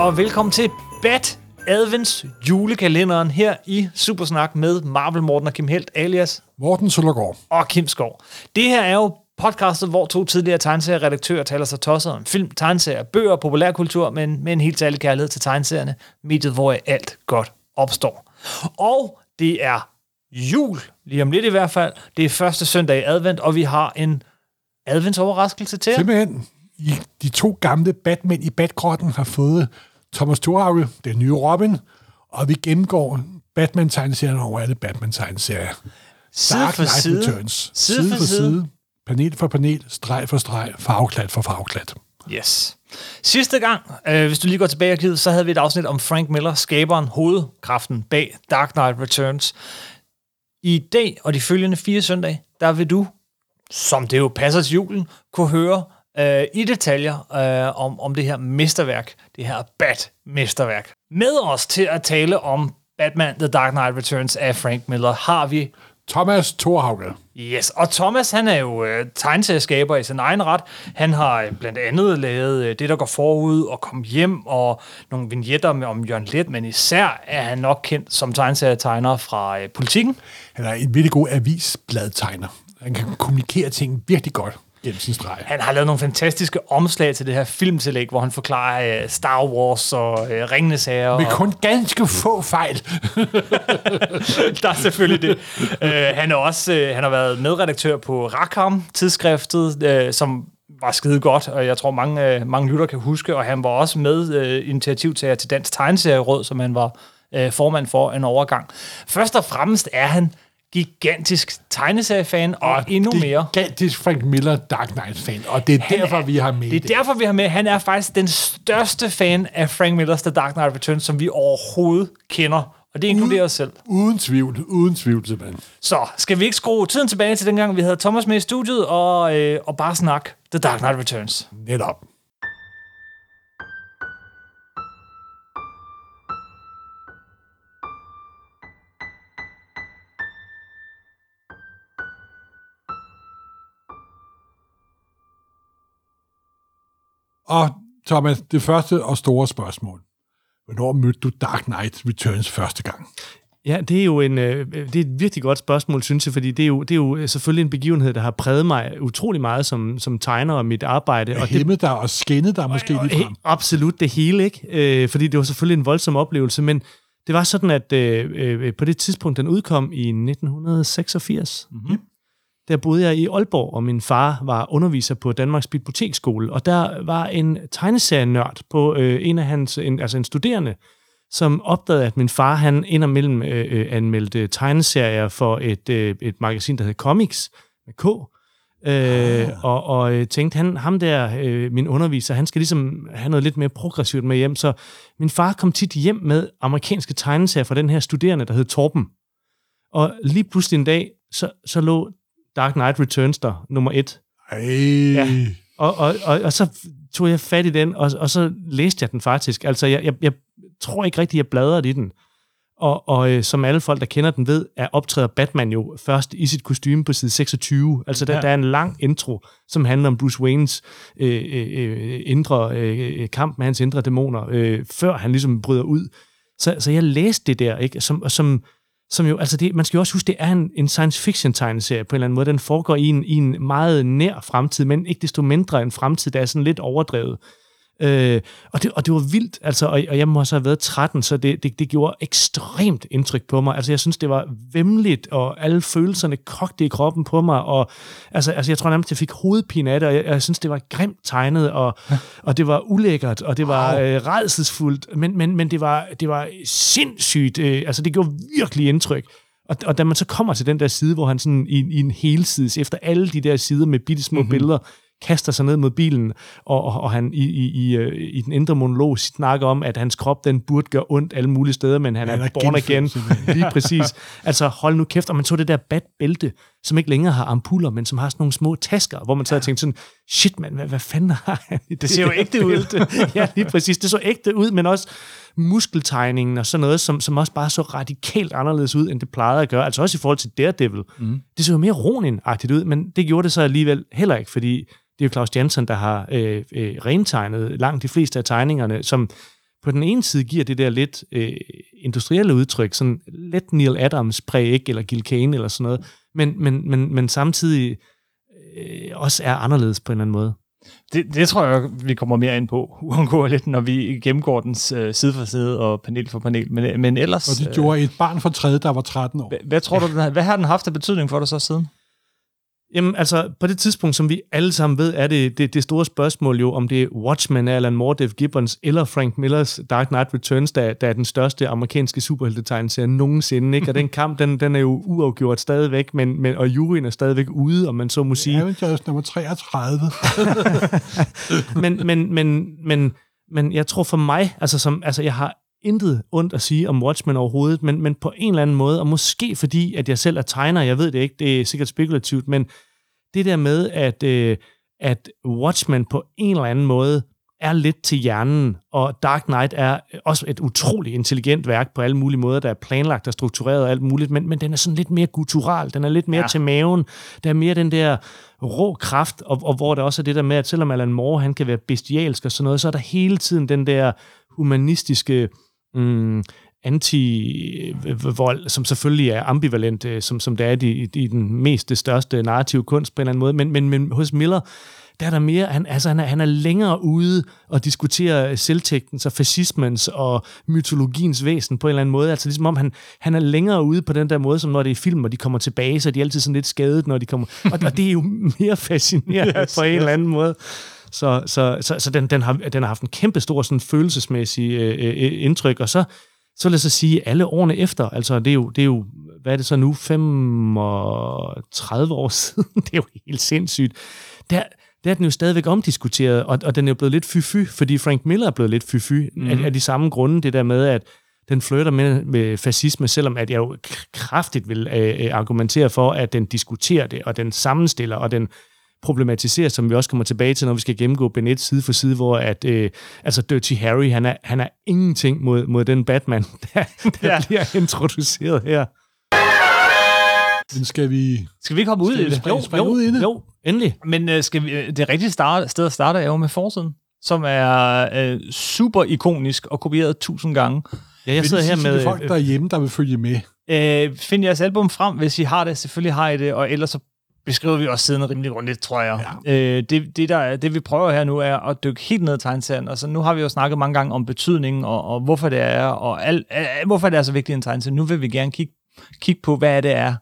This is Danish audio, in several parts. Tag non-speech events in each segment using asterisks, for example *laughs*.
Og velkommen til Bat Advents julekalenderen her i Supersnak med Marvel Morten og Kim Helt alias Morten Søndergaard. og Kim Skov. Det her er jo podcastet, hvor to tidligere tegneserieredaktører taler sig tosset om film, tegneserier, bøger og populærkultur, men med en helt særlig kærlighed til tegneserierne, mediet, hvor alt godt opstår. Og det er jul, lige om lidt i hvert fald. Det er første søndag i advent, og vi har en adventsoverraskelse til jer. Simpelthen, I, de to gamle Batman i Batgrotten har fået Thomas Thorhauge, den nye Robin, og vi gennemgår Batman-tegneserien over alle Batman-tegneserier. Side Dark for Knight side. Returns. Side for side. panel for panel, streg for streg, farveklat for farveklat. Yes. Sidste gang, øh, hvis du lige går tilbage i arkivet, så havde vi et afsnit om Frank Miller, skaberen, hovedkraften bag Dark Knight Returns. I dag og de følgende fire søndage, der vil du, som det jo passer til julen, kunne høre øh, i detaljer øh, om, om det her mesterværk, det her Bat-mesterværk. Med os til at tale om Batman The Dark Knight Returns af Frank Miller har vi Thomas Thorhauge. Yes, og Thomas, han er jo øh, tegneserieskaber i sin egen ret. Han har øh, blandt andet lavet øh, det, der går forud og kom hjem, og nogle vignetter med, om Jørgen Let, men især er han nok kendt som tegneserietegner fra øh, politikken. Han er en virkelig god avisbladtegner. Han kan kommunikere ting virkelig godt sin streg. Han har lavet nogle fantastiske omslag til det her filmtillæg, hvor han forklarer øh, Star Wars og øh, Ringenes Herre. Med og- kun ganske få fejl. *laughs* der er selvfølgelig det. Uh, han, er også, uh, han har været medredaktør på Rackham, tidsskriftet, uh, som var skide godt, og jeg tror, mange, uh, mange lytter kan huske, og han var også med uh, initiativtager til Dansk Tegneserieråd, som han var uh, formand for en overgang. Først og fremmest er han gigantisk tegneseriefan, og, og endnu mere... Gigantisk Frank Miller Dark Knight-fan, og det er Han derfor, er- vi har med Det er derfor, vi har med. Han er faktisk den største fan af Frank Millers The Dark Knight Returns, som vi overhovedet kender. Og det inkluderer os selv. Uden tvivl, uden tvivl, simpelthen. Så skal vi ikke skrue tiden tilbage til dengang, vi havde Thomas med i studiet, og, øh, og bare snak The Dark Knight Returns. Netop. Og Thomas, det første og store spørgsmål. Hvornår mødte du Dark Knight Returns første gang? Ja, det er jo en, øh, det er et virkelig godt spørgsmål, synes jeg, fordi det er, jo, det er jo selvfølgelig en begivenhed, der har præget mig utrolig meget som, som tegner og mit arbejde. Og hæmmet dig og skændet dig måske og, lige frem? absolut det hele, ikke? Øh, fordi det var selvfølgelig en voldsom oplevelse, men det var sådan, at øh, øh, på det tidspunkt, den udkom i 1986, mm-hmm. Der boede jeg i Aalborg, og min far var underviser på Danmarks Biblioteksskole, og der var en tegneserienørd på øh, en af hans, en, altså en studerende, som opdagede, at min far, han indimellem øh, øh, anmeldte tegneserier for et, øh, et magasin, der hed Comics, med K, øh, og, og øh, tænkte, han, ham der, øh, min underviser, han skal ligesom have noget lidt mere progressivt med hjem, så min far kom tit hjem med amerikanske tegneserier fra den her studerende, der hed Torben. Og lige pludselig en dag, så, så lå Dark Knight Returns der, nummer et. Ej. Ja. Og, og, og, og så tog jeg fat i den, og, og så læste jeg den faktisk. Altså, jeg, jeg, jeg tror ikke rigtig, jeg bladrede i den. Og, og øh, som alle folk, der kender den ved, er optræder Batman jo først i sit kostume på side 26. Altså, der, Ja. der er en lang intro, som handler om Bruce Waynes øh, øh, øh, indre øh, kamp med hans indre dæmoner, øh, før han ligesom bryder ud. Så, så jeg læste det der, ikke? Som, som, som jo, altså det, man skal jo også huske, det er en, en science fiction tegneserie på en eller anden måde. Den foregår i en, i en meget nær fremtid, men ikke desto mindre en fremtid, der er sådan lidt overdrevet. Øh, og, det, og det var vildt, altså, og, og jeg må også have været 13, så det, det, det gjorde ekstremt indtryk på mig. Altså, jeg synes, det var vemmeligt, og alle følelserne kogte i kroppen på mig, og altså, altså jeg tror nærmest, jeg fik hovedpine af det, og jeg, jeg synes, det var grimt tegnet, og, og det var ulækkert, og det var Wow. øh, redselsfuldt, men, men, men det, var, det var sindssygt, øh, altså det gjorde virkelig indtryk. Og, og da man så kommer til den der side, hvor han sådan i, i en helsides, efter alle de der sider med bitte små mm-hmm. billeder, kaster sig ned mod bilen, og, og, og han i, i, i, øh, i den indre monolog snakker om, at hans krop, den burde gøre ondt alle mulige steder, men han, Han er, er born simpelthen. *laughs* Lige præcis. Altså, hold nu kæft, og man så det der batbælte, som ikke længere har ampuller, men som har sådan nogle små tasker, hvor man så har tænkt sådan, shit mand, hvad, hvad fanden har *laughs* han i det ser jo ægte ud. *laughs* ja, lige præcis. Det så ægte ud, men også muskeltegningen og sådan noget, som, som også bare så radikalt anderledes ud, end det plejede at gøre. Altså også i forhold til Daredevil. Mm. Det så jo mere Ronin-agtigt ud, men det gjorde det så alligevel heller ikke, fordi det er jo Claus Jensen, der har øh, øh, rentegnet langt de fleste af tegningerne, som på den ene side giver det der lidt øh, industrielle udtryk, sådan lidt Neil Adams præg, eller Gil Kane eller sådan noget, men, men, men, men samtidig øh, også er anderledes på en eller anden måde. Det, det tror jeg, vi kommer mere ind på, uundgåeligt, når vi gennemgår den øh, side for side og panel for panel. Men, men ellers... Og det gjorde et barn for tredje, der var 13 år. Hvad, hvad tror du, den har, hvad har den haft af betydning for dig så siden? Jamen, altså, på det tidspunkt, som vi alle sammen ved, er det det, det store spørgsmål jo, om det er Watchmen af Alan Moore, Dave Gibbons eller Frank Millers Dark Knight Returns, der, der er den største amerikanske superheltetegneserie nogensinde, ikke? Og den kamp, den, den er jo uafgjort stadigvæk, men, men, og juryen er stadigvæk ude, om man så må sige. Avengers nummer 33. *laughs* men, men, men, men, men jeg tror for mig, altså, som, altså jeg har intet ondt at sige om Watchmen overhovedet, men, men på en eller anden måde, og måske fordi, at jeg selv er tegner, jeg ved det ikke, det er sikkert spekulativt, men det der med, at, øh, at Watchmen på en eller anden måde er lidt til hjernen, og Dark Knight er også et utroligt intelligent værk på alle mulige måder, der er planlagt og struktureret og alt muligt, men, men den er sådan lidt mere guttural, den er lidt mere ja. til maven, der er mere den der rå kraft, og, og hvor der også er det der med, at selvom Alan Moore, han kan være bestialsk og sådan noget, så er der hele tiden den der humanistiske mm, anti-vold, som selvfølgelig er ambivalent, øh, som, som det er i, i den mest det største narrative kunst på en eller anden måde. Men, men, men hos Miller, der er der mere, han, altså han er, han er længere ude og diskutere selvtægtens og fascismens og mytologiens væsen på en eller anden måde. Altså ligesom om han, han er længere ude på den der måde, som når det er film, og de kommer tilbage, så er de altid sådan lidt skadet, når de kommer. Og, og det er jo mere fascinerende *laughs* yes, på en yes. eller anden måde. Så, så, så, så den, den, har, den har haft en kæmpe stor sådan, følelsesmæssig øh, øh, indtryk, og så, så lad os sige, alle årene efter, altså det er jo, det er jo hvad er det så nu, 35 år *laughs* siden, det er jo helt sindssygt, der, der er den jo stadigvæk omdiskuteret, og, og den er jo blevet lidt fy-fy, fordi Frank Miller er blevet lidt fy-fy mm. af, af de samme grunde, det der med, at den flytter med, med fascisme, selvom at jeg jo kraftigt vil øh, argumentere for, at den diskuterer det, og den sammenstiller, og den problematiseres, som vi også kommer tilbage til, når vi skal gennemgå Bennett side for side, hvor at, øh, altså Dirty Harry, han er, han er ingenting mod, mod den Batman, *laughs* der, der ja. bliver introduceret her. Men skal vi... Skal vi ikke hoppe ud i det? Jo, jo, ud i det? jo, endelig. Men øh, skal vi, det rigtige start, sted at starte er jo med forsiden, som er øh, super ikonisk og kopieret tusind gange. Ja, jeg sidder her med... folk derhjemme, der vil følge med. Øh, find jeres album frem, hvis I har det. Selvfølgelig har I det, og ellers så beskriver vi også siden rimelig grundigt, tror jeg. Ja. Øh, det, det, der, det, vi prøver her nu, er at dykke helt ned i tegneserien. Altså, nu har vi jo snakket mange gange om betydningen, og, og hvorfor det er, og al, al, hvorfor det er så vigtigt en tegneserie. Nu vil vi gerne kigge, kigge på, hvad det er,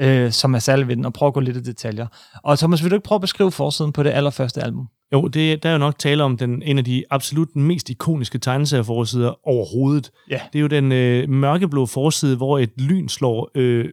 øh, som er særligt ved den, og prøve at gå lidt i detaljer. Og Thomas, vil du ikke prøve at beskrive forsiden på det allerførste album? Jo, det, der er jo nok tale om den, en af de absolut mest ikoniske tegneserieforsider overhovedet. Ja. Det er jo den øh, mørkeblå forside, hvor et lyn slår øh,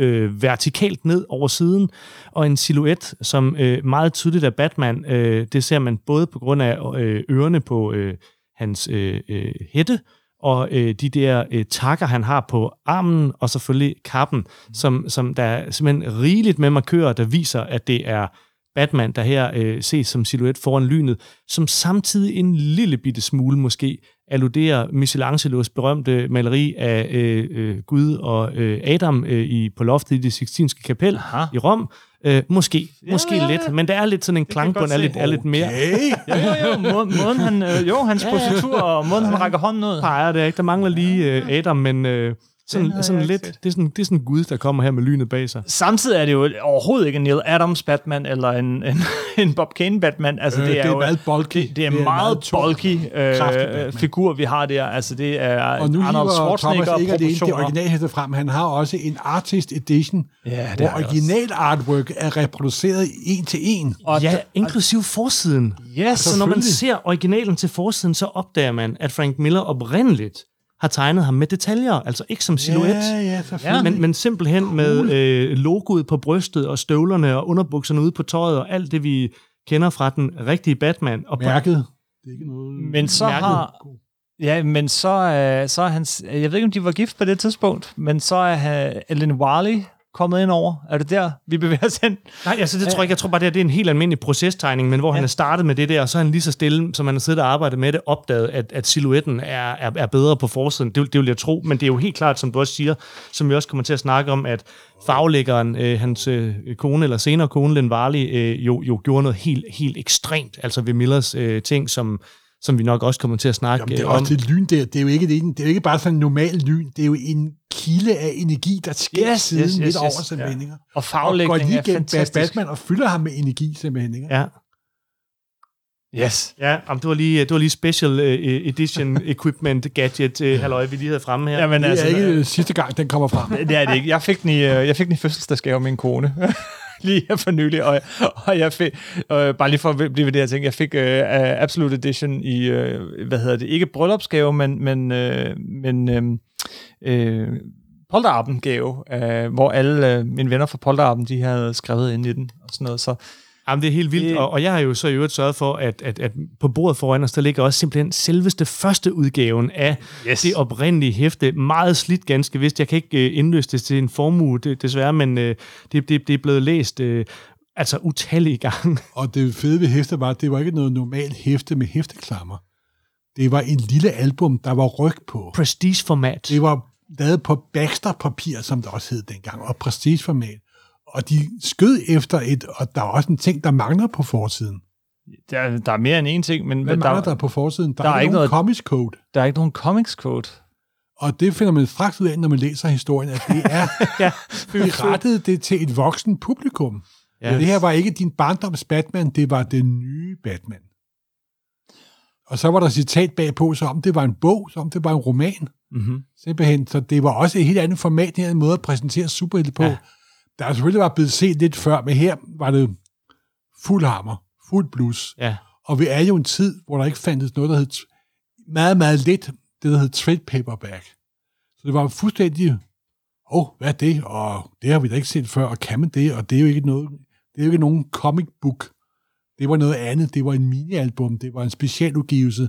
øh, vertikalt ned over siden, og en silhuet, som øh, meget tydeligt er Batman. Øh, det ser man både på grund af øh, ørerne på øh, hans øh, øh, hætte, og øh, de der øh, takker, han har på armen, og selvfølgelig kappen, som, som der er simpelthen rigeligt med markører, der viser, at det er Batman, der her øh, ses som silhuet foran lynet, som samtidig en lille bitte smule måske alluderer Michelangelos berømte maleri af øh, øh, Gud og øh, Adam øh, i på loftet i det Sixtinske kapel Aha. i Rom. Øh, måske, ja, måske ja, ja. lidt, men der er lidt sådan en klangbund, er lidt, er lidt mere. Okay. *laughs* jo, jo, måden, måden han, øh, jo, hans positur og måden han rækker hånden ud. Peger det ikke, der mangler lige øh, Adam, men... Øh, sådan, sådan lidt, det er sådan, det er sådan Gud, der kommer her med lynet bag sig. Samtidig er det jo overhovedet ikke en Neil Adams Batman, eller en, en, *laughs* en Bob Kane Batman. Altså, øh, det, er er jo, meget bulky. Det, det er, det er meget bulky øh, figur, vi har der. Altså, det er Og nu Arnold Schwarzenegger Thomas ikke det, det originalhæfte frem. Han har også en artist edition, ja, det hvor original artwork er reproduceret en til en. Og ja, inklusiv forsiden. Yes, så når man ser originalen til forsiden, så opdager man, at Frank Miller oprindeligt har tegnet ham med detaljer, altså ikke som silhuet, ja, ja, men, men simpelthen cool. med øh, logoet på brystet og støvlerne og underbukserne ude på tøjet og alt det, vi kender fra den rigtige Batman. Og Mærket. Det er ikke noget... Men så mærket. har... Ja, men så, øh, så er hans... Jeg ved ikke, om de var gift på det tidspunkt, men så er Ellen Wiley kommet ind over? Er det der, vi bevæger os hen? Nej, altså det tror jeg ikke. Jeg tror bare, det er, det er en helt almindelig procestegning, men hvor ja. han er startet med det der, og så er han lige så stille, som han har siddet og arbejdet med det, opdaget, at, at silhuetten er, er, er bedre på forsiden. Det, det vil jeg tro, men det er jo helt klart, som du også siger, som vi også kommer til at snakke om, at faglæggeren, øh, hans øh, kone, eller senere kone, Len Varley, øh, jo, jo gjorde noget helt, helt ekstremt, altså ved Millers øh, ting, som som vi nok også kommer til at snakke Jamen, det er øh, om. også det lyn der. Det er jo ikke, det, det er jo ikke bare sådan en normal lyn. Det er jo en kilde af energi, der sker Yes, siden yes, yes, midt yes. over Ja. simpelthen. ikke? Og Og går farvelægning lige er gennem fantastisk. Batman og fylder ham med energi simpelthen. Ikke? Ja, Yes. ja jamen, det, var lige, det var lige special uh, edition *laughs* equipment gadget, uh, halløj, vi lige havde fremme her. Jamen, Det er altså, ikke øh, sidste gang, den kommer frem. *laughs* Det er det ikke. Jeg fik den i, øh, jeg fik den i fødselsdagsgave af min kone. *laughs* *laughs* lige her for nylig, og, og jeg fik, øh, bare lige for at blive ved det her ting, jeg fik øh, Absolute Edition i, øh, hvad hedder det, ikke bryllupsgave, men, men, øh, men øh, øh, polterappen gave, øh, hvor alle øh, mine venner fra polterappen, de havde skrevet ind i den, og sådan noget, så Jamen, det er helt vildt, Det- og, og jeg har jo så i øvrigt sørget for, at, at, at på bordet foran os, der ligger også simpelthen selveste første udgaven af yes. det oprindelige hæfte. Meget slidt ganske vist. Jeg kan ikke øh, indløse det til en formue, det, desværre, men øh, det, det, det er blevet læst øh, altså utallige gange. *laughs* Og det fede ved hæfte var, at det var ikke noget normalt hæfte med hæfteklammer. Det var en lille album, der var ryg på. Prestige-format. Det var lavet på Baxter-papir, som det også hed dengang, og prestigeformat. Og de skød efter et, og der er også en ting, der mangler på forsiden. der, der er mere end én ting, men Hvad der, mangler der på forsiden? Der, der er, er ikke nogen noget- comics code. der er ikke nogen comics code. Og det finder man straks ud af, når man læser historien, at det er *laughs* ja. *laughs* vi rettede det til et voksen publikum. Ja. Det her var ikke din barndoms Batman, det var den nye Batman. Og så var der citat bagpå, så om det var en bog, så om det var en roman. Mm-hmm. Simpelthen. Så det var også et helt andet format, en anden måde at præsentere superhelte på. Ja. Der selvfølgelig var blevet set lidt før, men her var det fuld hammer, fuld blus. ja. Og vi er jo en tid, hvor der ikke fandtes noget, der hed meget, meget lidt, det der hed trade paperback. Så det var fuldstændig, åh, oh, hvad er det? Og det har vi da ikke set før, og kan man det? Og det er jo ikke noget, det er jo ikke nogen comic book. Det var noget andet. Det var en minialbum. Det var en specialudgivelse.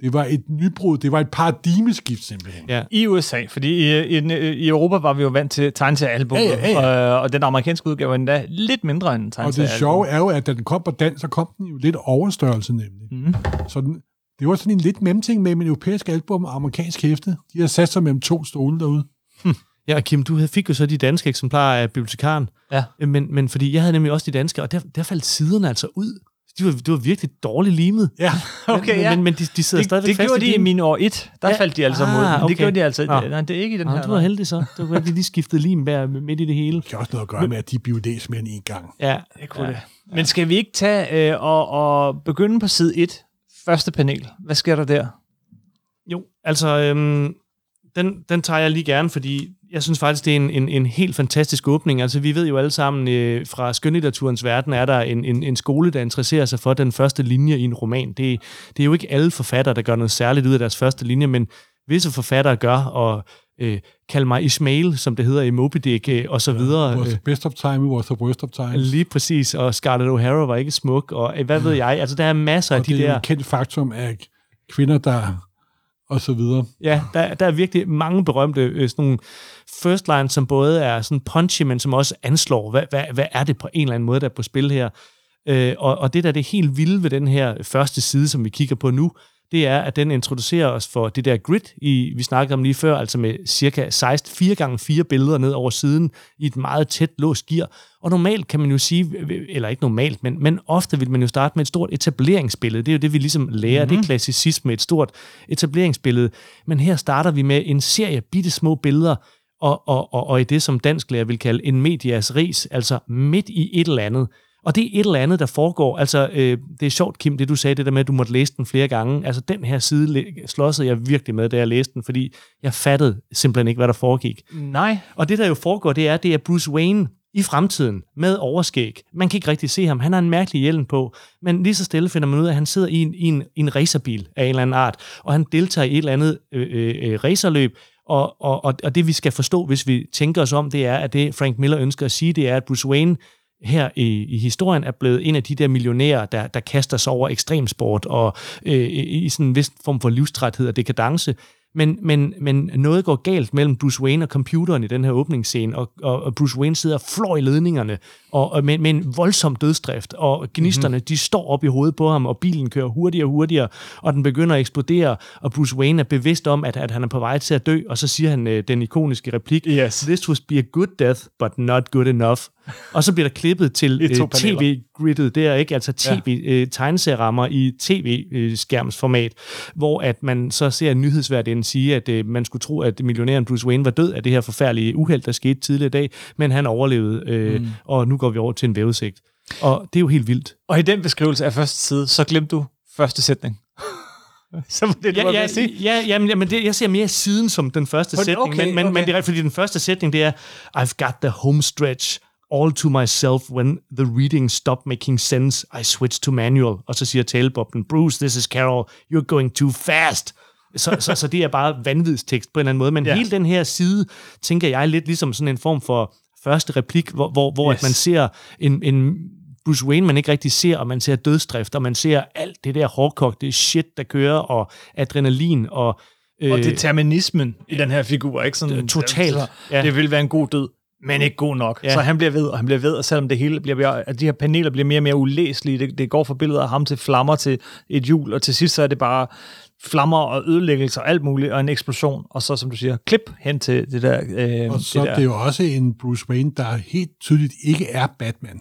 Det var et nybrud. Det var et paradigmeskift simpelthen. ja. I USA, fordi i, i, i Europa var vi jo vant til tegneserialbum, Ja, ja, ja. Og, og den amerikanske udgave er endda lidt mindre end Og det sjove er jo, at da den kom på dansk, så kom den jo lidt overstørrelse nemlig. Mm. Så den, det var sådan en lidt mellemting mellem en europæisk album og amerikansk hæfte. De har sat sig mellem to stole derude. Ja, og Kim, du fik jo så de danske eksemplarer af bibliotekaren. Ja. Men, men fordi jeg havde nemlig også de danske, og der, der faldt siderne altså ud. De var, det var virkelig dårligt limet. Ja, *laughs* Okay, men, ja. men, men de, de sidder Det, stadigvæk det fast gjorde i de i limen. min år 1. Der Ja. faldt de altså mod. Ah, det okay. gjorde de altså. Nå. Nej, det er ikke i den Nå, her. du var heldig så. Det var, at de lige skiftede lim der midt i det hele. det kan også noget at gøre med, at de læst mere end en gang. Ja, Det kunne det. Men skal vi ikke tage øh, og, og begynde på side 1? Første panel. Hvad sker der der? Jo, altså, øhm, den, den tager jeg lige gerne, fordi jeg synes faktisk, det er en, en, en helt fantastisk åbning. Altså, vi ved jo alle sammen, øh, fra skønlitteraturens verden er der en, en, en skole, der interesserer sig for den første linje i en roman. Det, det er jo ikke alle forfattere, der gør noget særligt ud af deres første linje, men visse forfattere gør, og øh, kald mig Ismail, som det hedder i Moby Dick, øh, og så videre. Was Øh, the best of time, was the worst of time. Lige præcis, og Scarlett O'Hara var ikke smuk, og øh, hvad ved jeg, altså der er masser af og de det er der... et kendt faktum af kvinder, der og så videre. Ja, der, der er virkelig mange berømte øh, sådan nogle first line, som både er sådan punchy, men som også anslår, hvad, hvad, hvad er det på en eller anden måde, der er på spil her. Øh, og, og det der er det helt vilde ved den her første side, som vi kigger på nu, det er, at den introducerer os for det der grid, i, vi snakkede om lige før, altså med cirka 16, 4 gange 4 billeder ned over siden i et meget tæt låst gear. Og normalt kan man jo sige, eller ikke normalt, men, men ofte vil man jo starte med et stort etableringsbillede. Det er jo det, vi ligesom lærer. Mm-hmm. Det er klassicisme, et stort etableringsbillede. Men her starter vi med en serie bitte små billeder, og, og, og, og i det, som dansklærer vil kalde en medias ris, altså midt i et eller andet. Og det er et eller andet, der foregår. Altså, øh, det er sjovt, Kim, det du sagde, det der med, at du måtte læse den flere gange. Altså, den her side slåsede jeg virkelig med, da jeg læste den, fordi jeg fattede simpelthen ikke, hvad der foregik. Nej. Og det, der jo foregår, det er, det er Bruce Wayne i fremtiden med overskæg. Man kan ikke rigtig se ham. Han har en mærkelig hjelm på, men lige så stille finder man ud af, at han sidder i en, i en, i en racerbil af en eller anden art, og han deltager i et eller andet øh, øh, øh, racerløb, og, og, og, og det vi skal forstå, hvis vi tænker os om, det er, at det Frank Miller ønsker at sige, det er, at Bruce Wayne her i, i historien er blevet en af de der millionærer, der, der kaster sig over ekstremsport og øh, i sådan en vis form for livstræthed og dekadence. Men, men, men noget går galt mellem Bruce Wayne og computeren i den her åbningsscene, og, og, og Bruce Wayne sidder og flår i ledningerne og, og med, med en voldsom dødstrift, og gnisterne mm-hmm. de står op i hovedet på ham, og bilen kører hurtigere og hurtigere, og den begynder at eksplodere, og Bruce Wayne er bevidst om, at, at han er på vej til at dø, og så siger han øh, den ikoniske replik, Yes. This would be a good death, but not good enough. Og så bliver der klippet til øh, tv-griddet der, ikke? Altså tv-tegneserierammer i tv-skærmsformat, hvor at man så ser en nyhedsværdien sige, at øh, man skulle tro, at millionæren Bruce Wayne var død af det her forfærdelige uheld, der skete tidligere i dag, men han overlevede, øh, mm. og nu går vi over til en vævesigt. Og det er jo helt vildt. Og i den beskrivelse af første side, så glemte du første sætning. *laughs* så var det, Ja, ja, sige. ja, ja, men, men det, jeg ser mere siden som den første Okay, sætning, men, men, okay. men det er fordi den første sætning, det er, I've got the home stretch all to myself when the reading stopped making sense. I switched to manual. Og så siger talebobben, Bruce, this is Carol, you're going too fast. Så, så, så det er bare vanvidstekst på en eller anden måde. Men ja. hele den her side, tænker jeg, lidt ligesom sådan en form for første replik, hvor, hvor, hvor Yes. at man ser en, en Bruce Wayne, man ikke rigtig ser, og man ser dødsdrift, og man ser alt det der hårdkogte shit, der kører, og adrenalin, og... Øh, Og determinismen i den her figur, ikke? Sådan, Totalt, ja. Det vil være en god død, men ikke god nok. Ja. Ja. Så han bliver ved, og han bliver ved, og selvom det hele bliver at de her paneler bliver mere og mere ulæselige, det, det går fra billeder af ham til flammer til et hjul, og til sidst så er det bare flammer og ødelæggelser og alt muligt, og en eksplosion, og så, som du siger, klip hen til det der... Øh, Og så det er der. det jo også en Bruce Wayne, der helt tydeligt ikke er Batman.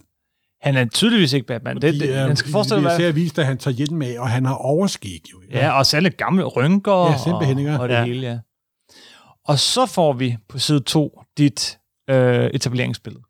Han er tydeligvis ikke Batman. Det, det, han skal forestille sig, ser vist, at han tager hjelm af, og han har overskæg jo. ikke? Ja, og særligt gamle rynker Ja, og, og det ja. Ja. hele, ja. Og så får vi på side 2 dit øh, etableringsbillede.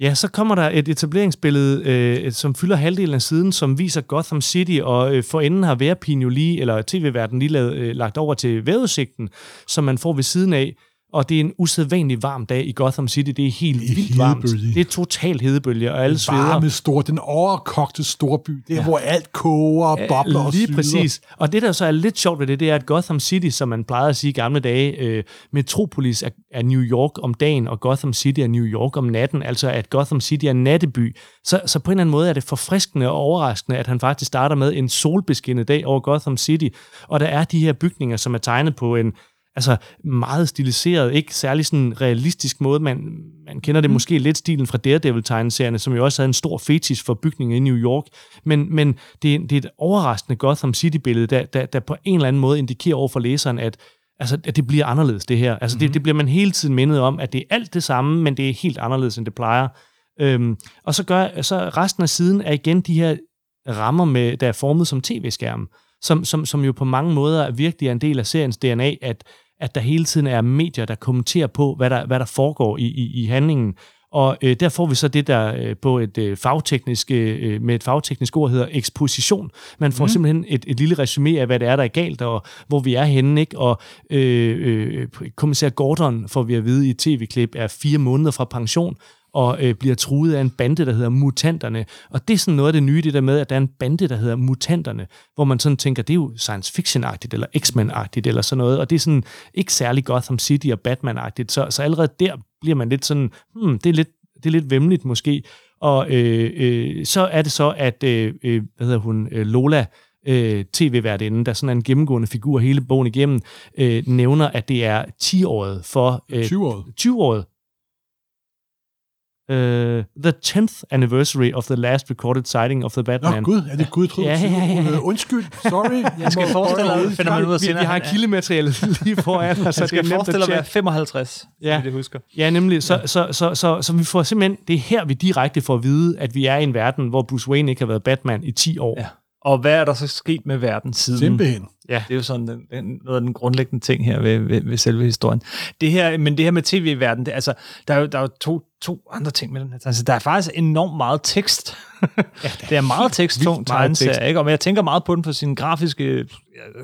Ja, så kommer der et etableringsbillede, øh, som fylder halvdelen af siden, som viser Gotham City, og øh, for enden har værpin jo lige, eller tv-verden lige lavet, øh, lagt over til vejrudsigten, som man får ved siden af. Og det er en usædvanlig varm dag i Gotham City. Det er helt Det er vildt varmt. hedebølge. Det er totalt hedebølge, og alle sveder. Varme stor, den overkogte storby, det er, ja. hvor alt koger og bobler og Lige syder. præcis. Og det, der så er lidt sjovt ved det, det er, at Gotham City, som man plejede at sige i gamle dage, øh, Metropolis er, er New York om dagen, og Gotham City er New York om natten, altså at Gotham City er natteby. Så, så på en eller anden måde er det forfriskende og overraskende, at han faktisk starter med en solbeskinnet dag over Gotham City, og der er de her bygninger, som er tegnet på en altså meget stiliseret, ikke særlig sådan realistisk måde. Man, man kender det måske lidt stilen fra Daredevil-tegneserierne, som jo også havde en stor fetis for bygninger i New York. Men, men det, er, det er et overraskende Gotham City-billede, der, der, der på en eller anden måde indikerer over for læseren, at Altså, at det bliver anderledes, det her. Altså, mm-hmm. det, det bliver man hele tiden mindet om, at det er alt det samme, men det er helt anderledes, end det plejer. Øhm, og så gør så resten af siden er igen de her rammer, med, der er formet som tv-skærme, som, som, som jo på mange måder virkelig er en del af seriens DNA, at, at der hele tiden er medier, der kommenterer på, hvad der, hvad der foregår i, i, i handlingen. Og øh, der får vi så det, der øh, på et øh, fagteknisk, øh, med et fagteknisk ord hedder eksposition. Man får mm. simpelthen et, et lille resume af, hvad det er, der er galt, og hvor vi er henne. Ikke? Og øh, øh, kommissær Gordon, får vi at vide i et tv-klip, er fire måneder fra pension, og øh, bliver truet af en bande, der hedder Mutanterne. Og det er sådan noget af det nye, det der med, at der er en bande, der hedder Mutanterne, hvor man sådan tænker, det er jo science fiction-agtigt, eller X-Men-agtigt, eller sådan noget, og det er sådan ikke særlig Gotham City og Batman-agtigt, så, så allerede der bliver man lidt sådan, hmm, det er lidt, det er lidt vemmeligt måske. Og øh, øh, så er det så, at, øh, øh, hvad hedder hun, øh, Lola, øh, tv-værtinden, der sådan er en gennemgående figur hele bogen igennem, øh, nævner, at det er 10-året for... Øh, 20-året. 20-året. Uh, the 10th anniversary of the last recorded sighting of the Nå, Batman. gud, er det Gud, troede, Ja, ja, ja, ja. ja. Undskyld, sorry. Jeg skal forestille dig, finder man ud af vi, senere. vi har kildemateriale *laughs* lige foran os, så det er skal nemt forestille at at være tjekke. 55, ja. Ja. det husker. Ja, nemlig. Så, så, så, så, så vi får simpelthen, det er her, vi direkte får at vide, at vi er i en verden, hvor Bruce Wayne ikke har været Batman i 10 år. Ja. Og hvad er der så sket med verden siden? Simpelthen. Det er jo sådan den, den, noget af den grundlæggende ting her ved, ved, ved selve historien. Det her, men det her med tv-verden, det, altså, der er jo, der er jo to, to andre ting med den her. Altså, der er faktisk enormt meget tekst. ja, *laughs* det er meget teksttung vildt meget tekst. tegneserie, ikke? Og jeg tænker meget på den for sine grafiske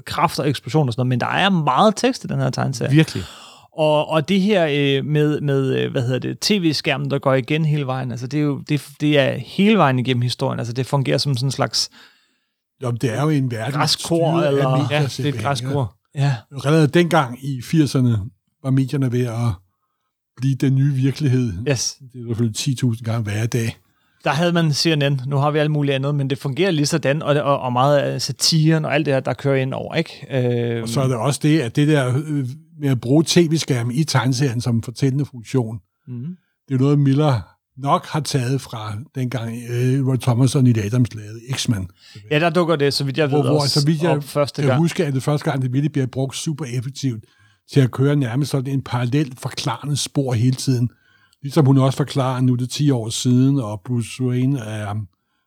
kræfter og eksplosioner og sådan noget, men der er meget tekst i den her tegneserie. Virkelig. Og, og det her øh, med, med, øh, hvad hedder det, tv-skærmen, der går igen hele vejen, altså det er jo det, det er hele vejen igennem historien. Altså det fungerer som sådan en slags, Jo, men det er jo en verden Græskor, eller- medier, Ja, det er et græskor. ja, Ja. Allerede dengang i 80'erne var medierne ved at blive den nye virkelighed. yes. Det er selvfølgelig 10.000 gange hver dag. Der havde man CNN, nu har vi alt muligt andet, men det fungerer lige sådan, og, og, og meget af satiren og alt det her, der kører ind over, ikke? Øh, Og så er det også det, at det der øh, med at bruge tv-skærmen i tegneserien som fortællende funktion, mm, det er noget, Miller nok har taget fra dengang øh, Roy Thomas og Neil Adams lavede X-Men. ja, der dukker det, så vidt jeg ved, Hvor, hvor også så vidt jeg første gang. huske, at det første gang, det virkelig bliver brugt super effektivt til at køre nærmest sådan en parallel forklarende spor hele tiden. Ligesom hun også forklarer, nu er det 10 år siden, og Bruce Wayne er,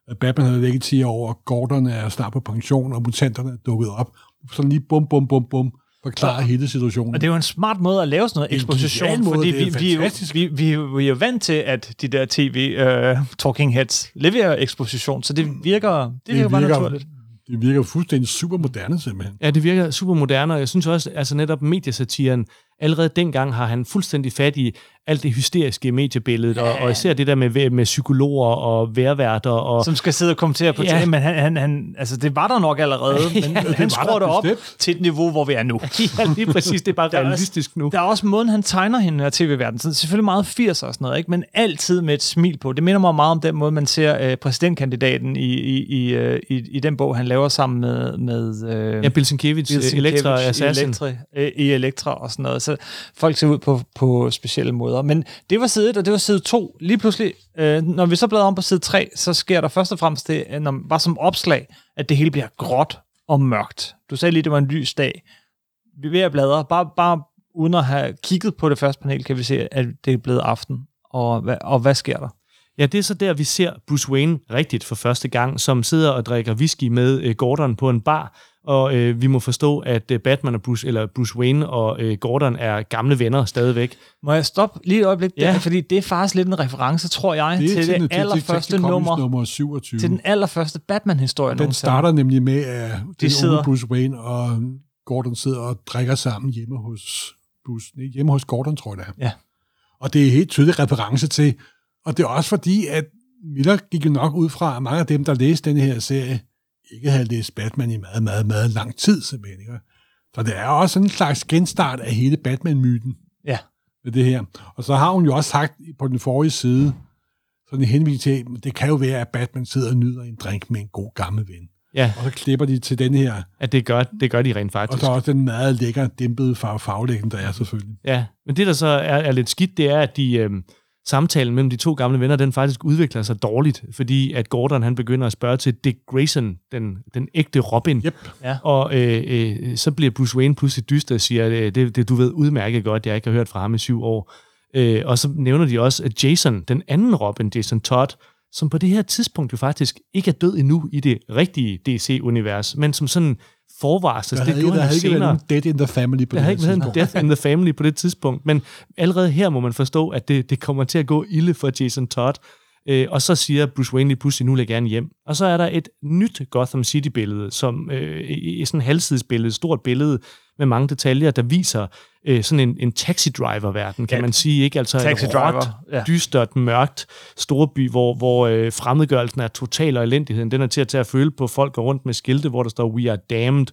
at Batman havde i 10 år, og Gordon er snart på pension, og mutanterne er dukket op. Sådan lige bum, bum, bum, bum, forklare hele situationen. Og det er jo en smart måde at lave sådan noget eksposition, måde, fordi det vi, vi, er jo, vi, vi, vi er jo vant til, at de der tv-talking heads leverer eksposition, så det virker, det virker, bare naturligt det virker fuldstændig super moderne simpelthen. Ja, det virker super moderne, og jeg synes også, altså netop mediesatiren, allerede dengang har han fuldstændig fat i alt det hysteriske i mediebilledet, og, og især det der med, med psykologer og værværter, og Som skal sidde og kommentere på Ja. ja. men han, han, han, altså det var der nok allerede, *laughs* men Ja, ja, han skruer det op bestemt. til et niveau, hvor vi er nu. *laughs* ja, lige præcis, det er bare Der er også- realistisk nu. Der er også måden, han tegner hende her tv-verden. Så selvfølgelig meget 80'er og sådan noget, ikke? men altid med et smil på. Det minder mig meget om den måde, man ser øh, præsidentkandidaten i, i, i, øh, i, i den bog, han laver sammen med... med øh, Ja, Bill Bill Elektra Assassin. I Elektra, øh, i Elektra og sådan noget altså folk ser ud på, på specielle måder. Men det var side 1, og det var side 2. Lige pludselig, øh, når vi så bladrer om på side 3, så sker der først og fremmest det, øh, når, bare som opslag, at det hele bliver gråt og mørkt. Du sagde lige, det var en lys dag. Vi er ved at bladre. Bare, bare uden at have kigget på det første panel, kan vi se, at det er blevet aften. Og hvad, og hvad sker der? Ja, det er så der, vi ser Bruce Wayne rigtigt for første gang, som sidder og drikker whisky med øh, Gordon på en bar, og øh, vi må forstå, at øh, Batman og Bruce, eller Bruce Wayne og øh, Gordon er gamle venner stadigvæk. Må jeg stoppe lige et øjeblik? Ja. Der, fordi det er faktisk lidt en reference, tror jeg, Det til, til, det den- til, allerførste til, til nummer. nummer 27. Til den allerførste Batman-historie den nogensinde. starter nemlig med, at De sidder- Bruce Wayne og Gordon sidder og drikker sammen hjemme hos, Bruce, nej, hjemme hos Gordon, tror jeg det er. Ja. Og det er helt tydelig reference til, og det er også fordi, at Miller gik jo nok ud fra, at mange af dem, der læste den her serie, ikke havde læst Batman i meget, meget, meget lang tid, simpelthen. Ikke? Så det er også en slags genstart af hele Batman-myten Ja. med det her. Og så har hun jo også sagt på den forrige side, sådan en henvisning til, at det kan jo være, at Batman sidder og nyder en drink med en god gammel ven. Ja, Og så klipper de til den her, at det gør, det gør de rent og faktisk. så også den meget lækker, dæmpede farve faglæggen, der er selvfølgelig. Ja, men det der så er, er lidt skidt, det er, at de, øh, samtalen mellem de to gamle venner, den faktisk udvikler sig dårligt, fordi at Gordon han begynder at spørge til Dick Grayson, den, den ægte Robin, Yep. Ja. og øh, øh, så bliver Bruce Wayne pludselig dyster og siger, at øh, det, det du ved udmærket godt, jeg ikke har hørt fra ham i syv år. Øh, og så nævner de også, at Jason, den anden Robin, Jason Todd, som på det her tidspunkt jo faktisk ikke er død endnu i det rigtige DC-univers, men som sådan forvarsel. Der det havde, gjorde der havde ikke været senere. nogen dead in the family på Der det har her ikke været en death in the family på det tidspunkt, men allerede her må man forstå, at det, det kommer til at gå ilde for Jason Todd. Øh, og så siger Bruce Wayne lige pludselig, nu vil jeg gerne hjem. Og så er der et nyt Gotham City-billede, som øh, sådan et halvsidesbillede, et stort billede med mange detaljer, der viser øh, sådan en, en taxi-driver-verden, kan Ja. man sige. Ikke? Altså Taxi et råt, ja. dystert, mørkt storby, hvor, hvor øh, fremmedgørelsen er total og elendigheden. Den er til at tage at føle på folk går rundt med skilte, hvor der står, we are damned.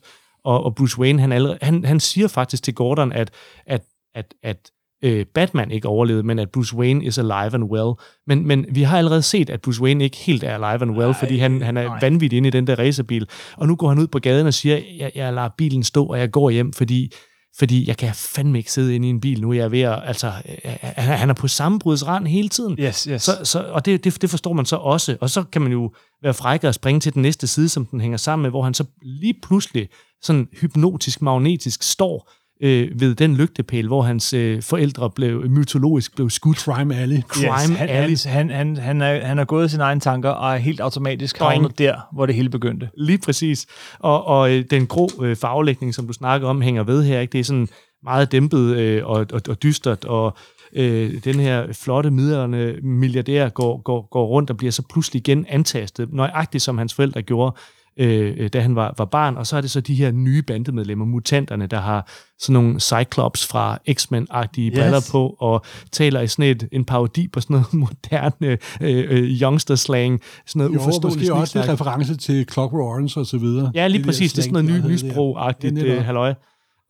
Og, og Bruce Wayne, han, allerede, han, han siger faktisk til Gordon, at, at, at, at øh, Batman ikke overlevede, men at Bruce Wayne is alive and well. Men, men vi har allerede set, at Bruce Wayne ikke helt er alive and well, Nej, fordi han, han er nej. vanvittig inde i den der racerbil. Og nu går han ud på gaden og siger, jeg, jeg lader bilen stå, og jeg går hjem, fordi fordi jeg kan fandme ikke sidde inde i en bil nu. Jeg er ved at, altså, øh, han han er på sammenbrudsrand hele tiden. Yes, yes. Så, så, og det, det, det forstår man så også. Og så kan man jo være fræk og springe til den næste side, som den hænger sammen med, hvor han så lige pludselig sådan hypnotisk, magnetisk står øh, ved den lygtepæl, hvor hans øh, forældre blev mytologisk blev skudt. Crime Alley. Crime han, Alley. han, han, han, er, han er gået i sine egne tanker og er helt automatisk Boing. havnet der, hvor det hele begyndte. Lige præcis. Og, og øh, den grå øh, farvelægning, som du snakker om, hænger ved her. Ikke? Det er sådan meget dæmpet øh, og, og, og dystert, og øh, den her flotte midlerne milliardær går, går, går rundt og bliver så pludselig igen antastet, nøjagtigt som hans forældre gjorde, øh, da han var, var barn. Og så er det så de her nye bandemedlemmer, mutanterne, der har sådan nogle Cyclops fra X-Men-agtige Yes. briller på, og taler i sådan et, en parodi på sådan noget *laughs* moderne øh, øh, youngster-slang, sådan noget Jo, uforståeligt måske også en reference til Clockwork Orange og så videre. Ja, lige præcis. Det er sådan noget ny lysbro-agtigt Ja, øh, halløj.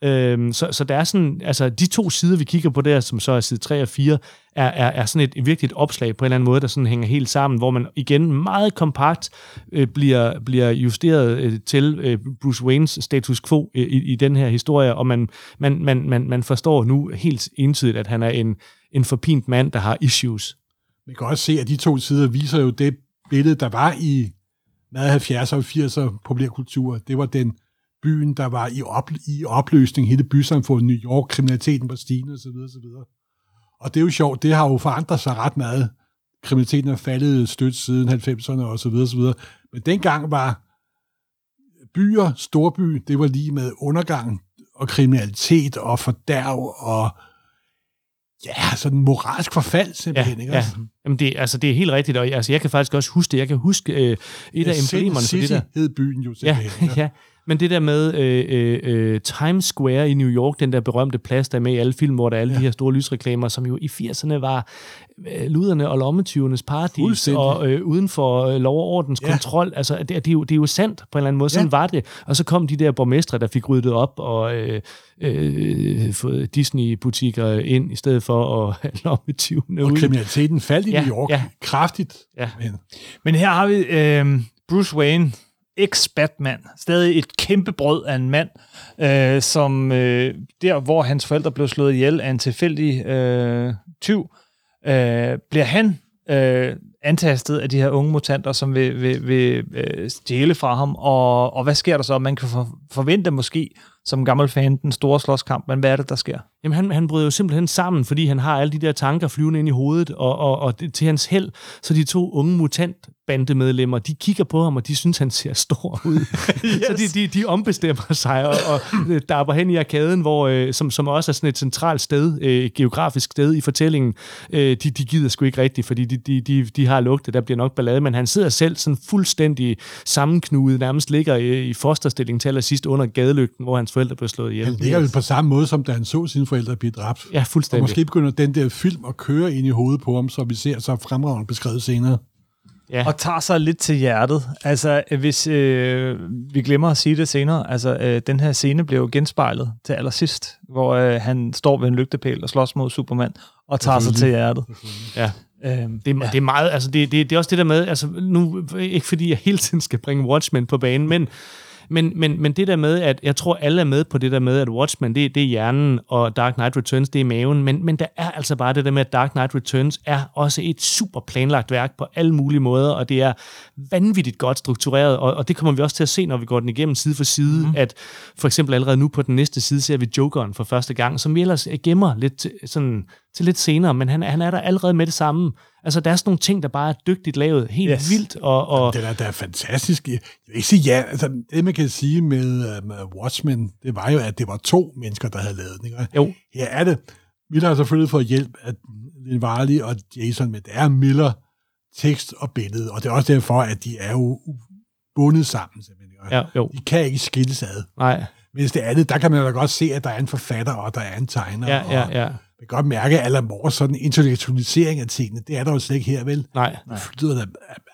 Øhm, så, så der er sådan, altså de to sider, vi kigger på der, som så er side 3 og 4, er, er, er sådan et virkelig et opslag på en eller anden måde, der sådan hænger helt sammen, hvor man igen meget kompakt øh, bliver, bliver justeret øh, til øh, Bruce Waynes status quo øh, i, i den her historie, og man, man, man, man, man forstår nu helt entydigt, at han er en, en forpint mand, der har issues. Man kan også se, at de to sider viser jo det billede, der var i mad 70'er og 80'er populærkultur. Det var den byen, der var i, op, i opløsning, hele bysamfundet, New York, kriminaliteten var stigende osv. osv. Og det er jo sjovt, det har jo forandret sig ret meget. Kriminaliteten er faldet stødt siden 90'erne og så videre, så videre. Men dengang var byer, storby, det var lige med undergang og kriminalitet og fordærv og ja, sådan moralsk forfald simpelthen. Ja, ikke? ja. Jamen det, altså, det er helt rigtigt, og altså, jeg kan faktisk også huske det. Jeg kan huske øh, et af Sin emblemerne for City det der. hed byen jo Ja, simpelthen. *laughs* ja. Men det der med øh, øh, øh, Times Square i New York, den der berømte plads, der er med i alle film, hvor der er alle ja. de her store lysreklamer, som jo i 80'erne var øh, luderne og lommetyvernes paradis, og øh, uden for øh, lov og ordens ja. kontrol. Altså, det, det, er jo, det er jo sandt på en eller anden måde. Sådan Ja. var det. Og så kom de der borgmestre, der fik ryddet op og øh, øh, fået Disney-butikker ind, i stedet for at have *laughs* lommetyvene Og ud. kriminaliteten faldt i Ja, New York ja. kraftigt. Ja. Men, Men her har vi øh, Bruce Wayne, ex-Batman, stadig et kæmpe brød af en mand, øh, som øh, der, hvor hans forældre blev slået ihjel af en tilfældig øh, tyv, øh, bliver han øh, antastet af de her unge mutanter, som vil, vil, vil øh, stjæle fra ham, og, og hvad sker der så? Man kan for, forvente måske, som gammel fan, den store slåskamp, men hvad er det, der sker? Jamen, han, han bryder jo simpelthen sammen, fordi han har alle de der tanker flyvende ind i hovedet, og, og, og det, til hans held, så de to unge mutantbandemedlemmer, de kigger på ham, og de synes, han ser stor ud. yes. *laughs* Så de, de, de ombestemmer sig, og, og dapper hen i arkaden, hvor, øh, som, som også er sådan et centralt sted, øh, et geografisk sted i fortællingen. Øh, de, de gider sgu ikke rigtigt, fordi de, de, de, de har lugtet, der bliver nok ballade, men han sidder selv sådan fuldstændig sammenknudet, nærmest ligger i, i fosterstilling til allersidst under gadelygten, hvor hans forældre blev slået ihjel. han ligger vel på samme måde, som da han så sine forældre blive dræbt. Ja, Og fuldstændig. måske begynder den der film at køre ind i hovedet på ham, så vi ser så fremragende beskrevet senere. Ja. og tager sig lidt til hjertet. Altså, hvis øh, vi glemmer at sige det senere, altså, øh, den her scene blev genspejlet til allersidst, hvor øh, han står ved en lygtepæl og slås mod Superman, og tager sig til hjertet. Ja. Øhm, Det, er, ja. det er meget, altså det, det, det er også det der med, altså nu, ikke fordi jeg hele tiden skal bringe Watchmen på banen, men, men, men, men det der med, at jeg tror alle er med på det der med, at Watchmen, det, det er hjernen, og Dark Knight Returns, det er maven, men, men der er altså bare det der med, at Dark Knight Returns er også et super planlagt værk på alle mulige måder, og det er vanvittigt godt struktureret, og, og det kommer vi også til at se, når vi går den igennem side for side, mm. at for eksempel allerede nu på den næste side ser vi Jokeren for første gang, som vi ellers gemmer lidt sådan, til lidt senere, men han, han er der allerede med det samme. Altså, der er sådan nogle ting, der bare er dygtigt lavet, helt Yes. vildt, og, og Det er, der er fantastisk. Jeg vil ikke sige ja. Altså, det, man kan sige med, med Watchmen, det var jo, at det var to mennesker, der havde lavet den. Ikke? jo, Her er det. Miller har selvfølgelig fået hjælp af Lin Varley og Jason, men det er Miller tekst og billede, og det er også derfor, at de er jo bundet sammen. Simpelthen. ja, jo, De kan ikke skilles ad. nej, Mens det andet, der kan man jo godt se, at der er en forfatter, og der er en tegner. ja, ja, ja, kan godt mærke, at Alan Moore sådan intellektualisering af tingene, det er der jo slet ikke her, vel? nej. Det flyder da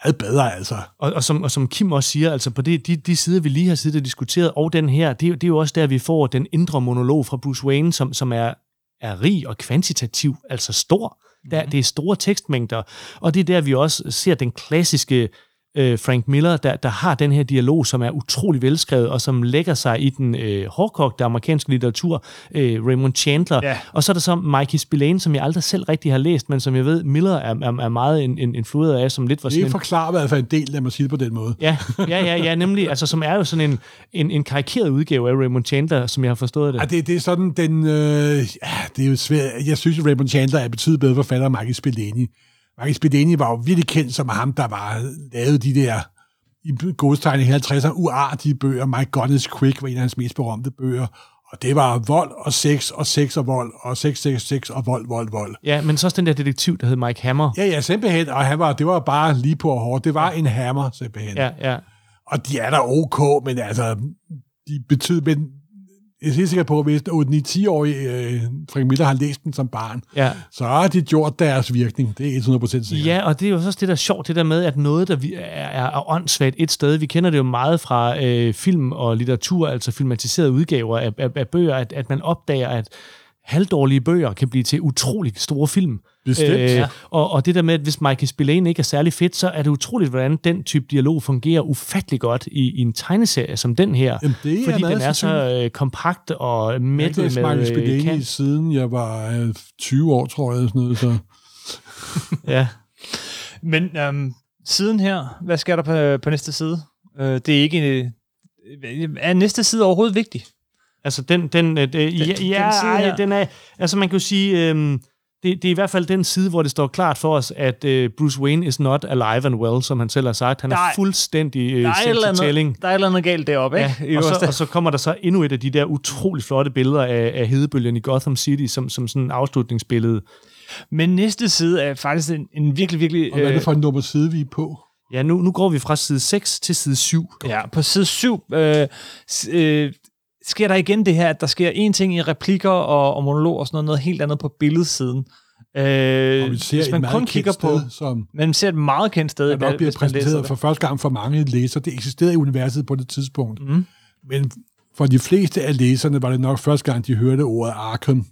meget bedre, altså. Og, og, som, og som Kim også siger, altså på det, de, de sider, vi lige har siddet og diskuteret, og den her, det, er jo- det er jo også der, vi får den indre monolog fra Bruce Wayne, som, som er, er rig og kvantitativ, altså stor. Der, det er store tekstmængder, og det er der, vi også ser den klassiske øh, Frank Miller, der, der har den her dialog, som er utrolig velskrevet, og som lægger sig i den øh, hårdkogte amerikanske litteratur, øh, Raymond Chandler. Ja. Og så er der så Mikey Spillane, som jeg aldrig selv rigtig har læst, men som jeg ved, Miller er, er, er meget en, en, influeret af, som lidt var sådan Det forklarer i hvert fald en del, lad mig sige det på den måde. Ja, ja, ja, ja, nemlig, altså som er jo sådan en, en, en karikeret udgave af Raymond Chandler, som jeg har forstået det. Ja, det, det er sådan den... Øh, ja, det er jo svært. Jeg synes, at Raymond Chandler er betydeligt bedre forfatter end Michael Spillane. Michael Spillane var jo virkelig kendt som ham, der var lavet de der i godstegn i 50'erne uartige bøger. My God is Quick var en af hans mest berømte bøger. Og det var vold og sex og sex og vold og sex, sex, sex og vold, vold, vold. Ja, men så også den der detektiv, der hed Mike Hammer. Ja, ja, simpelthen. Og han var, det var bare lige på og hårdt. Det var en hammer, simpelthen. Ja, ja. Og de er der ok, men altså, de betyder, men jeg er helt sikker på, at hvis 8-9-10-årige øh, Frank Miller har læst den som barn, ja. så har de gjort deres virkning. Det er 100% sikkert. Ja, og det er jo også det, der er sjovt, det der med, at noget, der er, er, er åndssvagt et sted, vi kender det jo meget fra øh, film og litteratur, altså filmatiserede udgaver af, af, af bøger, at, at man opdager, at halvdårlige bøger kan blive til utrolig store film. Bestemt. Øh, og, og det der med, at hvis Michael Spillane ikke er særlig fedt, så er det utroligt, hvordan den type dialog fungerer ufattelig godt i, i en tegneserie som den her. Jamen, det er fordi den er så øh, kompakt og Jeg har mættet med Michael øh, Spillane kant. siden jeg var øh, 20 år, tror jeg. Sådan noget, så. *laughs* Ja. Men øhm, siden her, hvad sker der på, på næste side? Øh, det er ikke... Øh, er næste side overhovedet vigtig? Altså, den, den, øh, det, ja, den ja, side ej, den er, altså man kan jo sige, øhm, det, det er i hvert fald den side, hvor det står klart for os, at uh, Bruce Wayne is not alive and well, som han selv har sagt. Han er Nej. fuldstændig uh, Der er, tælling. der er et eller andet galt deroppe, Ja, ikke? I og, så, og så kommer der så endnu et af de der utrolig flotte billeder af, af hedebølgen i Gotham City, som, som sådan en afslutningsbillede. Men næste side er faktisk en, en virkelig, virkelig... Og hvad er det øh, for en nummer side, vi er på? Ja, nu, nu går vi fra side 6 til side 7. Ja, på side 7 øh, øh, sker der igen det her, at der sker en ting i replikker og, og monolog og sådan noget, noget helt andet på billedsiden. Øh, Og vi ser hvis man kun kigger på, sted, som man ser et meget kendt sted, der nok bliver præsenteret for første gang for mange læsere. Det eksisterede i universet på det tidspunkt. Mm. Men for de fleste af læserne var det nok første gang, de hørte ordet Arkham.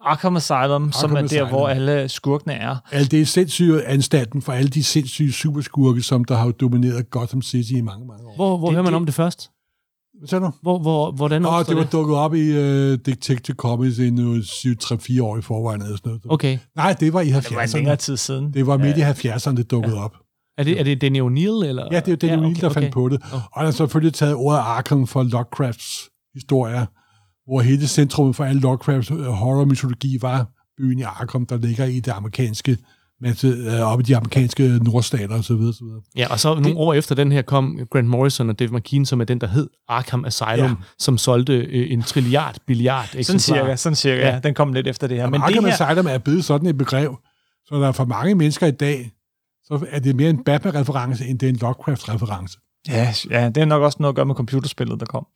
Arkham Asylum, som er der, Asylum. hvor alle skurkene er. Alt det er sindssyge anstalten for alle de sindssyge superskurke, som der har domineret Gotham City i mange, mange år. Hvor, hvor Det- hører man det- om det først? Hvad sagde du? Hvor, hvor, hvordan Åh, opstår det var det? dukket op i uh, Detective Comics i nu 7-3-4 år i forvejen. Eller sådan noget. Okay. Nej, det var i Det var 70'erne. længere tid siden. Det var midt i 70'erne, det dukkede op. Er det, er det Danny O'Neill? Eller? Ja, det er den ja, okay, der fandt på det. Åh. Og han har selvfølgelig taget ordet Arkham for Lovecrafts historier, hvor hele centrum for alle Lovecrafts øh, horror-mytologi var byen i Arkham, der ligger i det amerikanske, masse, øh, oppe i de amerikanske nordstater osv. osv. Ja, og så nogle Det- år efter den her kom Grant Morrison og Dave McKean, som er den, der hed Arkham Asylum, Ja. som solgte øh, en trilliard billiard Sådan cirka, sådan cirka. Ja. Den kom lidt efter det her. Ja, Men Arkham det her, Asylum er blevet sådan et begreb, så der er for mange mennesker i dag, så er det mere en Batman-reference, end det er en Lovecraft-reference. Ja, ja, det er nok også noget at gøre med computerspillet, der kom.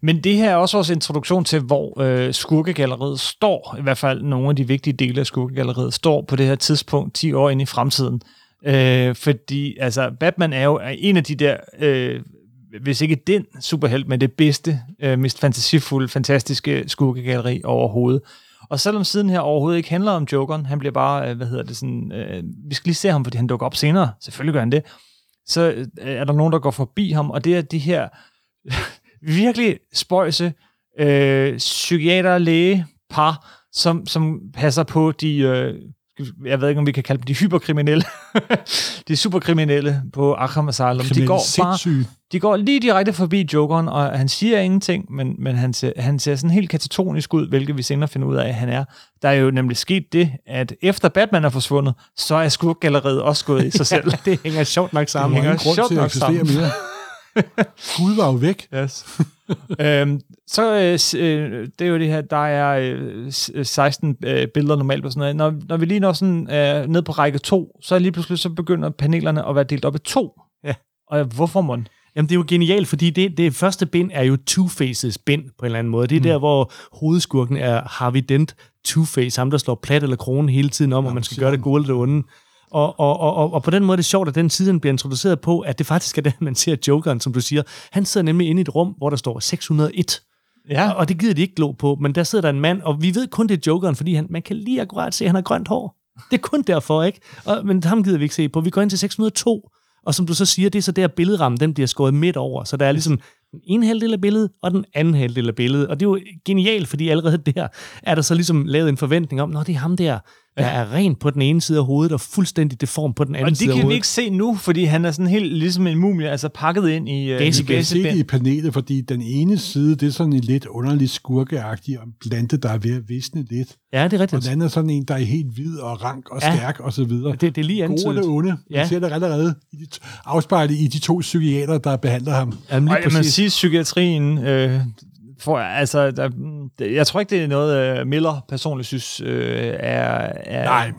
Men det her er også vores introduktion til, hvor øh, skurkegalleriet står, i hvert fald nogle af de vigtige dele af skurkegalleriet, står på det her tidspunkt 10 år ind i fremtiden. Øh, fordi altså, Batman er jo en af de der, øh, hvis ikke den superhelt, men det bedste, øh, mest fantasifulde, fantastiske skurkegalleri overhovedet. Og selvom siden her overhovedet ikke handler om Jokeren, han bliver bare, øh, hvad hedder det, sådan, øh, vi skal lige se ham, fordi han dukker op senere, selvfølgelig gør han det, så øh, er der nogen, der går forbi ham, og det er de her *laughs* virkelig spøjse øh, psykiater-læge-par, som, som passer på de, øh, jeg ved ikke, om vi kan kalde dem de hyperkriminelle, *laughs* de superkriminelle på Arkham Asylum. De går, bare, de går lige direkte forbi Jokeren, og han siger ingenting, men, men han, ser, han ser sådan helt katatonisk ud, hvilket vi senere finder ud af, at han er. Der er jo nemlig sket det, at efter Batman er forsvundet, så er skurkgalleriet også gået i sig *laughs* selv. det hænger sjovt nok sammen. var hænger sjovt nok sammen. mere. *laughs* *laughs* Gud var jo væk. Yes. *laughs* øhm, så øh, øh, det er jo det her, der er øh, s- øh, 16 øh, billeder normalt på sådan noget. Når, når vi lige når sådan øh, ned på række 2, så lige pludselig så begynder panelerne at være delt op i to. Ja. Og hvorfor må Jamen, det er jo genialt, fordi det, det første bind er jo Two-Faces bind på en eller anden måde. Det er mm. der, hvor hovedskurken er Harvey Dent, Two-Face, ham der slår plat eller kronen hele tiden om, om man skal gøre det gode eller det onde. Og, og, og, og, på den måde er det sjovt, at den side bliver introduceret på, at det faktisk er der, man ser Jokeren, som du siger. Han sidder nemlig inde i et rum, hvor der står 601. Ja, Og, og det gider de ikke glo på, men der sidder der en mand, og vi ved kun, det er Jokeren, fordi han, man kan lige akkurat se, at han har grønt hår. Det er kun derfor, ikke? Og, men ham gider vi ikke se på. Vi går ind til 602, og som du så siger, det er så der billedrammen, den bliver skåret midt over. Så der er ligesom den ene halvdel af billedet, og den anden halvdel af billedet. Og det er jo genialt, fordi allerede der er der så ligesom lavet en forventning om, når det er ham der, der er rent på den ene side af hovedet, og fuldstændig deform på den anden og side det af kan vi hovedet. ikke se nu, fordi han er sådan helt ligesom en mumie, altså pakket ind i, øh, i Vi kan se det gasebind. i panelet, fordi den ene side, det er sådan en lidt underlig skurkeagtig og en plante, der er ved at visne lidt. Ja, det er Og rigtigt. den anden er sådan en, der er helt hvid og rank og Ja. stærk og så videre. Det, det er lige Gode og det antydet. onde. Ja. Vi ser det allerede i de, afspejlet i de to psykiater, der behandler ham. Jamen, Og lige må præcis. sige, psykiatrien, øh, for, altså, der, jeg tror ikke, det er noget, øh, Miller personligt synes øh, er, er... Nej,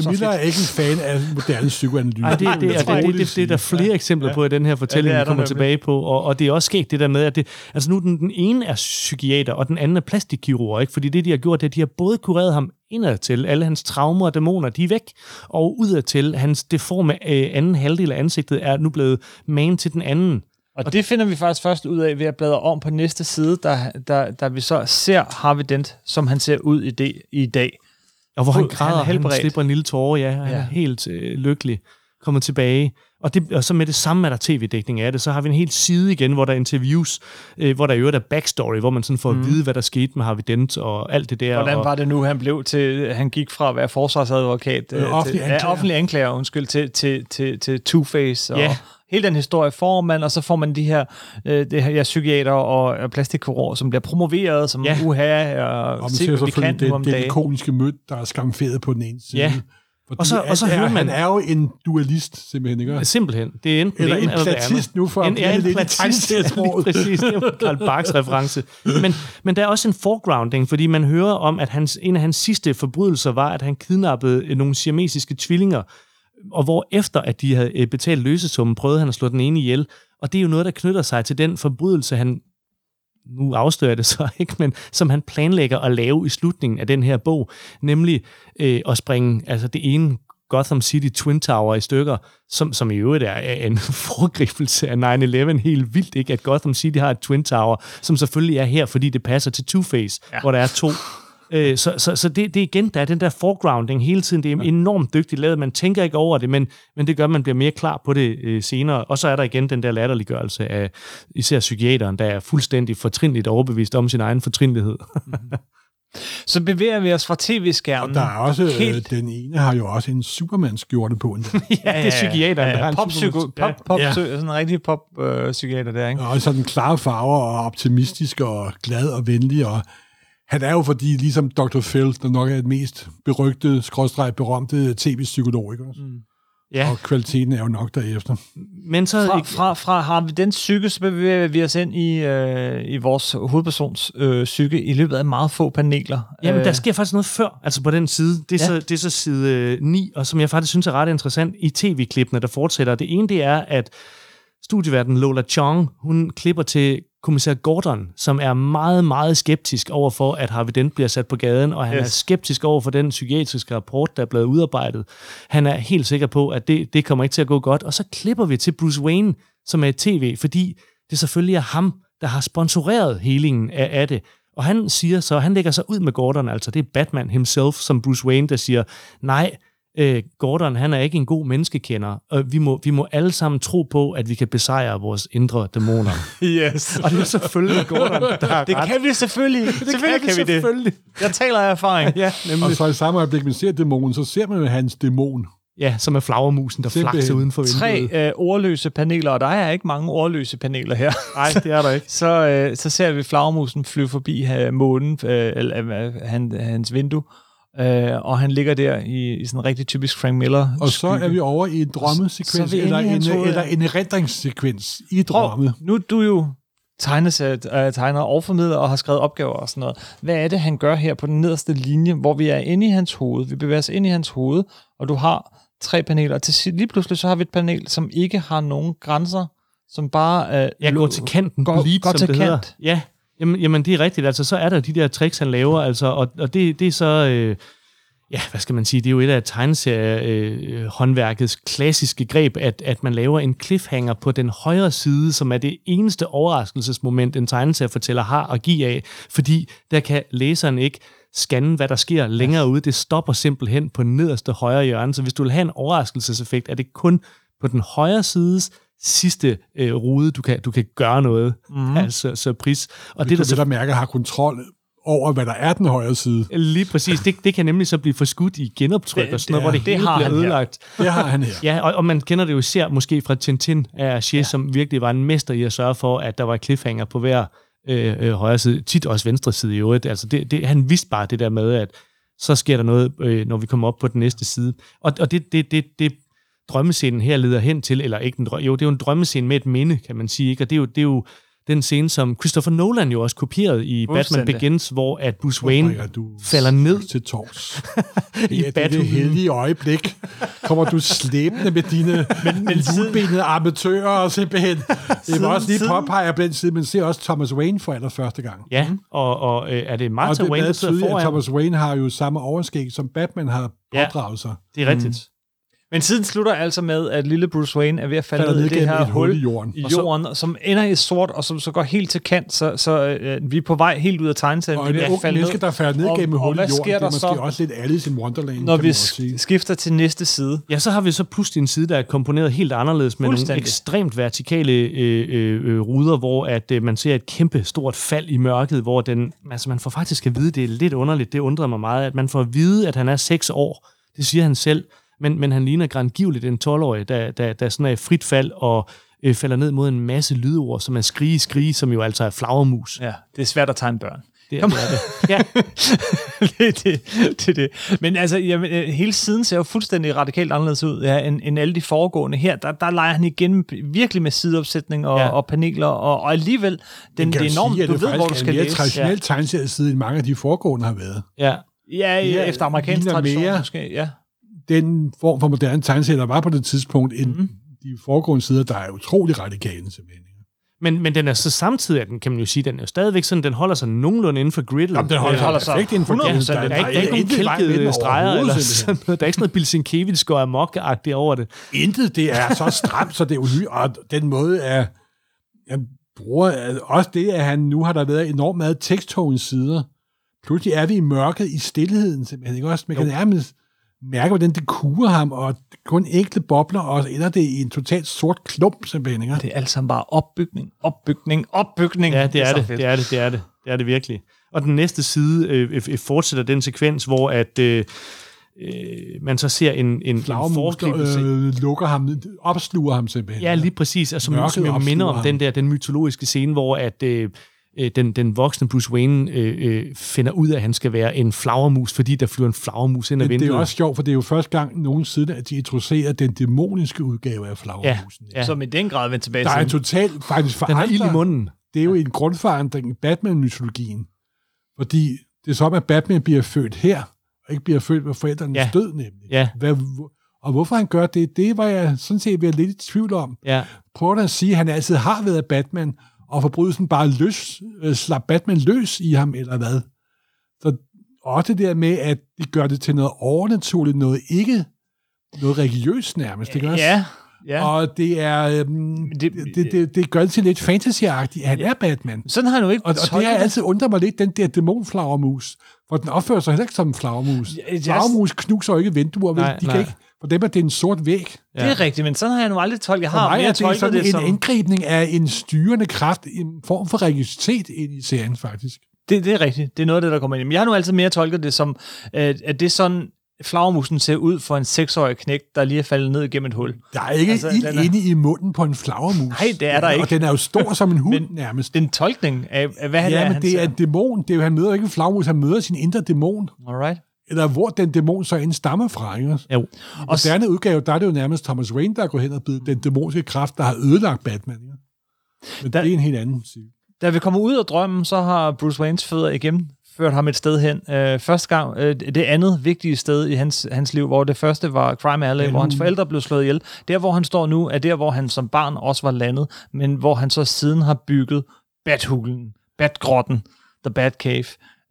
så Miller er ikke en fan af moderne psykoanalyse. Ej, det, det, det, det, det, det, det, er der flere eksempler på i den her fortælling, Ja, vi kommer tilbage på. Og, og det er også sket det der med, at det, altså nu den, den ene er psykiater, og den anden er plastikkirurg, ikke? fordi det, de har gjort, det er, at de har både kureret ham indadtil, alle hans traumer og dæmoner, de er væk, og udadtil, hans deforme øh, anden halvdel af ansigtet er nu blevet man til den anden. Og det finder vi faktisk først ud af ved at bladre om på næste side, der, der, der vi så ser Harvey Dent, som han ser ud i, det, i dag. Og hvor han er græder, han, han slipper en lille tårer, ja, han Ja. er helt øh, lykkelig, kommer tilbage. Og, det, og så med det samme er der tv-dækning af det. Så har vi en hel side igen, hvor der er interviews, øh, hvor der i øvrigt er backstory, hvor man sådan får mm. at vide, hvad der skete med Harvey Dent og alt det der. Hvordan og, var det nu, han blev til, han gik fra at være forsvarsadvokat, øh, offentlig til, anklager. ja, offentlig anklager, undskyld, til, til, til, til Two-Face. Og, Ja. Hele den historie får man, og så får man de her, øh, det her ja, psykiater og, og plastikkirurger, som bliver promoveret som Ja. uha, og, Og se, hvad vi kan selvfølgelig nu om det, det ikoniske mødt, der er skamferet på den ene side. Ja. Fordi Og så- og så at- hører er, man- Han er jo en dualist, simpelthen, ikke? Simpelthen. Det er enten Eller det en det andet. platist nu, for at en, blive ja, en lidt platist, ja, *laughs* præcis. Det var Karl Barks reference. Men, men der er også en foregrounding, fordi man hører om, at hans, en af hans sidste forbrydelser var, at han kidnappede nogle siamesiske tvillinger, og hvor efter at de havde øh, betalt løsesummen, prøvede han at slå den ene ihjel. Og det er jo noget, der knytter sig til den forbrydelse, han nu afslører det så ikke, men som han planlægger at lave i slutningen af den her bog, nemlig øh, at springe altså det ene Gotham City Twin Tower i stykker, som, som i øvrigt er er en *laughs* foregribelse af 9-11 helt vildt, ikke? At Gotham City har et Twin Tower, som selvfølgelig er her, fordi det passer til Two-Face, ja. hvor der er to. Øh, så så, så det, det er igen, der er den der foregrounding hele tiden. Det er enormt dygtigt lavet. Man tænker ikke over det, men, men det gør, at man bliver mere klar på det øh, senere. Og så er der igen den der latterliggørelse af især psykiateren, der er fuldstændig fortrinligt overbevist om sin egen fortrinlighed. *laughs* Så bevæger vi os fra tv-skærmen. Og der er også, øh, Helt- den ene har jo også en Superman-skjorte på. endda. *laughs* ja, det er psykiateren, der har en pop, Superman- pop, pop, Ja. sådan en rigtig pop-psykiater der, ikke? Og sådan klare farver og optimistisk og glad og venlig. Og han er jo fordi, ligesom Dr. Phil, der nok er et mest berygtede, skrådstræk berømte tv-psykolog, ikke også? Mm. Ja, Og kvaliteten er jo nok derefter. men så... Fra, fra, fra har vi den psyke, så bevæger vi os ind i, øh, i vores hovedpersons øh, psyke i løbet af meget få paneler. Jamen, der Øh, sker faktisk noget før, altså på den side. Det er, Ja. ja. så, det er så side øh, 9, og som jeg faktisk synes er ret interessant i tv-klippene, der fortsætter. Det ene, det er, at studieverden Lola Chong, hun klipper til kommissær Gordon, som er meget, meget skeptisk over for, at Harvey Dent bliver sat på gaden, og han. Yes. er skeptisk over for den psykiatriske rapport, der er blevet udarbejdet. Han er helt sikker på, at det, det kommer ikke til at gå godt. Og så klipper vi til Bruce Wayne, som er i tv, fordi det selvfølgelig er ham, der har sponsoreret helingen af, af det. Og han siger så, han lægger sig ud med Gordon, altså det er Batman himself, som Bruce Wayne, der siger, nej, øh, Gordon, han er ikke en god menneskekender, og vi må, vi må alle sammen tro på, at vi kan besejre vores indre dæmoner. *laughs* Yes. og det er selvfølgelig Gordon, der har Det ret. kan vi selvfølgelig. Det selvfølgelig kan vi det. selvfølgelig. Jeg taler af erfaring. Ja, nemlig. Og så i samme øjeblik, man ser dæmonen, så ser man jo hans dæmon. Ja, som er flagermusen, der Simpelthen. flakser uden for Tre vinduet. øh, ordløse paneler, og der er ikke mange ordløse paneler her. Nej, det er der ikke. så, øh, så ser vi flagermusen flyve forbi øh, månen, øh, eller øh, han, hans vindue, øh, og han ligger der i, i sådan en rigtig typisk Frank Miller. Og så er vi over i en drømmesekvens, så er vi inde eller, i hans en, hoved, eller en erindringssekvens i drømme. nu er du jo tegnesæt, øh, tegner og formidler og har skrevet opgaver og sådan noget. Hvad er det, han gør her på den nederste linje, hvor vi er inde i hans hoved? Vi bevæger os ind i hans hoved, og du har tre paneler. Og til sidst, lige pludselig så har vi et panel, som ikke har nogen grænser, som bare... Øh, Jeg går til kanten, Går- bleed, går som til det hedder. kant. Ja, jamen, jamen det er rigtigt. Altså, så er der de der tricks, han laver, altså, og, og det, det er så... Øh, ja, hvad skal man sige, det er jo et af tegneserie øh, klassiske greb, at, at man laver en cliffhanger på den højre side, som er det eneste overraskelsesmoment, en tegneseriefortæller har at give af, fordi der kan læseren ikke scanne, hvad der sker længere ude. Det stopper simpelthen på nederste højre hjørne, så hvis du vil have en overraskelseseffekt, er det kun på den højre sides sidste øh, rude, du kan, du kan gøre noget. Mm. Altså, så pris. Og det, du der vel så at mærke har kontrol over, hvad der er den højre side. Lige præcis. Det, det kan nemlig så blive forskudt i genoptryk Det- og sådan noget, hvor det, det hele har bliver han her. ødelagt. Det har han her. *laughs* Ja, og, og man kender det jo især måske fra Tintin af Hergé, ja. som virkelig var en mester i at sørge for, at der var cliffhanger på hver øh, øh, højre side, tit også venstre side i øvrigt. Altså det, det, han vidste bare det der med, at så sker der noget, øh, når vi kommer op på den næste side. Og, og det, det, det, det drømmescenen her leder hen til, eller ikke en drøm, jo, det er jo en drømmescene med et minde, kan man sige, ikke? og det er jo, det er jo den scene, som Christopher Nolan jo også kopierede i Batman. Begins, hvor at Bruce Wayne drikker du falder ned til tors. *laughs* i Ja, det er det heldige øjeblik. Kommer du slæbende med dine *laughs* men, men hjulbenede amatører og simpelthen. Det var også lige siden- påpege på den side, men ser også Thomas Wayne for allerførste gang. Ja, og, og øh, er det Og Martha det er Wayne, der sidder foran? Thomas Wayne har jo samme overskæg, som Batman har Ja. pådraget sig. Det er rigtigt. Men siden slutter altså med, at lille Bruce Wayne er ved at falde ned i det her et hul hul i jorden. i Og så- jorden, som ender i sort, og som så går helt til kant, så, så øh, vi er på vej helt ud af tegneserien. Og en er ved at ung falde menneske, der falder ned Og- gennem hul i hvad jorden, sker det er der måske så? også lidt Alice in Wonderland, når vi skifter til næste side. Ja, så har vi så pludselig en side, der er komponeret helt anderledes, med nogle ekstremt vertikale øh, øh, øh, ruder, hvor at, øh, man ser et kæmpe stort fald i mørket, hvor den, altså man får faktisk at vide, det er lidt underligt, det undrer mig meget, at man får at vide, at han er seks år. Det siger han selv. Men, men han ligner grandgiveligt en 12-årig, der, der, der sådan er i frit fald og øh, falder ned mod en masse lydord, som er skrige, skrige, som jo altså er flagermus. Ja, det er svært at tegne børn. Det, Kom. det er det. *laughs* Ja, det, det, det, det. Men altså, jamen, øh, hele siden ser jo fuldstændig radikalt anderledes ud, ja, end, end alle de foregående. Her, der, der leger han igen virkelig med sideopsætning og, Ja. ja. og paneler, og, og alligevel, den, det er enormt, sige, du det ved, hvor du skal er en mere læse. traditionel tegneserieside, end mange af de foregående har været. ja. Ja, ja, Ja, efter amerikansk tradition mere- måske, ja. Den form for moderne tegneserier, der var på det tidspunkt, end Mhm. de foregående sider, der er utrolig radikale simpelthen. Men, men den er så samtidig, at den, kan man jo sige, den er jo stadigvæk sådan, den holder sig nogenlunde inden for griddet. Jamen, den holder, Det holder sig perfekt inden for 100% grillen. Der Der er ikke, der er ikke nogen kælkede streger eller sådan noget. Der er ikke sådan noget Bill Sienkiewicz går amok over det. Intet, det er så stramt, så det er jo ny, og den måde er, jeg bruger også det, at han nu har der været enormt meget teksttogens sider. Pludselig er vi i mørket, i stillheden, simpelthen, ikke også? Man kan nærmest mærke, hvordan det kuger ham, og kun enkelte bobler, og så ender det i en totalt sort klump, simpelthen, ikke? Det er alt sammen bare opbygning, opbygning, opbygning. Ja, det er det, fedt. det er det, det er det, det er det virkelig. Og den næste side øh, øh, fortsætter den sekvens, hvor at øh, øh, man så ser en, en, en foregribelse. øh, lukker ham, opsluger ham simpelthen. Ja, lige præcis. Altså, som, Mørket som jo minder om ham. den der den mytologiske scene, hvor at øh, øh, den, den voksne Bruce Wayne øh, øh, finder ud af, at han skal være en flagermus, fordi der flyver en flagermus ind ad Men det er vinduet. jo også sjovt, for det er jo første gang nogensinde, at de introducerer den dæmoniske udgave af flagermusen. Ja. Som i den grad vendte tilbage Der er til. totalt faktisk den har ild i forandret. munden. Det er jo en grundforandring i Batman-mytologien. Fordi det er som, at Batman bliver født her, og ikke bliver født ved forældrenes Ja. død, nemlig. Ja. Hvad, og hvorfor han gør det, det var jeg sådan set ved lidt i tvivl om. Ja, Prøver at sige, at han altid har været Batman, og forbrydelsen bare løs, øh, slap Batman løs i ham, eller hvad. Så også det der med, at de gør det til noget overnaturligt, noget ikke noget religiøst nærmest, ikke også? Ja, ja. Og det er øhm, det, det- det, det, gør det til lidt fantasyagtigt. Han er Batman. Sådan har han jo ikke Og, og det har altid undret mig lidt, den der dæmonflagermus. For den opfører sig heller ikke som en flagermus. Ja, jeg- Flagermus knuser jo ikke vinduer. Nej, de nej. kan ikke, for dem er det en sort væg. Det er rigtigt, men sådan har jeg nu aldrig tolket. Jeg For har mig mere er det sådan det en som... indgribning af en styrende kraft, en form for religiøsitet ind i serien, faktisk. Det, det er rigtigt. Det er noget af det, der kommer ind. Men jeg har nu altid mere tolket det som, at, det er sådan, flagermusen ser ud for en seksårig knæk, der lige er faldet ned igennem et hul. Der er ikke Altså, ild den er- inde i munden på en flagermus. Nej, det er der ikke. Og den er jo stor som en *laughs* hund Men- nærmest. Det er en tolkning af, af hvad han er, Ja, men han det er ser. en dæmon. Det er jo, han møder ikke en flagermus, han møder sin indre dæmon. Alright. Eller hvor den dæmon så end stammer fra. Ikke? jo. I moderne udgave, der er det jo nærmest Thomas Wayne, der er gået hen og blevet den dæmoniske kraft, der har ødelagt Batman. Ikke? Men Der- det er en helt anden side. Da vi kommer ud af drømmen, så har Bruce Waynes fødder igen ført ham et sted hen. Øh, første gang, øh, det andet vigtige sted i hans, hans liv, hvor det første var Crime Alley, Ja, hvor hans forældre blev slået ihjel. Der, hvor han står nu, er der, hvor han som barn også var landet, men hvor han så siden har bygget Bathulen, Batgrotten, The Batcave.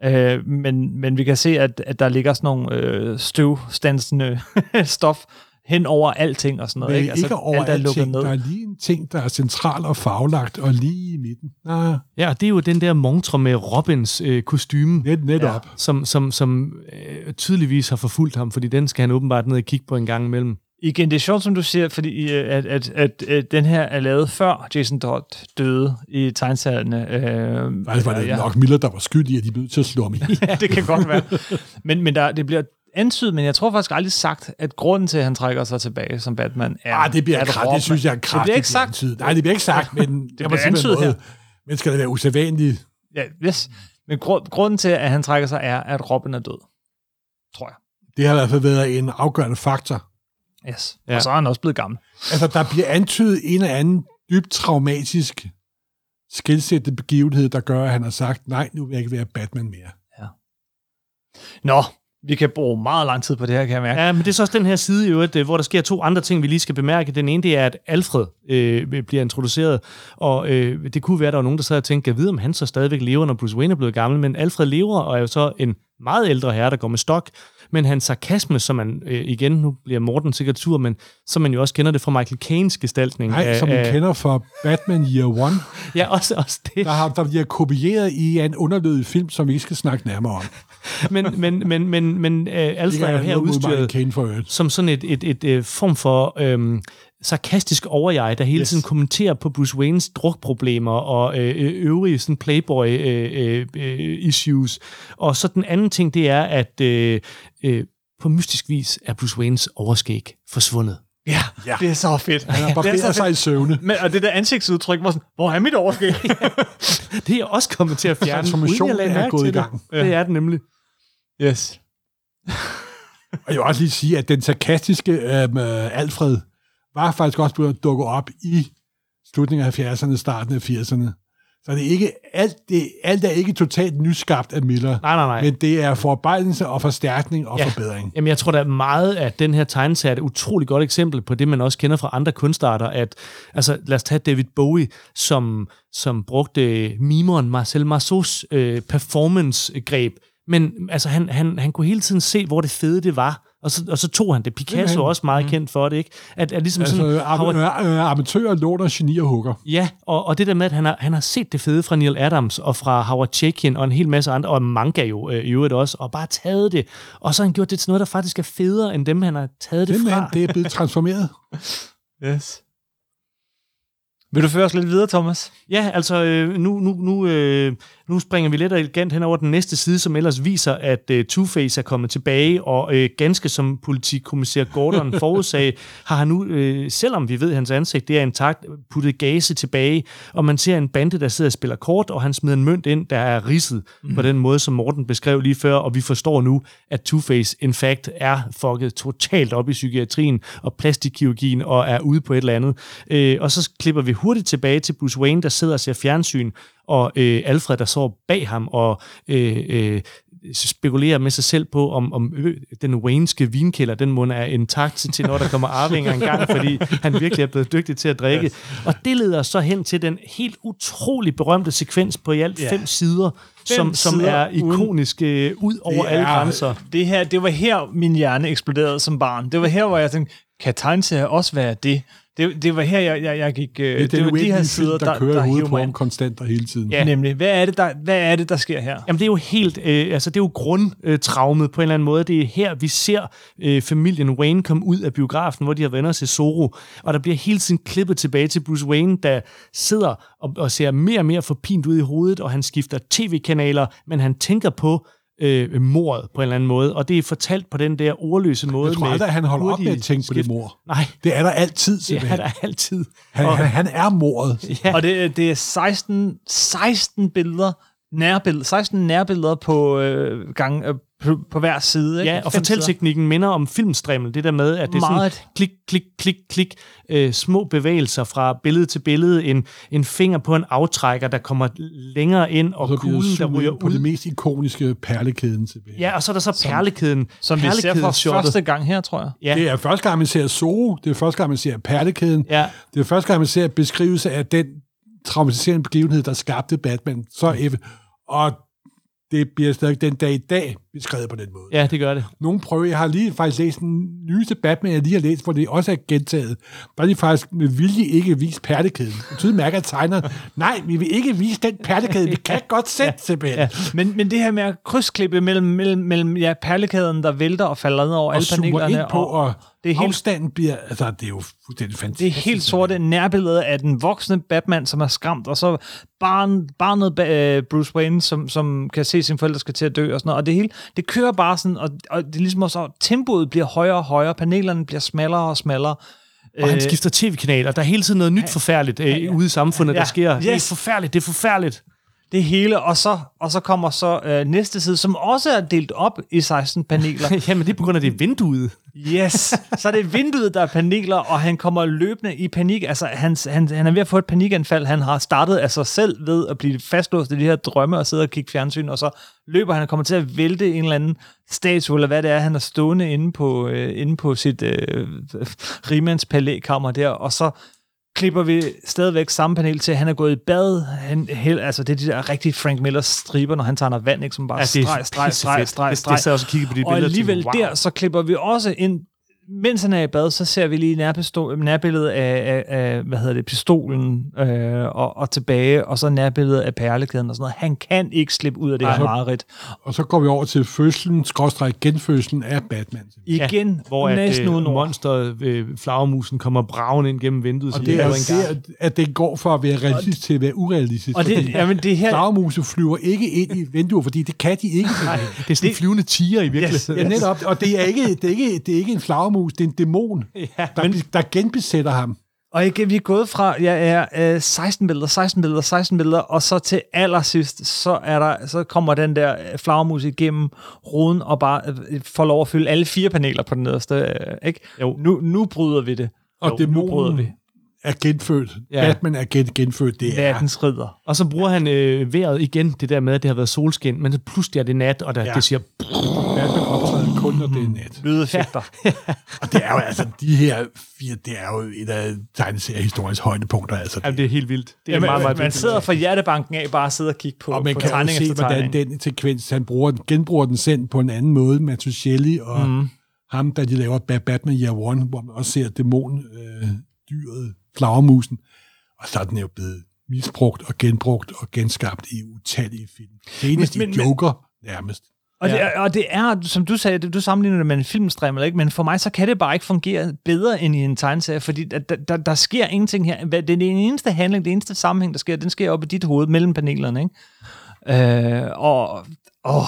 Øh, men, men vi kan se, at, at der ligger sådan nogle øh, støvstansende *laughs* stof hen over alting og sådan noget. Men ikke? ikke, ikke over alt er lukket alting. ned. Der er lige en ting, der er central og faglagt, og lige i midten. Nej, Ja, og det er jo den der montre med Robins øh, kostyme, net, netop. Ja. som, som, som øh, tydeligvis har forfulgt ham, fordi den skal han åbenbart ned og kigge på en gang imellem. Igen, det er sjovt, som du siger, fordi øh, at, at, at, at den her er lavet før Jason Todd døde i tegnserierne. Øh, Faktisk var det ja, nok Miller, der var skyld i, at de blev til at slå ham. *laughs* Ja, det kan godt være. Men, men der, det bliver antydet, men jeg tror faktisk aldrig sagt, at grunden til, at han trækker sig tilbage som Batman, er, Ah, det bliver at Robin- det synes jeg er Det kraftigt. bliver ikke sagt. antydet. Nej, det bliver ikke sagt, men *laughs* det bliver antydet her. Men skal det være usædvanligt? Ja, yes. Men gru- grunden til, at han trækker sig, er, at Robin er død. Tror jeg. Det har i hvert fald været en afgørende faktor. Yes. Ja. Ja. Og så er han også blevet gammel. Altså, der bliver antydet en eller anden dybt traumatisk skilsættende begivenhed, der gør, at han har sagt, nej, nu vil jeg ikke være Batman mere. Nå, vi kan bruge meget lang tid på det her, kan jeg mærke. Ja, men det er så også den her side i øvrigt, øh, hvor der sker to andre ting, vi lige skal bemærke. Den ene, det er, at Alfred øh, bliver introduceret, og øh, det kunne være, at der var nogen, der sad og tænkte, jeg ved, om han så stadigvæk lever, når Bruce Wayne er blevet gammel, men Alfred lever, og er jo så en meget ældre herre, der går med stok, men hans sarkasme, som man, øh, igen, nu bliver Morten sikkert sur, men som man jo også kender det fra Michael Caines gestaltning. Nej, af- som man af- kender fra Batman Year One, Ja, også, også det. der har der bliver kopieret i en underlødig film, som vi ikke skal snakke nærmere om. *laughs* Men, men, men, men, men øh, Alfred er jo er her udstyret for som sådan et, et, et, et form for øhm, sarkastisk overjeg, der hele Yes. tiden kommenterer på Bruce Waynes drukproblemer og øh, øh, øvrige sådan playboy øh, øh, øh, issues. Og så den anden ting, det er, at øh, øh, på mystisk vis er Bruce Waynes overskæg forsvundet. Ja, Ja. det er så fedt. Han har er barberet sig i søvne. Men, og det der ansigtsudtryk var sådan, hvor er mit overskæg? *laughs* Det er også kommet til at fjerne. Transformationen er mærke gået til i gang. Det. det er den nemlig. yes. Og jeg vil også lige sige, at den sarkastiske øhm, øh, Alfred var faktisk også begyndt at dukke op i slutningen af 70'erne, starten af 80'erne. Så det er ikke, alt, det, alt er ikke totalt nyskabt af Miller, Nej, nej, nej. men det er forarbejdelse og forstærkning og Ja. forbedring. Jamen, jeg tror, der er meget af den her tegneserie er et utroligt godt eksempel på det, man også kender fra andre kunstarter, at, altså, lad os tage David Bowie, som, som brugte mimeren Marcel Marceaus øh, performance-greb, men altså, han, han, han kunne hele tiden se, hvor det fede det var, og så, og så tog han det. Picasso er også meget mm. kendt for det, ikke? At, at ligesom Altså, sådan, Howard, ar- øh, amatører låner genier hugger. Ja, og, og det der med, at han har, han har set det fede fra Neil Adams og fra Howard Chaykin og en hel masse andre, og manga jo øh, i øvrigt også, og bare taget det, og så har han gjort det til noget, der faktisk er federe end dem, han har taget det Simpelthen, fra. det er blevet transformeret. *laughs* Yes. Vil du føre os lidt videre, Thomas? Ja, altså øh, nu, nu, nu, øh, nu springer vi lidt elegant hen over den næste side, som ellers viser, at øh, Two-Face er kommet tilbage, og øh, ganske som politikommissær Gordon *laughs* forudsagde, har han nu, øh, selvom vi ved, at hans ansigt det er intakt, puttet gase tilbage, og man ser en bande, der sidder og spiller kort, og han smider en mønt ind, der er ridset mm. på den måde, som Morten beskrev lige før, og vi forstår nu, at Two-Face in fact er fucket totalt op i psykiatrien og plastikkirurgien, og er ude på et eller andet. Øh, og så klipper vi hurtigt tilbage til Bruce Wayne, der sidder og ser fjernsyn, og øh, Alfred, der står bag ham og øh, øh, spekulerer med sig selv på, om, om øh, den Wayneske vinkælder, den mund er intakt til, når der kommer arvinger engang, fordi han virkelig er blevet dygtig til at drikke. Yes. Og det leder så hen til den helt utrolig berømte sekvens på i alt Ja. fem sider, som, som er ikonisk øh, ud over Det alle er- grænser. Det her, det var her, min hjerne eksploderede som barn. Det var her, hvor jeg tænkte, kan tegneserier også være det? Det, det var her, jeg, jeg, jeg gik... Øh, Det det var de her uendelige sider, film, der, der, kører der hovedet hiver på ham konstant og hele tiden. Ja. Nemlig, hvad er, det, der, hvad er det, der sker her? Jamen det er jo helt, øh, altså det er jo grundtraumet på en eller anden måde. Det er her, vi ser øh, familien Wayne komme ud af biografen, hvor de har venner til Zorro, og der bliver hele tiden klippet tilbage til Bruce Wayne, der sidder og, og ser mere og mere forpint ud i hovedet, og han skifter tv-kanaler, men han tænker på øh, mordet på en eller anden måde, og det er fortalt på den der ordløse måde. Jeg tror med aldrig, at han holder op med at tænke på det skift. mor. Nej, Det er der altid, det er simpelthen. der altid. Han, Og- han, han er mordet. Ja. Og det, det er 16, 16 billeder, nærbilleder, 16 nærbilleder på, øh, gang, øh, på, på hver side. Ikke? Ja, og fortælteknikken minder om filmstrimmel. Det der med, at det er Meget. sådan klik, klik, klik, klik, øh, små bevægelser fra billede til billede. En, en finger på en aftrækker, der kommer længere ind, og, Og kuglen, der ryger på ud. det mest ikoniske perlekæden tilbage. Ja, og så er der så perlekæden. Som vi ser for første gang her, tror jeg. Ja, Det er første gang, man ser Zorro. Det er første gang, man ser perlekæden. ja, Det er første gang, man ser beskrivelse af den traumatiserende begivenhed, der skabte Batman. Så og det bliver stadig den dag i dag beskrevet på den måde. ja, det gør det. Nogle prøver, jeg har lige faktisk læst den nyeste Batman, jeg lige har læst, hvor det også er gentaget. Er de faktisk med vilje ikke vist perlekæden. Og tydeligt mærker tegner, *laughs* nej, vi vil ikke vise den perlekæde, vi kan godt sætte ja, simpelthen. Ja. Men, men det her med at krydsklippe mellem, mellem, mellem ja, perlekæden, der vælter og falder ned over Og alle panelerne. på, og det er helt- afstanden bliver, altså det er jo fuldstændig fantastisk. Det er helt sorte nærbillede af den voksne Batman, som er skræmt, og så barn, barnet øh, Bruce Wayne, som, som kan se, at sine forældre skal til at dø og sådan noget. Og det hele, det kører bare sådan, og, og det er ligesom også, tempoet bliver højere og højere, panelerne bliver smallere og smallere. Og han Øh, skifter tv-kanal, og der er hele tiden noget nyt forfærdeligt øh, ude i samfundet, Ja, der sker. Det er yes. forfærdeligt, det er forfærdeligt. Det hele, og så, og så kommer så øh, næste side, som også er delt op i 16 paneler. *laughs* Jamen, det er på grund af det vinduet. Yes, så er det vinduet, der er paneler, og han kommer løbende i panik. Altså, han, han, han er ved at få et panikanfald. Han har startet af sig selv ved at blive fastlåst i de her drømme og sidde og kigge fjernsyn, og så løber han og kommer til at vælte en eller anden statue, eller hvad det er, han er stående inde på, øh, inde på sit øh, *laughs* rimands palækammer der, og så klipper vi stadigvæk samme panel til, at han er gået i bad. Han, hel, altså, det er de der rigtige Frank Miller striber, når han tager vand, ikke, som bare Ja, det streg, streg, streg, streg, Det- streg. Det sad også og kiggede på de Og billeder. alligevel tænkte, wow. der, så klipper vi også ind mens han er i bad, så ser vi lige nærpistol, nærbilledet af, af, af, hvad hedder det, pistolen øh, og, og tilbage, og så nærbilledet af perlekæden og sådan noget. Han kan ikke slippe ud af det Ej. her mareridt. Og så går vi over til fødslen, skråstrej genfødslen af Batman. Igen, Ja, hvor at, næsten øh, uden monster, øh, flagermusen, kommer braven ind gennem vinduet. Og det er gang. det, at det går fra at være realistisk til at være urealistisk. Og det, fordi jamen, det her... Flagermuse flyver ikke ind i vinduer, fordi det kan de ikke. Det er sådan en flyvende tiger i virkeligheden. Ja, netop. Og det er ikke, det er ikke, det er ikke en flagermus, det er en dæmon, Ja, der, men, der genbesætter ham. Og igen, vi er gået fra, ja, ja, øh, 16 billeder, 16 billeder, 16 billeder, og så til allersidst, så, er der, så kommer den der øh, flagermus igennem ruden og bare øh, får lov at fylde alle fire paneler på den nederste. Øh, ikke? Jo. Nu, nu bryder vi det. Og Jo, nu bryder dæmonen vi. er genfødt. Ja. Batman er gen, genfødt. Det er, Nattens ridder. Og så bruger han øh, vejret igen, det der med, at det har været solskin, men så pludselig er det nat, og der, ja. Det siger, Batman optræder kun, når det er nat. Lydeffekter. *laughs* Og det er jo altså, de her fire, det er jo et af tegneseriehistoriens højdepunkter. Altså. at det er helt vildt. Det er Ja, meget, man, meget man vigtigt. sidder fra hjertebanken af bare og sidder og kigger på, og man på kan jo tegning se, hvordan den sekvens, han bruger, genbruger den selv på en anden måde, Mattuschelli og mm. ham, da de laver Ba- Batman Year One, hvor man også ser dæmon, øh, dyret, flagermusen, og så er den jo blevet misbrugt og genbrugt og genskabt i utallige film. Senest Men- i men- Joker, nærmest. Og, det, Ja. er- og det er, som du sagde, du sammenligner det med en filmstream, eller ikke? men for mig så kan det bare ikke fungere bedre end i en tegneserie, fordi der, der, der, sker ingenting her. Det er den eneste handling, det eneste sammenhæng, der sker, den sker op i dit hoved mellem panelerne. Ikke? Øh, og åh,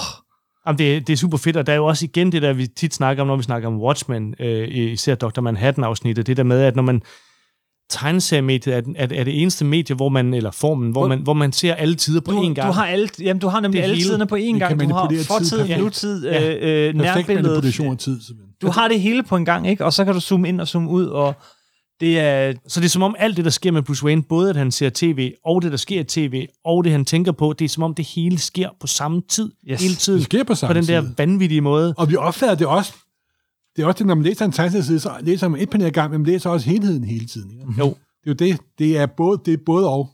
Jamen, det, det er super fedt, og der er jo også igen det der, vi tit snakker om, når vi snakker om Watchmen, øh, især Dr. Manhattan-afsnittet, det der med, at når man tegneseriemediet er, er, er det eneste medie, hvor man, eller formen, hvor Hvor- man, hvor man ser alle tider på du, én gang. du har, alle, jamen, du har nemlig Det alle hele. tiderne på én gang. Du har tid fortid, nutid, Ja. øh, øh, nærbilledet. manipulation af tid, simpelthen. Du har det hele på en gang, ikke? og så kan du zoome ind og zoome ud, og det er... Så det er som om alt det, der sker med Bruce Wayne, både at han ser tv, og det, der sker i tv, og det, han tænker på, det er som om det hele sker på samme tid, Yes. hele tiden, Det sker på samme på den der tid. vanvittige måde. Og vi opfatter det også, det er også det, når man læser en tegneside, så læser man et panel ad gang, men man læser også helheden hele tiden. Ikke? Jo. Det er jo det. Det er både, det er både og.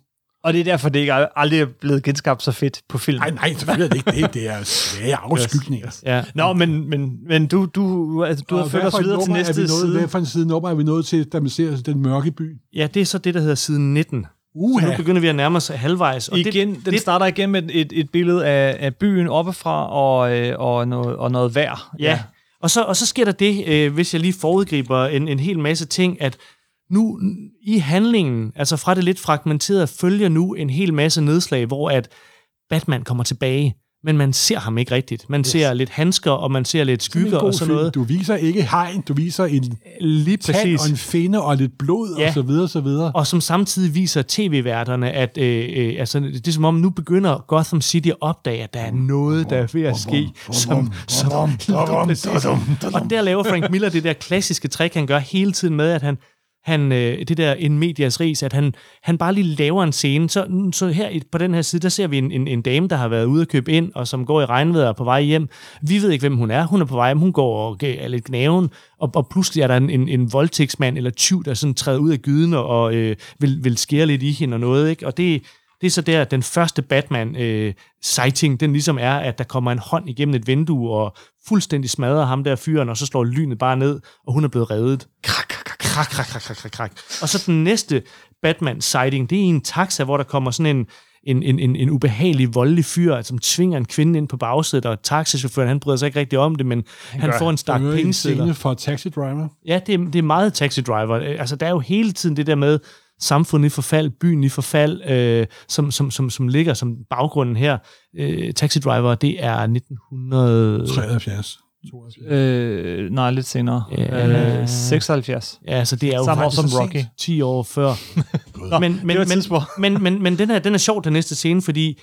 Og det er derfor, det ikke er- aldrig er blevet genskabt så fedt på film. Nej, nej, selvfølgelig er det ikke det. Det er svage *laughs* afskygninger. Ja. Nå, men, men, men du, du, altså, du har Og ført hvad os videre til næste vi nået, side. Hvad for en side nummer er vi nået til, da man ser den mørke by? ja, det er så det, der hedder side 19. Så Uha. nu begynder vi at nærme os halvvejs. Og Igen, det, den det, starter igen med et, et billede af, af byen oppefra og, øh, og, noget, og noget vejr. Ja, og så, og så sker der det, øh, hvis jeg lige foregriber en, en hel masse ting, at nu i handlingen, altså fra det lidt fragmenterede, følger nu en hel masse nedslag, hvor at Batman kommer tilbage, men man ser ham ikke rigtigt. Man yes. ser lidt handsker, og man ser lidt skygger og sådan film. noget. Du viser ikke hegn, du viser en Lige præcis. og en finde og lidt blod Ja. og så videre, så videre. og som samtidig viser tv-værterne, at øh, øh, altså, det er som om, nu begynder Gotham City at opdage, at der er noget, der er ved at ske. Som, som, og der laver Frank Miller det der klassiske trick, han gør hele tiden med, at han, han øh, det der en medias ris, at han, han bare lige laver en scene. Så, så her i- på den her side, der ser vi en, en, en dame, der har været ude at købe ind, og som går i regnvejr på vej hjem. Vi ved ikke, hvem hun er. Hun er på vej hjem, hun går og er lidt gnaven, og, og pludselig er der en, en, en voldtægtsmand eller tyv, der sådan træder ud af gyden og, og øh, vil, vil skære lidt i hende og noget. Ikke? Og det, det er så der, den første Batman-sighting, øh, den ligesom er, at der kommer en hånd igennem et vindue og fuldstændig smadrer ham der fyren, og så slår lynet bare ned, og hun er blevet reddet. Krak, krak, krak, krak, krak, krak, krak. Og så den næste Batman-sighting, det er en taxa, hvor der kommer sådan en, en, en, en, en ubehagelig, voldelig fyr, som tvinger en kvinde ind på bagsædet, og taxichaufføren, han bryder sig ikke rigtig om det, men han, han gør, får en stak pengesedler. Det er for taxidriver. Ja, det er, det er meget taxidriver. Altså, der er jo hele tiden det der med, samfundet i forfald, byen i forfald, øh, som, som, som, som ligger som baggrunden her. Øh, Taxi Driver, det er 1900... 73. 72. Øh, nej, lidt senere. Ja. Øh, 76. Ja, så det er jo Samme år faktisk som så Rocky. sent. 10 år før. Nå, *laughs* men, det men, men, men, men, men den, her, den er sjov, den næste scene, fordi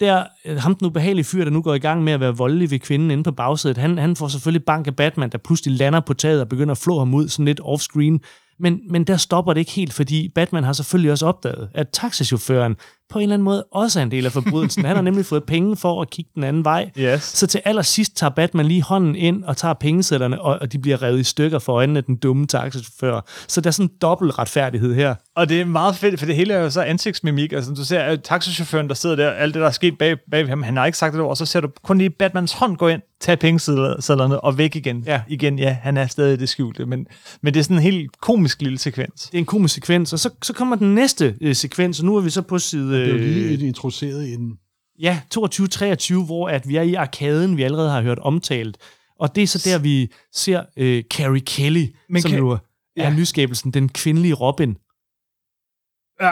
der, øh, ham den ubehagelige fyr, der nu går i gang med at være voldelig ved kvinden inde på bagsædet, han, han får selvfølgelig bank af Batman, der pludselig lander på taget og begynder at flå ham ud sådan lidt off-screen. Men, men der stopper det ikke helt, fordi Batman har selvfølgelig også opdaget, at taxichaufføren på en eller anden måde også er en del af forbrydelsen. Han har nemlig fået penge for at kigge den anden vej. Yes. Så til allersidst tager Batman lige hånden ind og tager pengesætterne, og, og de bliver revet i stykker for øjnene af den dumme taxachauffør. Så der er sådan en dobbelt retfærdighed her. Og det er meget fedt, for det hele er jo så ansigtsmimik. Altså, du ser at taxichaufføren, der sidder der, alt det, der er sket bag, bag ham, han har ikke sagt det ord, og så ser du kun lige Batmans hånd gå ind, tage pengesedlerne og væk igen. Ja. Igen, ja, han er stadig i det skjulte, men, men det er sådan en helt komisk lille sekvens. Det er en komisk sekvens, og så, så kommer den næste øh, sekvens, og nu er vi så på side... Det er jo lige Øh, et introduceret i en... ja, 22-23, hvor at vi er i arkaden, vi allerede har hørt omtalt. Og det er så der, vi ser øh, Carrie Kelly, Men Men som kan- jo er Ja. nyskabelsen, den kvindelige Robin.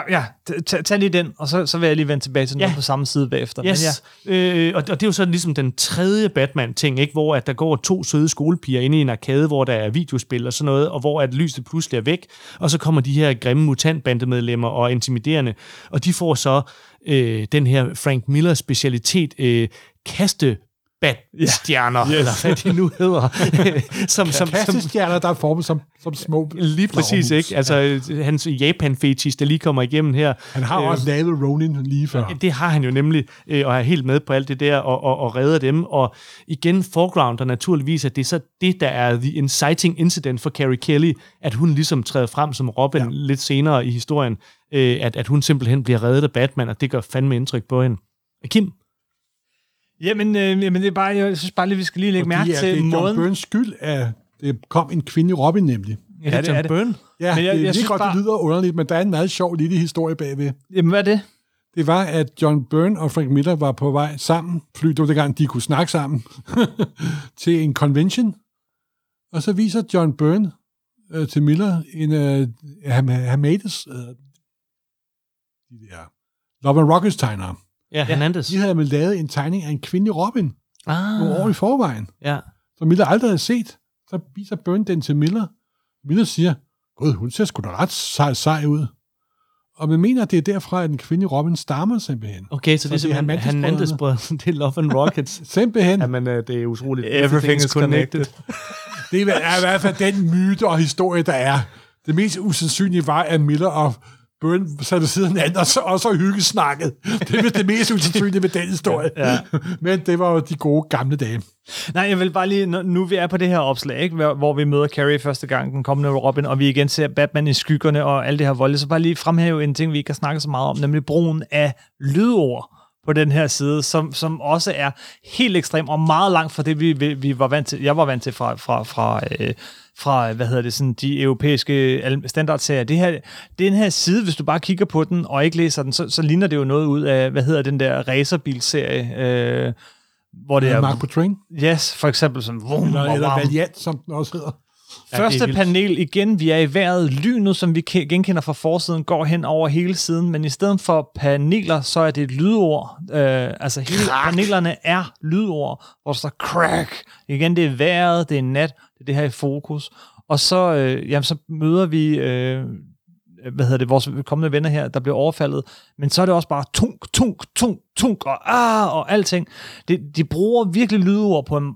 Ja, tag, tag lige den, og så, så vil jeg lige vende tilbage til noget Ja. på samme side bagefter. Yes. Men ja, Øh, og, og det er jo så ligesom den tredje Batman-ting, ikke? hvor at der går to søde skolepiger inde i en arkade, hvor der er videospil og sådan noget, og hvor at lyset pludselig er væk, og så kommer de her grimme mutantbandemedlemmer og intimiderende, og de får så øh, den her Frank Miller specialitet, øh, kaste Bat-stjerner, Ja. Yes. eller hvad de nu hedder, *laughs* som, som, som, Kastestjerner, der er formet som, som små... lige præcis, flagermus. ikke? Altså, hans Japan-fetish, der lige kommer igennem her. Han har Øh, også lavet Ronin lige før. Ja, Det har han jo nemlig, øh, og er helt med på alt det der, og, og, og redder dem. Og igen, foregrounder naturligvis, at det er så det, der er the inciting incident for Carrie Kelly, at hun ligesom træder frem som Robin ja. Ja. lidt senere i historien, øh, at, at hun simpelthen bliver reddet af Batman, og det gør fandme indtryk på hende. Kim? Jamen, øh, jamen, det er bare, jeg synes bare lige, vi skal lige lægge Fordi mærke at til det er John måden. Burns skyld, at det kom en kvinde Robin nemlig. Ja, det er det. Byrne? Ja, Men jeg- det, jeg jeg synes synes godt, bare- det lyder underligt, men der er en meget sjov lille historie bagved. Jamen, hvad er det? Det var, at John Byrne og Frank Miller var på vej sammen, fly, det var det gang, de kunne snakke sammen, *laughs* til en convention. Og så viser John Byrne øh, til Miller en øh, Hamades, øh, de der Love and Rockets tegnere. Ja, Hernandez. De havde lavet en tegning af en kvindelig Robin nogle år Ah, i forvejen, ja. som Miller aldrig havde set. Så viser Byrne den til Miller. Miller siger, Gud, hun ser sgu da ret sej, sej ud. Og man mener, at det er derfra, at den kvindelige Robin stammer simpelthen. Okay, så, Så det er simpelthen Hernandez-brødrene. Hernandez-brødrene. det er Love and Rockets. *laughs* Simpelthen. Jamen, øh, det er utroligt. Everything is connected. Det er i hvert fald den myte og historie, der er. Det mest usandsynlige var, at Miller og Sad ved siden hinanden, og så, og så hyggesnakket. Det er det mest usandsynlige ved den historie. Ja. Men det var jo de gode gamle dage. Nej, jeg vil bare lige, nu, vi er på det her opslag, ikke, hvor, vi møder Carrie første gang, den kommende Robin, og vi igen ser Batman i skyggerne og alt det her volde, så bare lige fremhæve en ting, vi ikke har snakket så meget om, nemlig brugen af lydord på den her side, som, som også er helt ekstrem og meget langt fra det, vi, vi, vi var vant til. Jeg var vant til fra, fra, fra, øh, fra hvad hedder det, sådan, de europæiske standardserier. Det her, den her side, hvis du bare kigger på den og ikke læser den, så, så ligner det jo noget ud af, hvad hedder den der racerbilserie, øh, hvor det er... Mark på train. Yes, for eksempel som vum, Eller, eller. Valiant, som den også hedder. Første panel igen, vi er i vejret. Lynet, som vi ke- genkender fra forsiden, går hen over hele siden, men i stedet for paneler, så er det et lydord. Øh, altså hele Crack. panelerne er lydord, hvor der står crack. Igen, det er vejret, det er nat, det er det her i fokus. Og så, øh, jamen, så møder vi øh, hvad hedder det, vores kommende venner her, der bliver overfaldet, men så er det også bare tunk, tunk, tunk, tunk, og ah, og alting. Det, de bruger virkelig lydord på en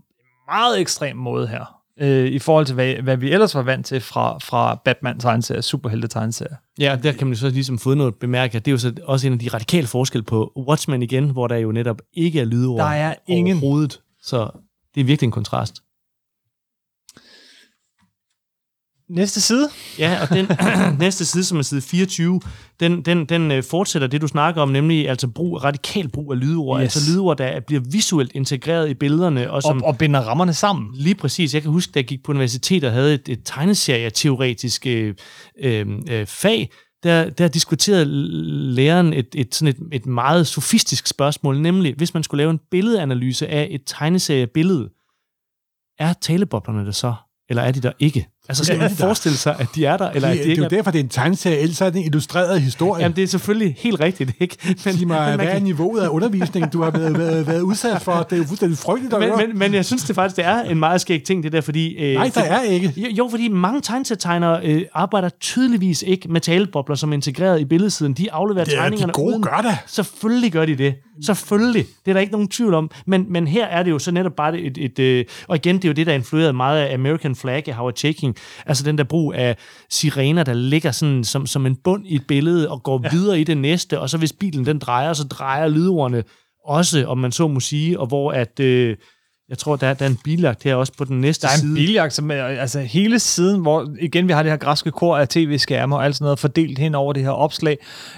meget ekstrem måde her, øh, i forhold til, hvad, hvad vi ellers var vant til fra, fra Batman-tegneserier, superhelte-tegneserier. Ja, der kan man så ligesom få noget bemærke, at det er jo så også en af de radikale forskelle på Watchmen igen, hvor der jo netop ikke er lydord Der er ingen-. Så det er virkelig en kontrast. Næste side. Ja, og den *clears throat* næste side, som er side 24, den, den, den øh, fortsætter det, du snakker om, nemlig altså brug, radikal brug af lydord. Yes. Altså lydord, der bliver visuelt integreret i billederne, og som Og, og binder rammerne sammen. Lige præcis. Jeg kan huske, da jeg gik på universitetet og havde et, et tegneserie-teoretisk øh, øh, øh, fag, der, der diskuterede læreren et, et, sådan et, et meget sofistisk spørgsmål, nemlig hvis man skulle lave en billedanalyse af et tegneseriebillede, er taleboblerne der så, eller er de der ikke? Altså skal man de er forestille sig, at de er der, eller Det, at de det er ikke jo er derfor, det er en tegneserie, ellers er det en illustreret historie. Jamen, det er selvfølgelig helt rigtigt, ikke? *laughs* Men, Sig mig, man hvad er kan- niveauet af undervisning, du har været, været, været udsat for? Det er jo fuldstændig frygteligt at høre. men, men, men jeg synes det faktisk, det er en meget skæg ting, det der, fordi... Øh, Nej, der er ikke. Jo, jo fordi mange tegneserietegnere øh, arbejder tydeligvis ikke med talebobler som er integreret i billedsiden. De afleverer Det er, tegningerne de gode uden. gør da. Selvfølgelig gør de det. Selvfølgelig. Det er der ikke nogen tvivl om. Men, men her er det jo så netop bare et... et, et øh, og igen, det er jo det, der influerede meget af American Flag af Howard Chaykin, Altså den der brug af sirener, der ligger sådan som, som en bund i et billede og går ja. videre i det næste, og så hvis bilen den drejer, så drejer lydordene også, om man så må sige, og hvor at... Øh, jeg tror, der er, der er en biljagt her også på den næste Der er side. en biljagt, som er, altså hele siden, hvor igen vi har det her græske kor af tv-skærme og alt sådan noget fordelt hen over det her opslag,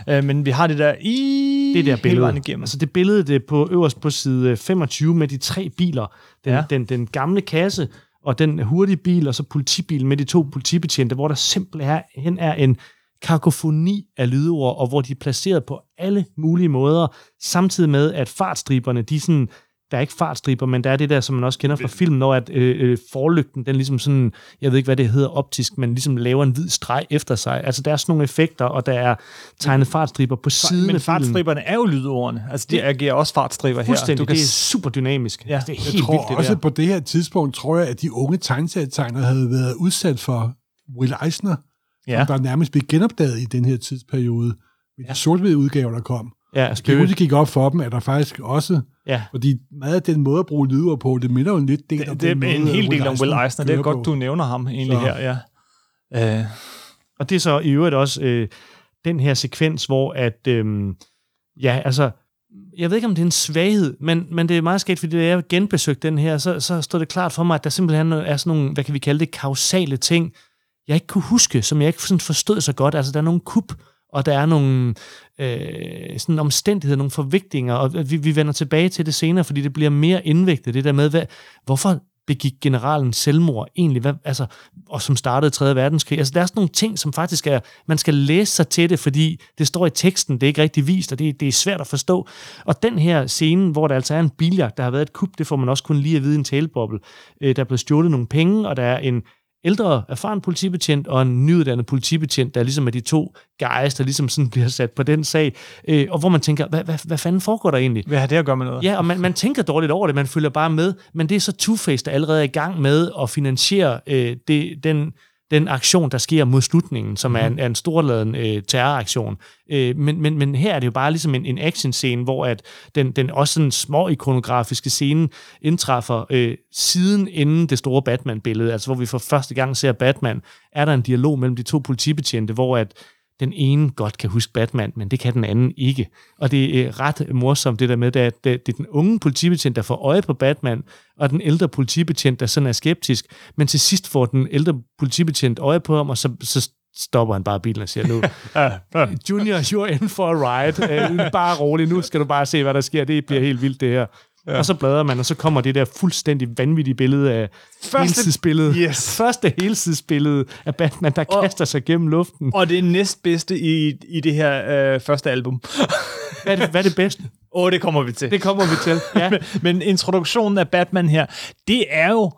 øh, men vi har det der i det der billede. igennem. Altså det billede det på øverst på side 25 med de tre biler. Den, ja. den, den gamle kasse og den hurtige bil, og så politibilen med de to politibetjente, hvor der simpelthen er en kakofoni af lydord, og hvor de er placeret på alle mulige måder, samtidig med, at fartstriberne, de sådan, der er ikke fartstriber, men der er det der, som man også kender fra film, når at øh, øh, forlygten, den ligesom sådan, jeg ved ikke, hvad det hedder optisk, men ligesom laver en hvid streg efter sig. Altså, der er sådan nogle effekter, og der er tegnet fartstriber på siden men af fartstriberne er jo lydordene. Altså, de Det- agerer også fartstriber her. Du kan det er super dynamisk. Ja. Ja. Det er Jeg helt tror vildt, det også, der. på det her tidspunkt, tror jeg, at de unge tegneserietegnere havde været udsat for Will Eisner, Ja. som der nærmest blev genopdaget i den her tidsperiode, med de sort udgaver, der kom. Ja, Det Spirit. hurtigt gik op for dem, at der faktisk også, Ja. fordi meget af den måde at bruge lyder på, det minder jo lidt del om det, det den er en måde, hel del om Will Eisner. Det er godt, på. du nævner ham egentlig Så. her, ja. Øh, Og det er så i øvrigt også øh, den her sekvens, hvor at, øh, ja, altså, jeg ved ikke, om det er en svaghed, men, men det er meget sket, fordi da jeg genbesøgte den her, så, så stod det klart for mig, at der simpelthen er sådan nogle, hvad kan vi kalde det, kausale ting, jeg ikke kunne huske, som jeg ikke sådan forstod så godt. Altså, der er nogle kup, og der er nogle øh, sådan omstændigheder, nogle forvigtninger, og vi, vi vender tilbage til det senere, fordi det bliver mere indviklet, det der med, hvad, hvorfor begik generalen selvmord egentlig, hvad, altså, og som startede 3. verdenskrig. Altså, der er sådan nogle ting, som faktisk er, man skal læse sig til det, fordi det står i teksten, det er ikke rigtig vist, og det, det er svært at forstå. Og den her scene, hvor der altså er en biljagt, der har været et kup, det får man også kun lige at vide i en taleboble. Øh, der er blevet stjålet nogle penge, og der er en ældre, erfaren politibetjent og en nyuddannet politibetjent, der ligesom er de to guys, der ligesom sådan *laughs* bliver sat på den sag, øh, og hvor man tænker, hvad, hvad, hvad fanden foregår der egentlig? hvad har det at gøre med noget? Ja, og man, man tænker dårligt over det, man følger bare med, men det er så Two-Face, der allerede er i gang med at finansiere øh, det, den, den aktion, der sker mod slutningen, som er en, er en storladen øh, terroraktion. Øh, men, men, men her er det jo bare ligesom en, en actionscene, hvor at den, den også sådan små ikonografiske scene indtræffer øh, siden inden det store Batman-billede, altså hvor vi for første gang ser Batman, er der en dialog mellem de to politibetjente, hvor at den ene godt kan huske Batman, men det kan den anden ikke. Og det er ret morsomt det der med, at det, er den unge politibetjent, der får øje på Batman, og den ældre politibetjent, der sådan er skeptisk. Men til sidst får den ældre politibetjent øje på ham, og så, så stopper han bare bilen og siger, nu. *laughs* Junior, you're in for a ride. Uh, bare rolig, nu skal du bare se, hvad der sker. Det bliver helt vildt, det her. Ja. Og så bladrer man, og så kommer det der fuldstændig vanvittige billede af Første- helsidesbilledet. Yes. *laughs* Første helsidesbillede af Batman, der Og- kaster sig gennem luften. Og det er næstbedste i, i det her øh, første album. Hvad er det, hvad er det bedste? Åh, oh, det kommer vi til. Det kommer vi til. Ja. *laughs* men, men introduktionen af Batman her, det er jo,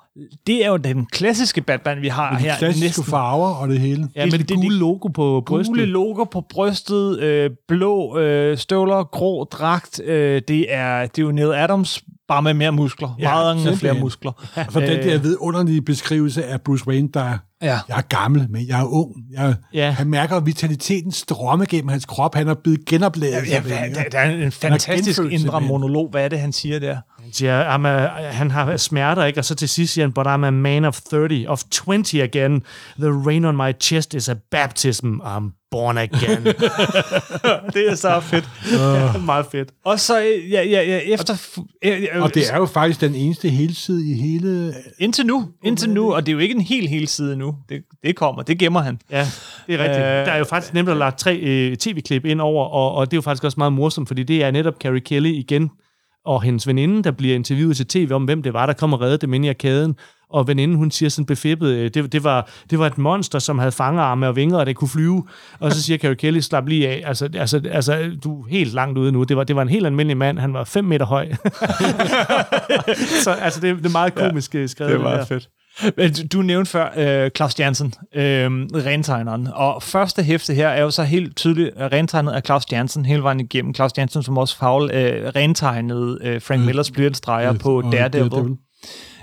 det er jo den klassiske Batman, vi har De her. klassiske farver og det hele. Ja, med det, det- gule det- logo på brystet. Gule logo på brystet, øh, blå øh, støvler, grå dragt. Øh, det, er, det er jo Neil Adams, bare med mere muskler. Ja, Ja, Meget flere muskler. For den der vidunderlige beskrivelse af Bruce Wayne, der Ja. jeg er gammel, men jeg er ung. Jeg, Ja. Han mærker vitaliteten strømme gennem hans krop. Han er blevet genopladet. Ja, ja, der, er en fantastisk genfødt, indre monolog. Hvad er det, han siger der? Han siger, I'm a, han har smerter, ikke? Og så til sidst siger han, but I'm a man of 30, of 20 again. The rain on my chest is a baptism. I'm born again. *laughs* *laughs* det er så fedt. ja, *laughs* meget fedt. Og så, ja, ja, ja, efter... øh, øh, Og det er jo faktisk den eneste helside i hele... Indtil nu, indtil nu, og det er jo ikke en hel hel side nu. Det, det kommer, det gemmer han. Ja, det er rigtigt. Øh, der er jo faktisk nemt at lade tre øh, tv-klip ind over, og, og det er jo faktisk også meget morsomt, fordi det er netop Carrie Kelly igen, og hendes veninde, der bliver interviewet til tv om, hvem det var, der kom og reddede dem ind i arkaden. Og veninden, hun siger sådan befippet, øh, det, det, var, det var et monster, som havde fangerarme og vinger, og det kunne flyve. Og så siger Carrie Kelly, slap lige af. Altså, altså, altså, du er helt langt ude nu. Det var, det var en helt almindelig mand. Han var 5 meter høj. *laughs* så altså, det, det er meget komisk ja, skrevet. Det er meget fedt. Men du- nævnte før øh, Claus Jansen, øh, rentegneren. Og første hæfte her er jo så helt tydeligt rentegnet af Claus Jansen hele vejen igennem. Claus Jansen, som også Faul øh, rentegnede øh, Frank Millers blyantstreger på og Daredevil.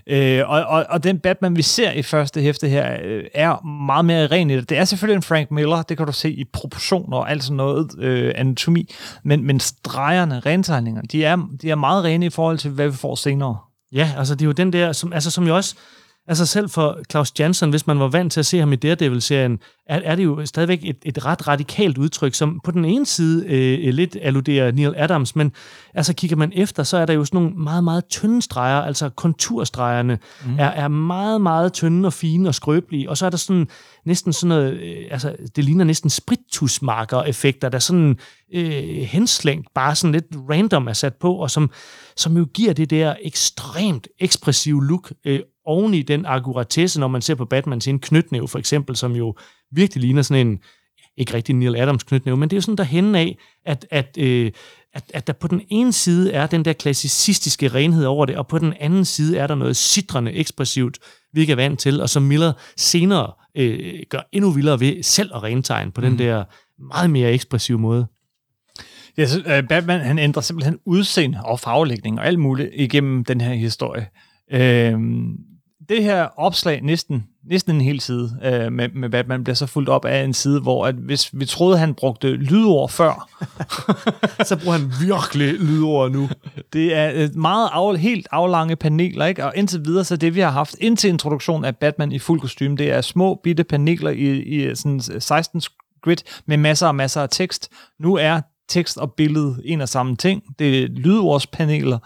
Øh, og, og, og den Batman, vi ser i første hæfte her, øh, er meget mere ren i det. Det er selvfølgelig en Frank Miller, det kan du se i proportioner og alt sådan noget øh, anatomi, men, men stregerne, rentegningerne, de er, de er meget rene i forhold til, hvad vi får senere. Ja, altså det er jo den der, som, altså, som jo også, Altså selv for Claus Jansson, hvis man var vant til at se ham i Daredevil-serien, er, er det jo stadigvæk et, et ret radikalt udtryk, som på den ene side øh, lidt alluderer Neil Adams, men altså kigger man efter, så er der jo sådan nogle meget, meget tynde streger, altså konturstregerne mm. er, er meget, meget tynde og fine og skrøbelige, og så er der sådan næsten sådan noget, øh, altså det ligner næsten spritusmarker-effekter, der sådan øh, henslængt, bare sådan lidt random er sat på, og som, som jo giver det der ekstremt ekspressive look øh, oven i den akkuratesse, når man ser på Batman sin knytnæve for eksempel, som jo virkelig ligner sådan en, ikke rigtig Neil Adams knytnæve, men det er jo sådan der henne af, at, at, øh, at, at der på den ene side er den der klassicistiske renhed over det, og på den anden side er der noget sidrende ekspressivt, vi ikke er vant til, og som Miller senere øh, gør endnu vildere ved selv at rentegne på mm. den der meget mere ekspressive måde. Ja, så, uh, Batman han ændrer simpelthen udseende og farvelægning og alt muligt igennem den her historie. Uh, det her opslag, næsten, næsten en hel side uh, med, med Batman, bliver så fuldt op af en side, hvor at hvis vi troede, han brugte lydord før, *laughs* så bruger han virkelig lydord nu. *laughs* Det er meget af, helt aflange paneler, ikke? og indtil videre, så det vi har haft indtil introduktion af Batman i fuld kostume, det er små bitte paneler i, i sådan 16 grid med masser og masser af tekst. Nu er tekst og billede en og samme ting. Det er lydordspaneler.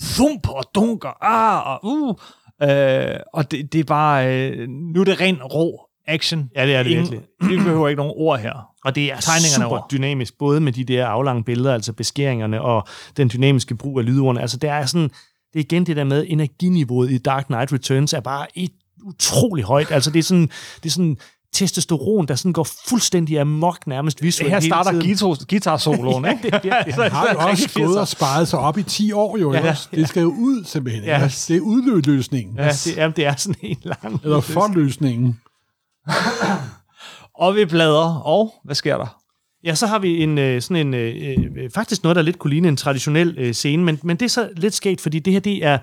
Thump og dunker. Ah, og uh. Øh, og det, det er bare... Øh, nu er det ren rå action. Ja, det er det Ingen, virkelig. Vi behøver ikke nogen ord her. Og det er super over. dynamisk, både med de der aflange billeder, altså beskæringerne, og den dynamiske brug af lydordene. Altså, det er sådan... Det er igen det der med, energiniveauet i Dark Knight Returns er bare et utrolig højt. Altså, det er sådan, det er sådan testosteron, der sådan går fuldstændig amok nærmest visuelt Her starter guitar, guitar-soloen, *laughs* ikke? ja, det, det, det, *laughs* har jo også gået og sparet sig op i 10 år, jo. Ja, ja. Det skal jo ud, simpelthen. Ja. Ja, det er udløsningen. Ja, det, er, det er sådan en lang... Eller forløsningen. og vi bladrer, og hvad sker der? Ja, så har vi en øh, sådan en øh, øh, øh, faktisk noget der lidt kunne ligne en traditionel øh, scene, men men det er så lidt sket, fordi det her det er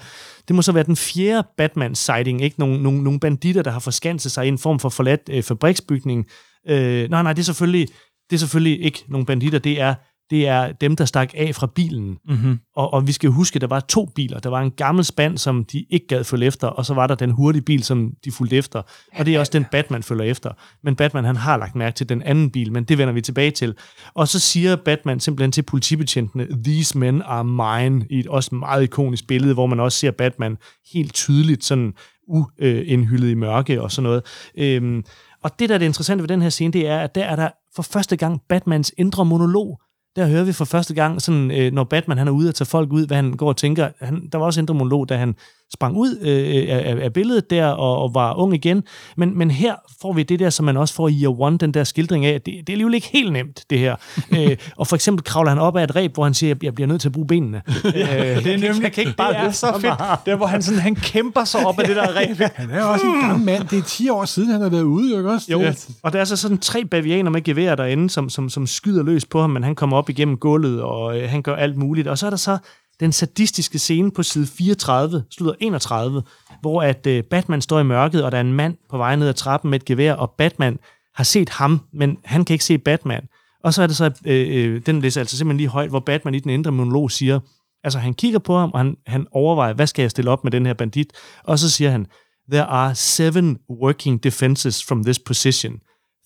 det må så være den fjerde Batman sighting, ikke nogle nogle, nogle banditter der har forskanset sig i en form for forladt øh, fabriksbygning. Øh, nej, nej, det er selvfølgelig det er selvfølgelig ikke nogle banditter, det er det er dem, der stak af fra bilen. Mm-hmm. Og, og vi skal huske, at der var to biler. Der var en gammel spand, som de ikke gad følge efter, og så var der den hurtige bil, som de fulgte efter. Og det er også den, Batman følger efter. Men Batman, han har lagt mærke til den anden bil, men det vender vi tilbage til. Og så siger Batman simpelthen til politibetjentene, these men are mine, i et også meget ikonisk billede, hvor man også ser Batman helt tydeligt sådan uindhyldet i mørke og sådan noget. Øhm, og det, der er det interessante ved den her scene, det er, at der er der for første gang Batmans indre monolog, der hører vi for første gang, sådan, øh, når Batman han er ude og tage folk ud, hvad han går og tænker. Han, der var også en monolog, da han sprang ud øh, af, af billedet der og, og var ung igen. Men, men her får vi det der, som man også får i Year One, den der skildring af, at det, det er alligevel ikke helt nemt, det her. *laughs* øh, og for eksempel kravler han op af et ræb, hvor han siger, at jeg bliver nødt til at bruge benene. *laughs* ja, øh, det er nemlig, jeg kan ikke bare det er så fedt. Der, hvor han, sådan, han kæmper sig op af det der *laughs* ræb. han er også en gammel mand. Det er 10 år siden, han har været ude, ikke også? Jo, og der er så sådan tre bavianer med gevær derinde, som, som, som skyder løs på ham, men han kommer op igennem gulvet, og øh, han gør alt muligt. Og så er der så den sadistiske scene på side 34, slutter 31, hvor at øh, Batman står i mørket, og der er en mand på vej ned ad trappen med et gevær, og Batman har set ham, men han kan ikke se Batman. Og så er det så, øh, øh, den læser altså simpelthen lige højt, hvor Batman i den indre monolog siger, altså han kigger på ham, og han, han overvejer, hvad skal jeg stille op med den her bandit? Og så siger han, there are seven working defenses from this position.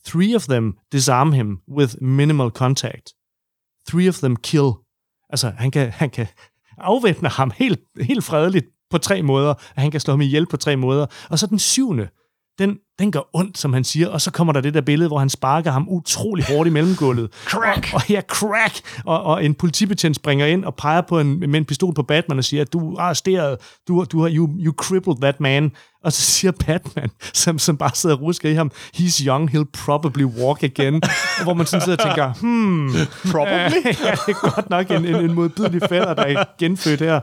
Three of them disarm him with minimal contact. Three of them kill. Altså, han kan, han kan, afvæbner ham helt, helt fredeligt på tre måder, at han kan slå ham ihjel på tre måder. Og så den syvende, den, den gør ondt, som han siger, og så kommer der det der billede, hvor han sparker ham utrolig hårdt i mellemgulvet. *laughs* crack! Og, og ja, crack! Og, og en politibetjent springer ind og peger på en, med en pistol på Batman og siger, at du er arresteret, du, du har, you, you crippled that man. Og så siger Batman, som, som bare sidder og rusker i ham, he's young, he'll probably walk again. hvor man sådan sidder og tænker, hmm, probably? *laughs* ja, det er godt nok en, en, en modbydelig fætter, der er genfødt her.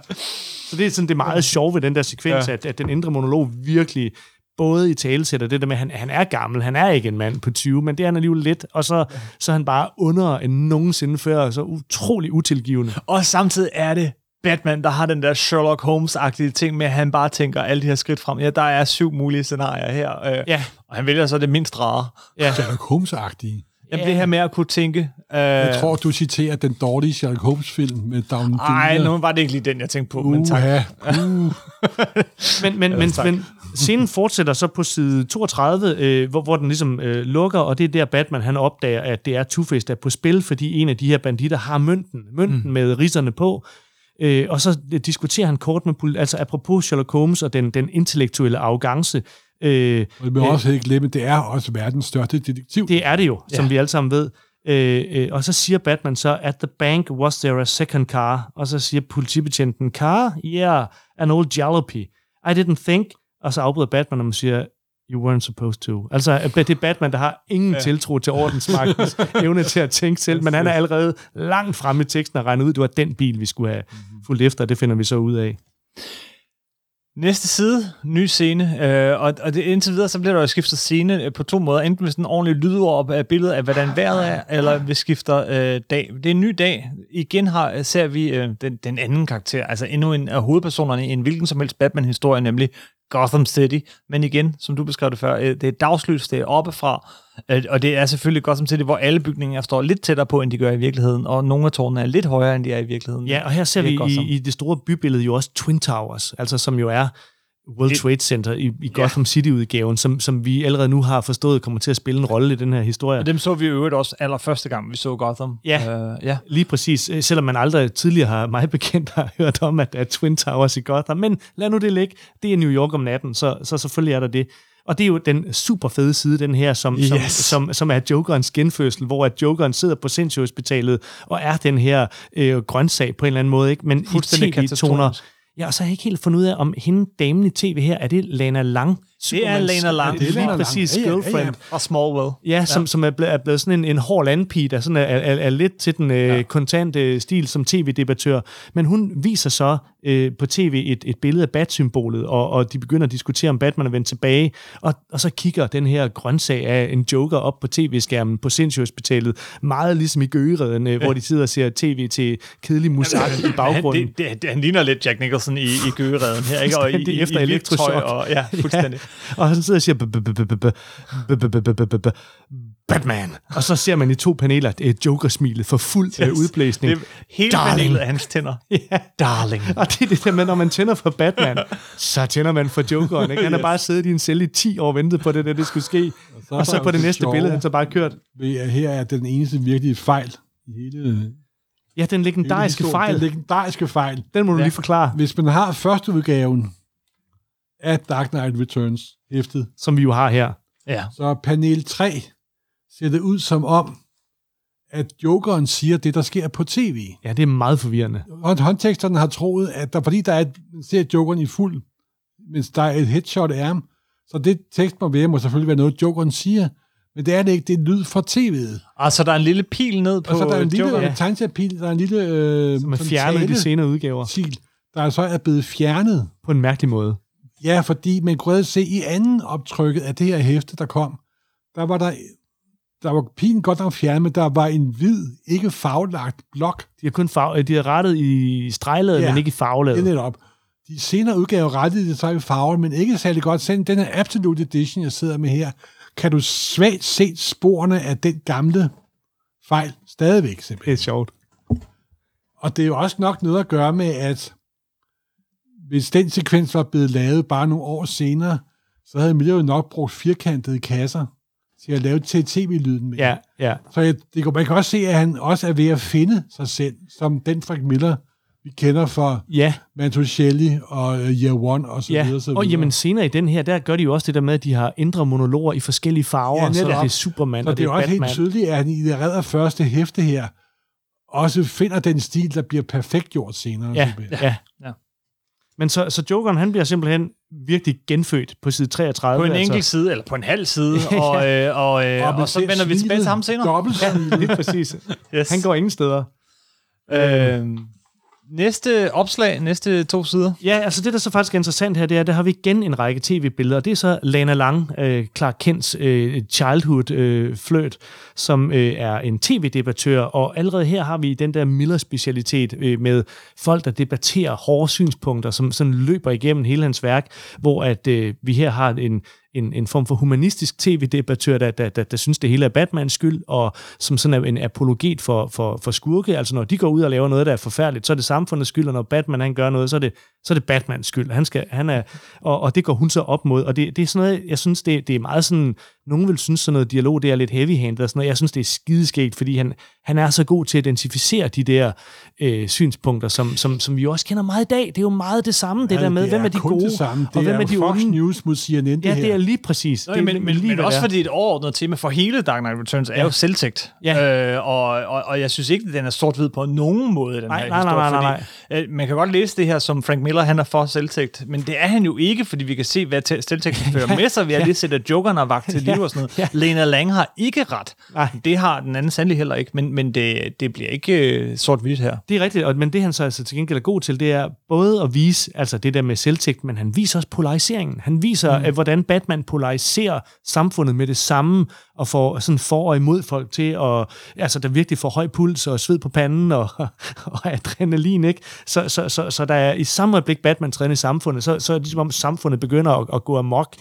Så det er sådan det er meget sjovt ved den der sekvens, ja. at, at den indre monolog virkelig både i talesætter det der med, at han, han er gammel, han er ikke en mand på 20, men det er han alligevel lidt, og så, så er han bare under end nogensinde før, så utrolig utilgivende. Og samtidig er det Batman, der har den der Sherlock Holmes-agtige ting med, at han bare tænker alle de her skridt frem. Ja, der er syv mulige scenarier her, øh, ja. og han vælger så det mindst rare. Ja. Sherlock Holmes-agtige. Jamen, det her med at kunne tænke... Øh... Jeg tror, du citerer den dårlige Sherlock Holmes-film med Down Nej, nu var det ikke lige den, jeg tænkte på, uh, men tak. Uh. *laughs* men, men, men, men, scenen fortsætter så på side 32, øh, hvor, hvor den ligesom øh, lukker, og det er der Batman han opdager, at det er Two-Face, der er på spil, fordi en af de her banditter har mønten, mønten mm. med risserne på, øh, og så diskuterer han kort med politiet, altså apropos Sherlock Holmes og den, den intellektuelle arrogance. Øh, og det må øh, også ikke glemme, det er også verdens største detektiv. Det er det jo, som ja. vi alle sammen ved. Øh, øh, og så siger Batman så, at the bank was there a second car, og så siger politibetjenten, car? Yeah, an old jalopy. I didn't think, og så afbryder Batman, og man siger, you weren't supposed to. Altså, det er Batman, der har ingen ja. tiltro til ordensmagtens *laughs* evne til at tænke selv, men han er allerede langt fremme i teksten og regnet ud, det var den bil, vi skulle have mhm. fulgt efter, det finder vi så ud af. Næste side, ny scene, øh, og, og det, indtil videre, så bliver der jo skiftet scene øh, på to måder. Enten hvis den ordentlig lydord af billedet af, hvordan vejret er, eller vi skifter øh, dag. Det er en ny dag. Igen har, ser vi øh, den, den anden karakter, altså endnu en af hovedpersonerne i en hvilken som helst Batman-historie, nemlig Gotham City. Men igen, som du beskrev det før, øh, det er dagslys, det er oppefra, øh, og det er selvfølgelig Gotham City, hvor alle bygninger står lidt tættere på, end de gør i virkeligheden, og nogle af tårnene er lidt højere, end de er i virkeligheden. Ja, og her ser vi i, i det store bybillede jo også Twin Towers, altså som jo er World Trade Center i, i Gotham ja. City-udgaven, som, som vi allerede nu har forstået kommer til at spille en rolle i den her historie. Og dem så vi jo øvrigt også allerførste gang, vi så Gotham. Ja, uh, ja, lige præcis. Øh, selvom man aldrig tidligere har mig bekendt har hørt om, at der er Twin Towers i Gotham. Men lad nu det ligge. Det er New York om natten, så, så selvfølgelig er der det. Og det er jo den super fede side, den her, som, yes. som, som, som er Jokerens genfødsel, hvor at Jokeren sidder på sindssygehospitalet og er den her øh, grøntsag på en eller anden måde, ikke? men i tv-toner Ja, og så har jeg ikke helt fundet ud af, om hende damen i tv her, er det Lana Lang? Det er Lana Lang. Det er Lana præcis Lang. girlfriend. Ja, ja, ja. Smallwell. Ja, som, ja. som er, blevet, er blevet sådan en, en hård landpige, der sådan er, er, er lidt til den øh, ja. kontante stil som tv-debattør. Men hun viser så øh, på tv et, et billede af Bat-symbolet, og, og de begynder at diskutere, om Batman er vendt tilbage. Og, og så kigger den her grøntsag af en joker op på tv-skærmen på sindssygehospitalet, meget ligesom i Gøgeredden, øh, ja. hvor de sidder og ser tv til kedelig musak i baggrunden. Det, det, det, han ligner lidt Jack Nicholson i, i Gøgeredden her, ikke? *laughs* Og i, i, efter elektroshock. Og, ja, *laughs* fuldstændig. Og han sidder og siger, Batman. Og så ser man i to paneler, det er Joker-smilet for fuld yes. udblæsning. Det er hele panelet af hans tænder. ja. Darling. Og det er det der med, når man tænder for Batman, så tænder man for Jokeren. Ikke? Han har bare siddet i en celle i 10 år og ventet på det, der det skulle ske. Og så, og så på det næste sjove, billede, han så bare kørt. Her er den eneste virkelige fejl i hele Ja, den legendariske fejl. Den legendariske fejl. Den må du ja. lige forklare. Hvis man har første udgaven af Dark Knight Returns hæftet, som vi jo har her, ja. så panel 3 ser det ud som om, at Jokeren siger det, der sker på tv. Ja, det er meget forvirrende. Og håndteksterne har troet, at der, fordi der er et, ser Jokeren i fuld, mens der er et headshot af ham, så det tekst må være, må selvfølgelig være noget, Jokeren siger, men det er det ikke, det er lyd fra tv'et. Altså, der er en lille pil ned på Og så der er en lille ja. pil, der er en lille... Øh, Som er fjernet i de senere udgaver. Pil, der så er blevet fjernet. På en mærkelig måde. Ja, fordi man kunne se i anden optrykket af det her hæfte, der kom, der var der der var pilen godt nok fjernet, men der var en hvid, ikke farvelagt blok. De har kun farve, de har rettet i strejlaget, ja, men ikke i farvelaget. det er op. De senere udgaver rettede det så i farve, men ikke særlig godt. Selv den her Absolute Edition, jeg sidder med her, kan du svagt se sporene af den gamle fejl stadigvæk. Simpelthen. Det er sjovt. Og det er jo også nok noget at gøre med, at hvis den sekvens var blevet lavet bare nogle år senere, så havde Miller jo nok brugt firkantede kasser til at lave til tv-lyden med. Ja, ja. Så jeg, det kan, man kan også se, at han også er ved at finde sig selv, som den Frank Miller, vi kender fra ja. Mantucelli og uh, Year One og så ja. videre. Så videre. Og jamen senere i den her, der gør de jo også det der med, at de har indre monologer i forskellige farver, ja, så det er Superman, så og det er, også Batman. helt tydeligt, at han i det redder første hæfte her, også finder den stil, der bliver perfekt gjort senere. Ja, ja. ja. Men så, så Jokeren, han bliver simpelthen virkelig genfødt på side 33. På en altså. enkelt side, eller på en halv side, *laughs* og, øh, og, øh, og, og så vender vi tilbage til ham senere. Dobbelt ja, lige præcis. yes. Han går ingen steder. Øh, Næste opslag, næste to sider. Ja, altså det, der så faktisk er interessant her, det er, der har vi igen en række tv-billeder, det er så Lana Lang, øh, Clark Kents øh, childhood øh, som øh, er en tv-debattør, og allerede her har vi den der Miller-specialitet øh, med folk, der debatterer hårde synspunkter, som sådan løber igennem hele hans værk, hvor at øh, vi her har en, en, en form for humanistisk tv-debattør, der, der, der, der synes, det hele er Batmans skyld, og som sådan er en apologet for, for, for skurke. Altså når de går ud og laver noget, der er forfærdeligt, så er det samfundets skyld, og når Batman han gør noget, så er det, så er det Batmans skyld. Han skal, han er, og, og det går hun så op mod. Og det, det er sådan noget, jeg synes, det, det er meget sådan, nogen vil synes sådan noget dialog, det er lidt heavy-handed og sådan noget. Jeg synes, det er skideskægt, fordi han, han er så god til at identificere de der øh, synspunkter, som, som, som vi jo også kender meget i dag. Det er jo meget det samme, det Ja, der med, det hvem er de kun gode, det samme. Det og hvem er er de Fox onde. News mod CNN, det Ja, her. det er lige præcis. Nå, det er men, men, lige, men også det er. fordi et overordnet tema for hele Dark Knight Returns er jo selvtægt. Ja. Øh, og, og, og jeg synes ikke, at den er sort-hvid på nogen måde, den Nej, her nej, historie. nej, nej, fordi, øh, man kan godt læse det her som Frank Miller, han er for selvtægt, men det er han jo ikke, fordi vi kan se, hvad te- selvtægten fører med sig. Vi har *laughs* lige set, at Jokeren har vagt til liv og sådan noget. *laughs* Ja. Lena Lang har ikke ret. Nej. Det har den anden sandelig heller ikke, men, men det, det bliver ikke øh, sort-hvidt her. Det er rigtigt, og, men det han så altså til gengæld er god til, det er både at vise altså det der med selvtægt, men han viser også polariseringen. Han viser, mm. hvordan Batman polariserer samfundet med det samme, og får sådan for og imod folk til, at, altså der virkelig får høj puls og sved på panden og, *laughs* og adrenalin, ikke? Så, så, så, så der er i samme øjeblik Batman træder ind i samfundet, så, så er det ligesom om samfundet begynder at, at gå amok.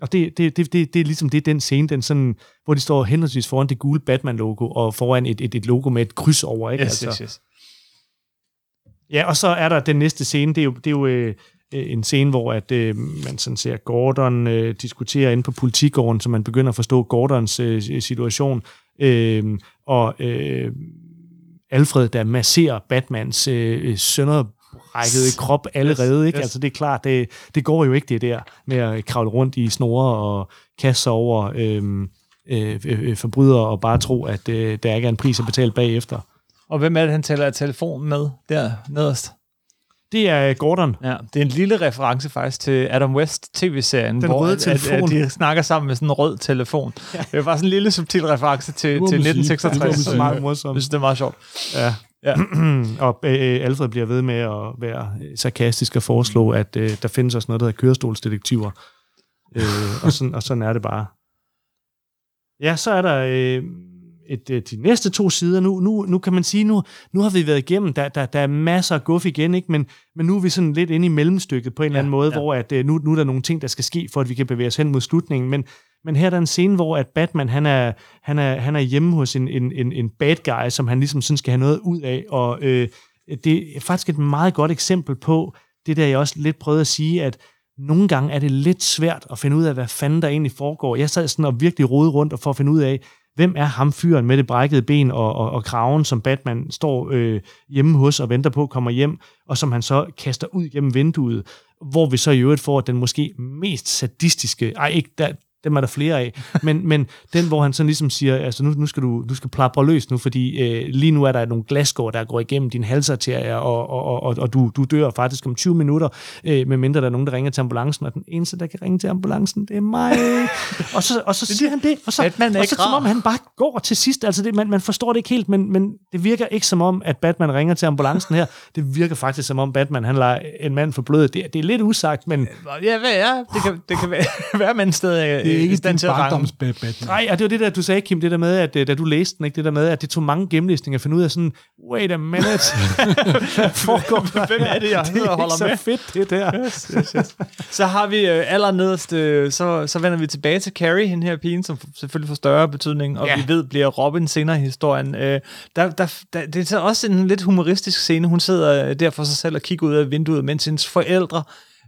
Og det, det, det, det, det er ligesom det, den scene, den sådan, hvor de står henholdsvis foran det gule Batman-logo, og foran et, et, et logo med et kryds over, ikke? Yes, yes, yes. Ja, og så er der den næste scene, det er jo, det er jo øh, øh, en scene, hvor at, øh, man sådan ser Gordon øh, diskutere inde på politigården, så man begynder at forstå Gordons øh, situation, øh, og øh, Alfred, der masserer Batmans øh, sønderbrækkede krop allerede, ikke? yes. Altså det er klart, det, det går jo ikke det der med at kravle rundt i snore og kaste sig over øh, øh, øh, forbrydere og bare tro, at øh, der ikke er en pris at betale bagefter. Og hvem er det, han taler telefon med der nederst? Det er Gordon. Ja, det er en lille reference faktisk til Adam West tv-serien, Den hvor røde at, at, telefon. at de *laughs* snakker sammen med sådan en rød telefon. Ja. Det er bare sådan en lille subtil reference til, til man sige. 1966. Det er meget meget morsomt. Jeg synes, det er meget sjovt. Ja. Ja. *clears throat* og øh, Alfred bliver ved med at være øh, sarkastisk og foreslå, at øh, der findes også noget, der hedder kørestolsdetektiver. Øh, *laughs* og, sådan, og sådan er det bare. Ja, så er der øh, et, øh, de næste to sider. Nu, nu, nu kan man sige, nu, nu har vi været igennem, der, der, der er masser af guf igen, ikke? Men, men nu er vi sådan lidt inde i mellemstykket på en eller anden måde, ja. hvor at, øh, nu, nu er der nogle ting, der skal ske, for at vi kan bevæge os hen mod slutningen. Men, men her er der en scene, hvor at Batman, han er, han er, han er hjemme hos en, en, en, en bad guy, som han ligesom sådan skal have noget ud af, og øh, det er faktisk et meget godt eksempel på det der, jeg også lidt prøvede at sige, at nogle gange er det lidt svært at finde ud af, hvad fanden der egentlig foregår. Jeg sad sådan og virkelig rode rundt og for at finde ud af, hvem er ham fyren med det brækkede ben og, og, og kraven, som Batman står øh, hjemme hos og venter på kommer hjem, og som han så kaster ud gennem vinduet, hvor vi så i øvrigt får den måske mest sadistiske, ej ikke, der, dem er der flere af, men, men den, hvor han sådan ligesom siger, altså nu, nu skal du, du skal plapre løs nu, fordi øh, lige nu er der nogle glasgård, der går igennem din halsarterier, og, og, og, og, du, du dør faktisk om 20 minutter, øh, medmindre der er nogen, der ringer til ambulancen, og den eneste, der kan ringe til ambulancen, det er mig. og så, og så siger han det, og så, Batman er og så som om han bare går til sidst, altså det, man, man forstår det ikke helt, men, men det virker ikke som om, at Batman ringer til ambulancen her, det virker faktisk som om Batman, han lader en mand for blødet. Det, det er lidt usagt, men Ja, hvad er? Det kan, det kan være, *laughs* være man stadig Det er ikke i stand din til at ramme. Nej, og det var det der, du sagde, Kim, det der med, at øh, da du læste den, ikke, det der med, at det tog mange gennemlæsninger at finde ud af sådan, wait a minute, *laughs* hvad foregår der Hvem er det, jeg Det er holder ikke så med? fedt, det der. Yes, yes, yes. så har vi øh, allernederst, øh, så, så vender vi tilbage til Carrie, hende her pigen, som selvfølgelig får større betydning, og Ja. vi ved, bliver Robin senere i historien. Øh, der, der, der, det er så også en lidt humoristisk scene. Hun sidder øh, der for sig selv og kigger ud af vinduet, mens hendes forældre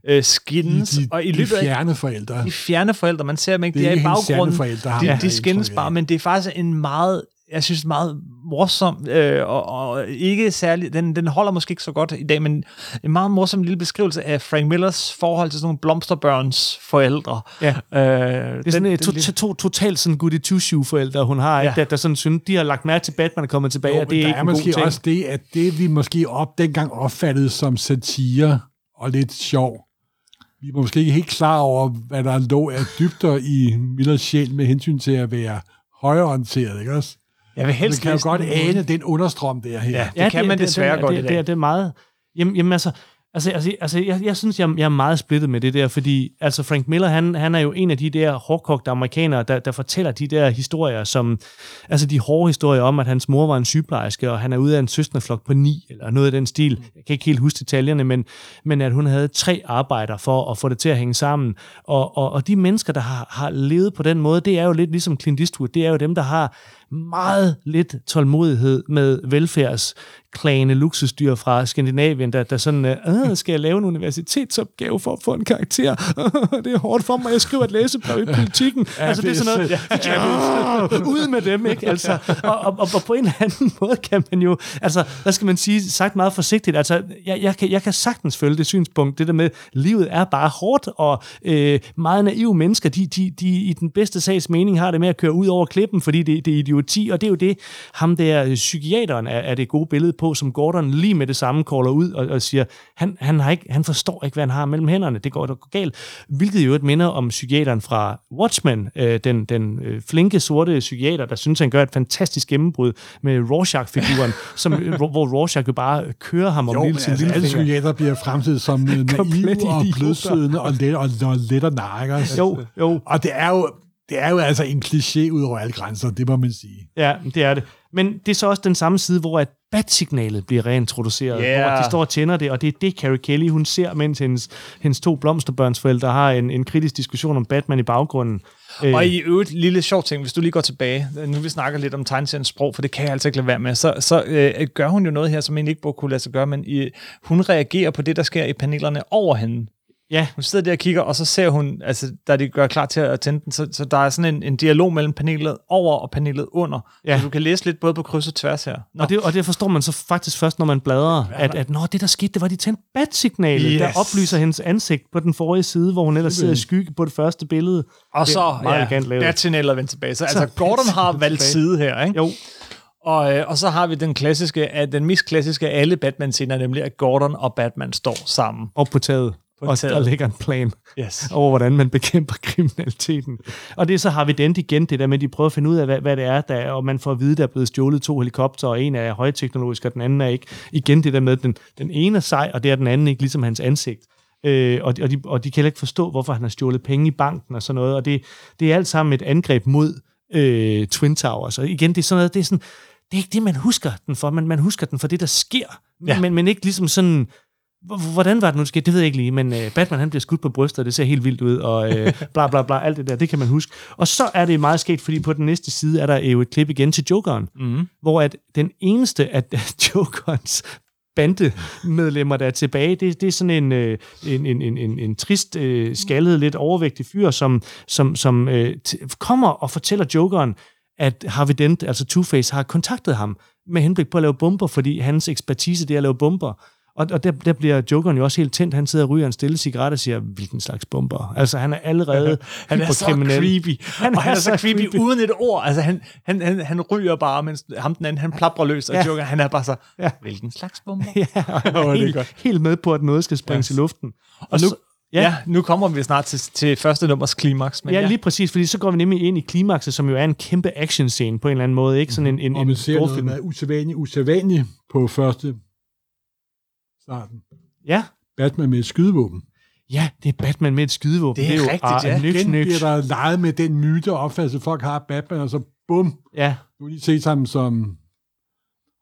øh, skændes. De, de, og i de løbet af fjerne forældre. de fjerne forældre, man ser dem ikke, Det de er er i ikke baggrunden. forældre, De, de af. bare, men det er faktisk en meget, jeg synes, meget morsom, øh, og, og ikke særlig, den, den holder måske ikke så godt i dag, men en meget morsom lille beskrivelse af Frank Millers forhold til sådan nogle blomsterbørns forældre. Ja. Øh, Det er sådan et to, to, to, totalt sådan goody two shoe forældre, hun har, ikke? Ja. Der, der sådan synes, de har lagt mærke til, Batman er kommet tilbage, Jo, og det er der ikke er en god måske også det, at det vi måske op dengang opfattede som satire og lidt sjov. Vi er måske ikke helt klar over, hvad der lå af dybder i Millers sjæl med hensyn til at være højreorienteret, ikke også? jeg vil Man helst kan jo godt ane den understrøm der her. Ja, det kan man desværre det, godt i det, dag. det, det er meget... Jamen, jamen altså, Altså, altså, altså jeg, jeg synes, jeg, jeg er meget splittet med det der, fordi altså Frank Miller, han, han er jo en af de der hårdkogte amerikanere, der, der fortæller de der historier, som, altså de hårde historier om, at hans mor var en sygeplejerske, og han er ude af en søsterflok på ni, eller noget af den stil. Jeg kan ikke helt huske detaljerne, men, men at hun havde tre arbejder for at få det til at hænge sammen. Og, og, og de mennesker, der har, har levet på den måde, det er jo lidt ligesom Clint Eastwood, det er jo dem, der har meget lidt tålmodighed med velfærdsklagende luksusdyr fra Skandinavien, der, der sådan, øh, skal jeg lave en universitetsopgave for at få en karakter? det er hårdt for mig, jeg skriver et læsebrev i *laughs* politikken. ja, altså, det er sådan noget, ja, ja, ud med dem, ikke? Altså, og, og, og, og, på en eller anden måde kan man jo, altså, hvad skal man sige, sagt meget forsigtigt, altså, jeg, jeg, kan, jeg kan sagtens følge det synspunkt, det der med, livet er bare hårdt, og øh, meget naive mennesker, de, de, de i den bedste sags mening har det med at køre ud over klippen, fordi det, det er idioti, og det er jo det, ham der psykiateren er, er det gode billede på, som Gordon lige med det samme kolder ud og, og siger, han, han, har ikke, han forstår ikke, hvad han har mellem hænderne, det går, det går galt. Hvilket jo et minder om psykiateren fra Watchmen, øh, den, den øh, flinke sorte psykiater, der synes, han gør et fantastisk gennembrud med Rorschach-figuren, *laughs* som, øh, hvor, Rorschach jo bare kører ham om Jo, lille sin altså, lille alle psykiater bliver fremstillet som øh, *laughs* naive og blødsødende og let og, og let og nakker. Jo, jo. Og det er jo, det er jo altså en kliché ud over alle grænser, det må man sige. Ja, det er det. Men det er så også den samme side, hvor at bat-signalet bliver reintroduceret, Yeah. hvor de står og tænder det, og det er det, Carrie Kelly, hun ser, mens hendes, hendes to blomsterbørnsforældre har en, en kritisk diskussion om Batman i baggrunden. Øh, Og i øvrigt, lille sjov ting, hvis du lige går tilbage, nu vi snakker lidt om tegneseriens sprog, for det kan jeg altså ikke lade være med, så, så øh, gør hun jo noget her, som egentlig ikke burde kunne lade sig gøre, men i, hun reagerer på det, der sker i panelerne over hende. Ja, Hun sidder der og kigger, og så ser hun, altså, da de gør klar til at tænde den, så, så der er sådan en, en dialog mellem panelet over og panelet under. Ja. Så du kan læse lidt både på kryds og tværs her. Nå, og det, og det forstår man så faktisk først, når man bladrer, at, at nå, det der skete, det var, de tændte bat-signalet, Yes. der oplyser hendes ansigt på den forrige side, hvor hun ellers sidder i skygge på det første billede. og det så, meget ja. Bat-signalet vendt tilbage. Så, Så altså, Gordon har valgt tilbage. side her, ikke? Jo, Og, øh, og så har vi den klassiske, at den mest klassiske af alle Batman-scener, nemlig at Gordon og Batman står sammen. op på taget. Og taget. der ligger en plan. Yes. *laughs* over, hvordan man bekæmper *laughs* kriminaliteten. Og det så har vi den igen, det der med, at de prøver at finde ud af, hvad, hvad det er, der, er, og man får at vide, der er blevet stjålet to helikopter, og en er højteknologisk, og den anden er ikke. Igen det der med, at den, den ene er sej, og det er den anden ikke, ligesom hans ansigt. Øh, og, de, og, de, og de kan heller ikke forstå, hvorfor han har stjålet penge i banken og sådan noget, og det, det er alt sammen et angreb mod øh, Twin Towers. Og igen, det er sådan noget, det er sådan, det er ikke det, man husker den for, men man husker den for det, der sker, Ja. men, men ikke ligesom sådan, Hvordan var det nu, det? Det ved jeg ikke lige, men øh, Batman han bliver skudt på brystet, og det ser helt vildt ud, og øh, *laughs* bla bla bla, alt det der, det kan man huske. Og så er det meget sket, fordi på den næste side er der jo et klip igen til Jokeren, Mm. hvor at den eneste af *laughs* Jokerens bandemedlemmer, der er tilbage, det, det er sådan en, øh, en, en, en, en, en trist, øh, skaldet, lidt overvægtig fyr, som, som, som øh, kommer og fortæller Jokeren, at Harvey Dent, altså Two-Face, har kontaktet ham med henblik på at lave bomber, fordi hans ekspertise det er at lave bomber. Og, og der, der bliver Jokeren jo også helt tændt. Han sidder og ryger en stille cigaret og siger, hvilken slags bomber? Altså, han er allerede *laughs* Han er så creepy. Han Han og han er er så så creepy, creepy. uden et ord. Altså, han, han, han, han ryger bare, mens ham den anden, han plapper løs, og Ja. Joker, han er bare så, Ja. hvilken slags bomber? *laughs* Ja, og han er er helt, godt. helt med på, at noget skal springes Yes. i luften. Og, Og nu, så, ja. ja, nu kommer vi snart til, til første nummers klimaks. Men ja, ja, lige præcis, fordi så går vi nemlig ind i klimakset, som jo er en kæmpe actionscene på en eller anden måde, ikke? Sådan en, en, Og en man ser noget storfilm. med usædvanligt, usædvanligt på første starten. Ja, Batman med et skydevåben. ja, det er Batman med et skydevåben. Det er jo rigtigt, ah, ja. Nyks, Igen nyks. bliver der leget med den myte og opfattelse, folk har Batman, og så bum, Ja, du har lige set ham som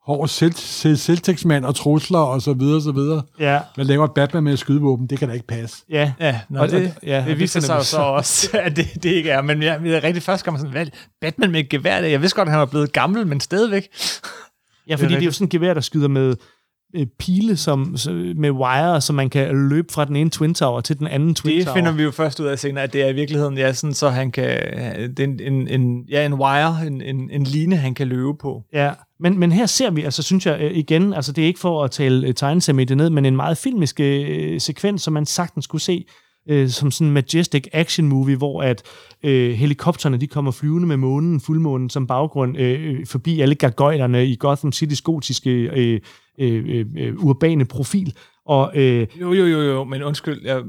hård selv, selv, selvtægtsmand og trusler og så videre, så videre. ja, Man laver et Batman med et skydevåben, det kan da ikke passe. ja. ja, nå, Og- det, og- ja, det det viser sig jo så så- også, *laughs* at det, det ikke er. Men jeg, jeg rigtig først kommer sådan, hvad, Batman med et gevær, jeg vidste godt, at han var blevet gammel, men stadigvæk. Ja, fordi det er, rigtigt. jo sådan et gevær, der skyder med pile som, med wire, så man kan løbe fra den ene Twin Tower til den anden Twin Det Tower. finder vi jo først ud af senere, at det er i virkeligheden, ja, sådan, så han kan, det er en, en, en, ja, en wire, en, en, en line, han kan løbe på. Ja, men, men her ser vi, altså synes jeg øh, igen, altså det er ikke for at tale øh, tegnesemie ned, men en meget filmisk øh, sekvens, som man sagtens skulle se øh, som sådan en majestic action movie, hvor at øh, helikopterne de kommer flyvende med månen, fuldmånen som baggrund, øh, forbi alle gargoylerne i Gotham City's gotiske øh, øh, øh, øh, urbane profil. Og øh, Jo, jo, jo, jo, men undskyld, jeg,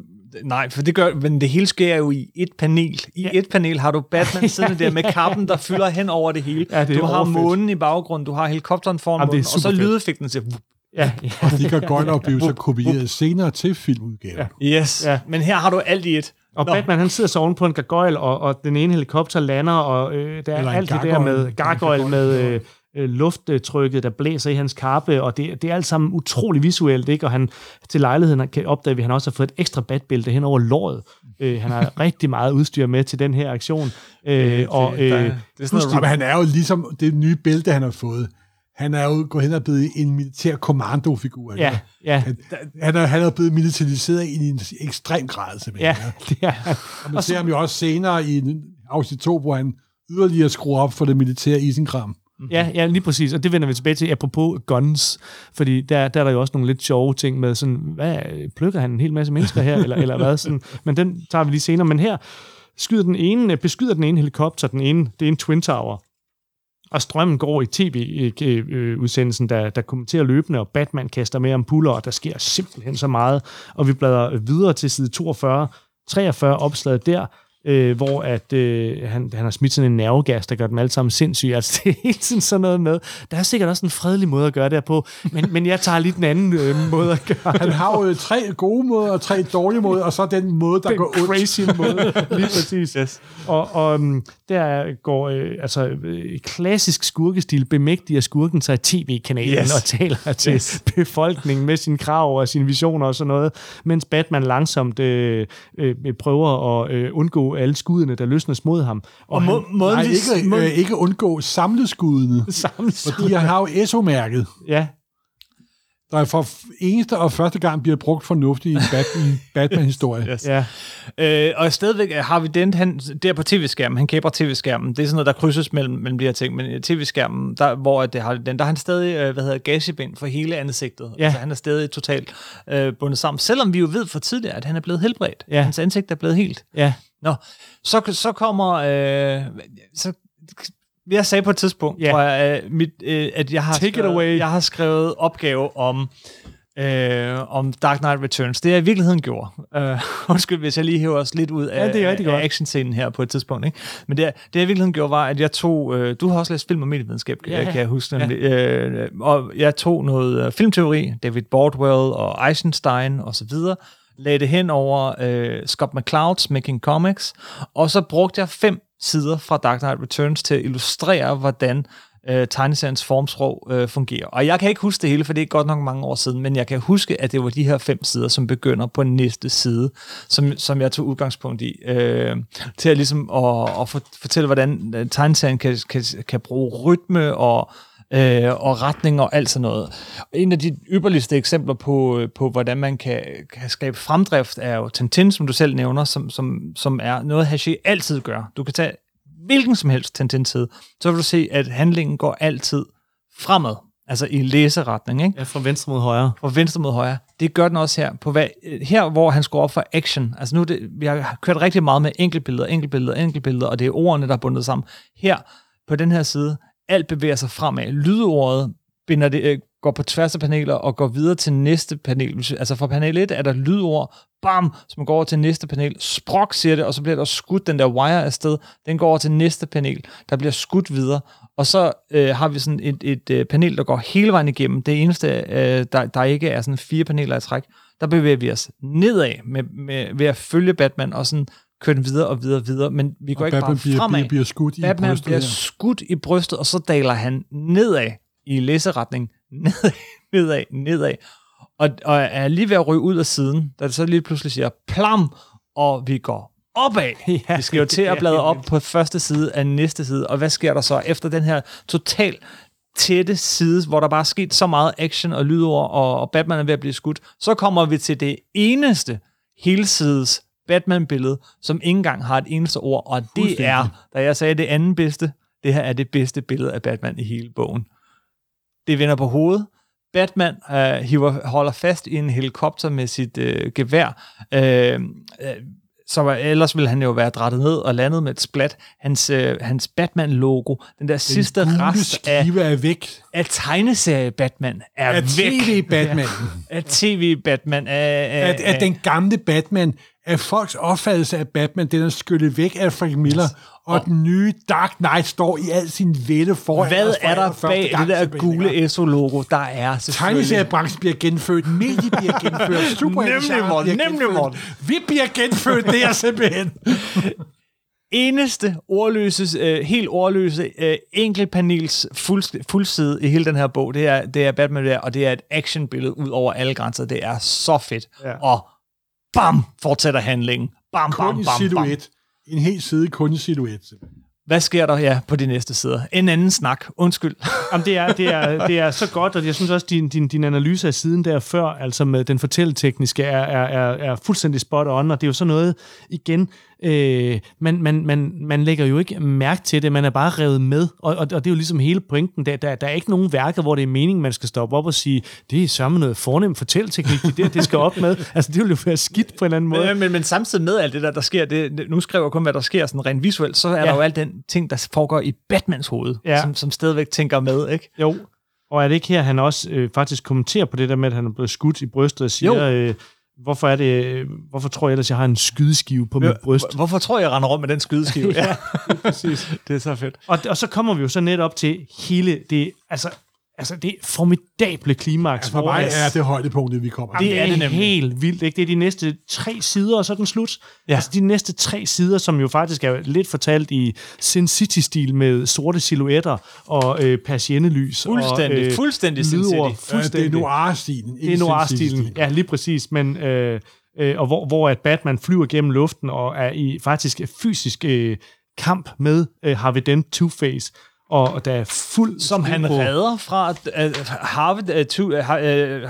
nej, for det gør, men det hele sker jo i et panel. I Ja. et panel har du Batman *laughs* siddende der med kappen, der fylder hen over det hele. Ja, det du har overfedt. månen i baggrunden, du har helikopteren foran Jamen, månen, og så lydeffekten vup, Ja, ja. *laughs* Og de gargoyler blev så kopieret senere til filmudgaven. Ja. Yes. Ja. Men her har du alt i et. Og Nå. Batman, han sidder så oven på en gargoyle, og, og den ene helikopter lander, og øh, der er alt det der med gargoyle. med øh, øh, lufttrykket, der blæser i hans kappe, og det, det er alt sammen utrolig visuelt, ikke? Og han til lejligheden kan opdage, at han også har fået et ekstra batbælte hen over låret. Øh, han har *laughs* rigtig meget udstyr med til den her aktion. Øh, og, det, der- øh, det er sådan noget han er jo ligesom det nye bælte, han har fået. Han er jo gået hen og blevet en militær kommandofigur. ja, ja, Han, han, er, han er blevet militariseret i en ekstrem grad, simpelthen. ja, *laughs* det er han. Og man ser ham jo også senere i afsnit 2, hvor han yderligere skruer op for det militære isenkram. Ja, ja, lige præcis. Og det vender vi tilbage til, apropos guns. Fordi der, der er der jo også nogle lidt sjove ting med sådan, hvad, plukker han en hel masse mennesker her, eller, eller hvad? Sådan. Men den tager vi lige senere. Men her skyder den ene, beskyder den ene helikopter, den ene, det er en Twin Tower. Og strømmen går i tv-udsendelsen, der, der kommenterer løbende, og Batman kaster med ampuller, og der sker simpelthen så meget. Og vi bladrer videre til side 42, 43 opslaget der, øh, hvor at, øh, han, han har smidt sådan en nervegas, der gør dem alle sammen sindssyge. *laughs* Altså, det er hele tiden sådan noget med. Der er sikkert også en fredelig måde at gøre det her på, men, men jeg tager lige den anden øh, måde at gøre Han har jo tre gode måder og tre dårlige måder, og så den måde, der den går ondt. crazy måde. Lige præcis. *laughs* Yes. Og, og um, der går øh, altså øh, klassisk skurkestil, bemægtiger skurken sig tv-kanalen Yes. og taler til Yes. befolkningen med sine krav og sine visioner og sådan noget, mens Batman langsomt øh, øh, prøver at øh, undgå alle skuddene, der løsnes mod ham. Og, Og han, må, måden, Nej, ikke, må, øh, ikke undgå samleskuddene, sammen, fordi han har jo ESO-mærket, ja, der for eneste og første gang bliver brugt fornuftigt i en Batman, *laughs* Batman-historie. Yes. ja, Øh, og stadigvæk er Harvey Dent, han, der på tv-skærmen, han kæber tv-skærmen, det er sådan noget, der krydses mellem, mellem de her ting, men i tv-skærmen, der, hvor det har den, der er han stadig, øh, hvad hedder gagebind for hele ansigtet. Ja. Altså, han er stadig totalt øh, bundet sammen, selvom vi jo ved for tidligere, at han er blevet helbredt. Ja. Hans ansigt er blevet helt. ja, Nå, så, så kommer, øh, så, jeg sagde på et tidspunkt, yeah. tror jeg, øh, mit, øh, at jeg har, Take skrevet, away. jeg har skrevet opgave om, øh, om Dark Knight Returns. Det jeg i virkeligheden gjorde. Øh, *laughs* undskyld, hvis jeg lige hæver os lidt ud af, Ja, det er af actionscenen her på et tidspunkt. Ikke? Men det, det jeg i virkeligheden gjorde, var, at jeg tog... Øh, du har også læst film og medievidenskab, Ja, kan jeg huske. Nemlig, øh, og jeg tog noget øh, filmteori, David Bordwell og Eisenstein og så videre, lagde det hen over øh, Scott McClouds Making Comics, og så brugte jeg fem sider fra Dark Knight Returns til at illustrere, hvordan øh, tegneseriens formsprog øh, fungerer. Og jeg kan ikke huske det hele, for det er godt nok mange år siden, men jeg kan huske, at det var de her fem sider, som begynder på næste side, som, som jeg tog udgangspunkt i, øh, til at, ligesom at, at fortælle, hvordan øh, tegneserien kan, kan, kan bruge rytme og øh, og retning og alt sådan noget. En af de ypperligste eksempler på, øh, på hvordan man kan, kan skabe fremdrift, er jo Tintin, som du selv nævner, som, som, som er noget, Haché altid gør. Du kan tage hvilken som helst Tintin-side, så vil du se, at handlingen går altid fremad, altså i læseretning, ikke? ja, fra venstre mod højre. fra venstre mod højre. Det gør den også her. På hvad, her, hvor han skruer op for action. Altså nu, det, vi har kørt rigtig meget med enkeltbilleder, enkeltbilleder, enkeltbilleder, og det er ordene, der er bundet sammen. Her, på den her side, alt bevæger sig fremad. Lydordet binder det, øh, går på tværs af paneler og går videre til næste panel. Altså fra panel 1 er der lydord, bam, som går over til næste panel. Sprok siger det, og så bliver der skudt den der wire afsted. Den går over til næste panel. Der bliver skudt videre. Og så øh, har vi sådan et, et øh, panel, der går hele vejen igennem. Det eneste, øh, der, der ikke er sådan fire paneler i træk. Der bevæger vi os nedad med, med, ved at følge Batman og sådan køre den videre og videre og videre. Men vi går Og ikke Batman bare bliver, fremad. bliver, bliver skudt i Batman brystet. bliver her. skudt i brystet, og så daler han nedad i læseretning. *laughs* Nedad, nedad, nedad. Og, og er lige ved at ryge ud af siden, da det så lige pludselig siger plam, og vi går opad. *laughs* Ja, vi skal jo til at *laughs* bladre op på første side af næste side, og hvad sker der så efter den her total tætte side, hvor der bare er sket så meget action og lydord, og, og Batman er ved at blive skudt, så kommer vi til det eneste helsides Batman-billede, som ikke engang har et eneste ord, og det er, da jeg sagde det anden bedste, det her er det bedste billede af Batman i hele bogen. Det vender på hovedet. Batman øh, hiver, holder fast i en helikopter med sit øh, gevær. Øh, øh, så var- ellers ville han jo være drættet ned og landet med et splat. Hans, øh, hans Batman-logo, den der sidste Den gule rest af, er væk. af tegneserie Batman, er Af væk. tv-Batman. *laughs* Af tv-Batman. Af, af, At, at den gamle Batman at folks opfattelse af Batman, den er skyllet væk af Frank Miller, og den nye Dark Knight står i al sin vælde foran Hvad er der bag det der gule ESO-logo? Der er selvfølgelig... Tegneseriebranchen bliver genfødt, medie bliver genført, *laughs* super Nemlig, Morten, nemlig, Morten. Vi bliver genfødt, det er *laughs* simpelthen. eneste ordløse, øh, helt ordløse, øh, enkeltpanels fuld, fuldside i hele den her bog, det er, det er Batman der, og det er et actionbillede ud over alle grænser. Det er så fedt. Ja. Og bam, fortsætter handlingen. Bam, bam, Kun bam, i bam. silhuet. En helt side kun i silhuet. Hvad sker der ja, på de næste sider? En anden snak. Undskyld. *laughs* Jamen, det, er, det, er, det er så godt, og jeg synes også, din, din, din analyse af siden der før, altså med den fortælletekniske, er, er, er, er fuldstændig spot on, og det er jo sådan noget, igen, øh, man, man, man, man lægger jo ikke mærke til det, man er bare revet med, og, og, og det er jo ligesom hele pointen, der, der, der er ikke nogen værker, hvor det er meningen, man skal stoppe op og sige, det er sørme noget fornemt fortælleteknik, det der, det skal op med. *laughs* Altså, det vil jo være skidt på en eller anden måde. Men, men, men samtidig med alt det der, der sker, det, nu skriver jeg kun, hvad der sker sådan rent visuelt, så er ja. Der jo alt den ting, der foregår i Batmans hoved, Ja. som, som stadigvæk tænker med, ikke? Jo, og er det ikke her, han også øh, faktisk kommenterer på det der med, at han er blevet skudt i brystet og siger, øh, hvorfor er det, hvorfor tror jeg ellers, jeg har en skydeskive på mit bryst? Hvor- Hvorfor tror jeg, jeg render rundt med den skydeskive? *laughs* Ja, *laughs* præcis. det er så fedt. Og, og så kommer vi jo så net op til hele det, altså, altså det formidable klimaks. Altså for mig at- er det højdepunktet, vi kommer det til. er, er det det nemlig. helt vildt. Ikke? Det er de næste tre sider, og så er den slut. Ja. Ja. Altså de næste tre sider, som jo faktisk er lidt fortalt i Sin City-stil med sorte silhuetter og øh, persiennelys. Fuldstændig, og, øh, fuldstændig Sin. City. Ja, det er Fuldstændig. noir-stilen. Det er noir-stilen. Ja, lige præcis. Men, øh, øh, og hvor, hvor at Batman flyver gennem luften og er i faktisk fysisk øh, kamp med øh, Harvey Dent Two-Face. Og, der er fuld Som han på- redder fra uh, Harvey, uh, to, uh,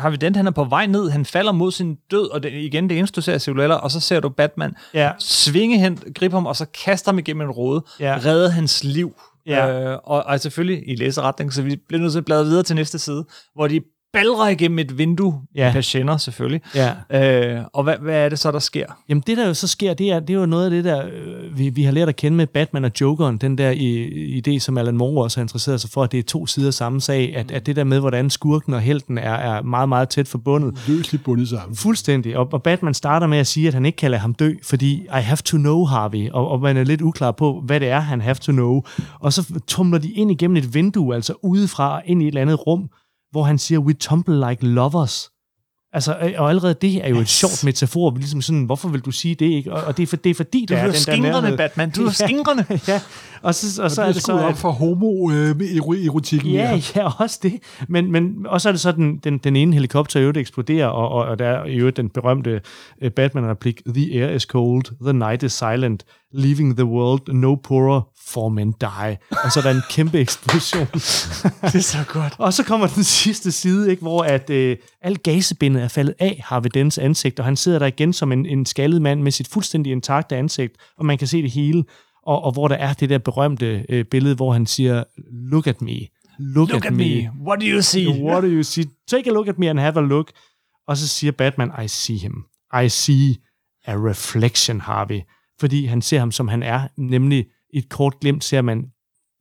Harvey Dent, han er på vej ned, han falder mod sin død, og det, igen, det eneste, du ser er silhuetter, og så ser du Batman Ja. svinge hen, gribe ham, og så kaster ham igennem en råde, Ja. redde hans liv. Ja. Øh, og, og selvfølgelig i læseretning, så vi bliver nødt til at bladre videre til næste side, hvor de balrer igennem et vindue, Ja. patienter selvfølgelig. Ja. Øh, og hvad, hvad er det så, der sker? Jamen det, der jo så sker, det er, det er jo noget af det der, øh, vi, vi har lært at kende med Batman og Jokeren, den der i, idé, som Alan Moore også har interesseret sig for, at det er to sider samme sag, at, at det der med, hvordan skurken og helten er, er meget, meget tæt forbundet. Løsligt bundet sammen. Fuldstændig. Og, og Batman starter med at sige, at han ikke kan lade ham dø, fordi I have to know, Harvey. Og, og man er lidt uklar på, hvad det er, han have to know. Og så tumler de ind igennem et vindue, altså udefra ind i et eller andet rum, hvor han siger, we tumble like lovers. Altså, øh, og allerede det er jo et sjovt metafor, ligesom sådan, hvorfor vil du sige det, ikke? Og, og det, er for, det er fordi, Du der er den der nærhed. Batman. Du er skingrende. *laughs* ja, *laughs* og så, og så Så er det så, op for homo-erotikken. Ja, ja, også det. Men, men også er det så, den, den, den ene helikopter i øvrigt eksploderer, og, og, og der er i øvrigt den berømte uh, Batman-replik, The air is cold, the night is silent, leaving the world no poorer, for men die. Og så er der en kæmpe eksplosion. det er så godt. og så kommer den sidste side, ikke, hvor at, øh, alt gasebindet er faldet af Harvey Dents ansigt, og han sidder der igen som en, en skaldet mand med sit fuldstændig intakte ansigt, og man kan se det hele. Og, og hvor der er det der berømte øh, billede, hvor han siger, look at me, look, Look at me. What do you see? What do you see? Take a look at me and have a look. Og så siger Batman, I see him. I see a reflection, Harvey. Fordi han ser ham, som han er. Nemlig et kort glimt ser man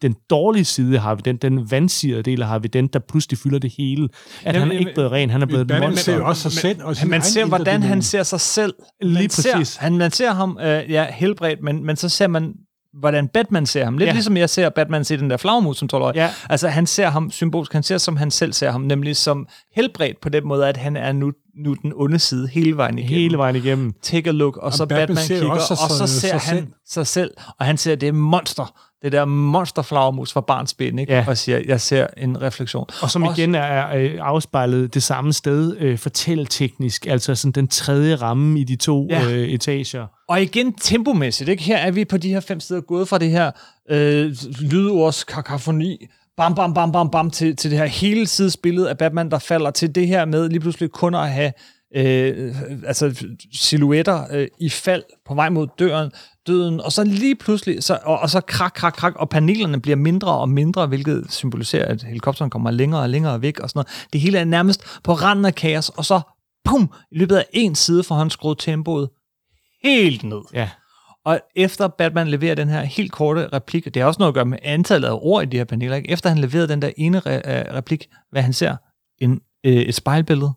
den dårlige side af Harvey, den, den vandsirede del af Harvey, den, der pludselig fylder det hele. At Jamen, han er ikke blevet ren, han er blevet et monster. ser jo også sig selv. Og man ser, hvordan han ser sig selv. Lige man ser, præcis. han, man ser ham øh, ja, helbredt, men, men så ser man, hvordan Batman ser ham. Lidt ja. Ja. ligesom jeg ser Batman se den der flagmus som 12 Ja. Altså, han ser ham symbolsk. Han ser, som han selv ser ham, nemlig som helbredt på den måde, at han er nu, nu den onde side hele vejen igennem. Hele vejen igennem. Take a look, og så Batman Batman, kigger, også og så ser sig han selv. sig selv, og han ser det monster, det der monsterflagermus fra barns ben, ikke? Ja. og siger, jeg ser en refleksion. Og som Også- igen er, øh, afspejlet det samme sted, øh, fortælleteknisk, altså sådan den tredje ramme i de to ja. øh, etager. Og igen tempomæssigt, ikke? her er vi på de her fem steder gået fra det her øh, lydords kakafoni, bam, bam, bam, bam, bam, til, til det her hele sidesbillede af Batman, der falder til det her med lige pludselig kun at have øh, altså silhuetter øh, i fald på vej mod døren, døden, og så lige pludselig, så, og, og så krak, krak, krak, og panelerne bliver mindre og mindre, hvilket symboliserer, at helikopteren kommer længere og længere væk, og sådan noget. Det hele er nærmest på randen af kaos, og så, pum, i løbet af en side får han skruet tempoet helt ned. Ja. Og efter Batman leverer den her helt korte replik, det har også noget at gøre med antallet af ord i de her paneler, ikke? efter han leverer den der ene re- øh, replik, hvad han ser, en, øh, et spejlbillede,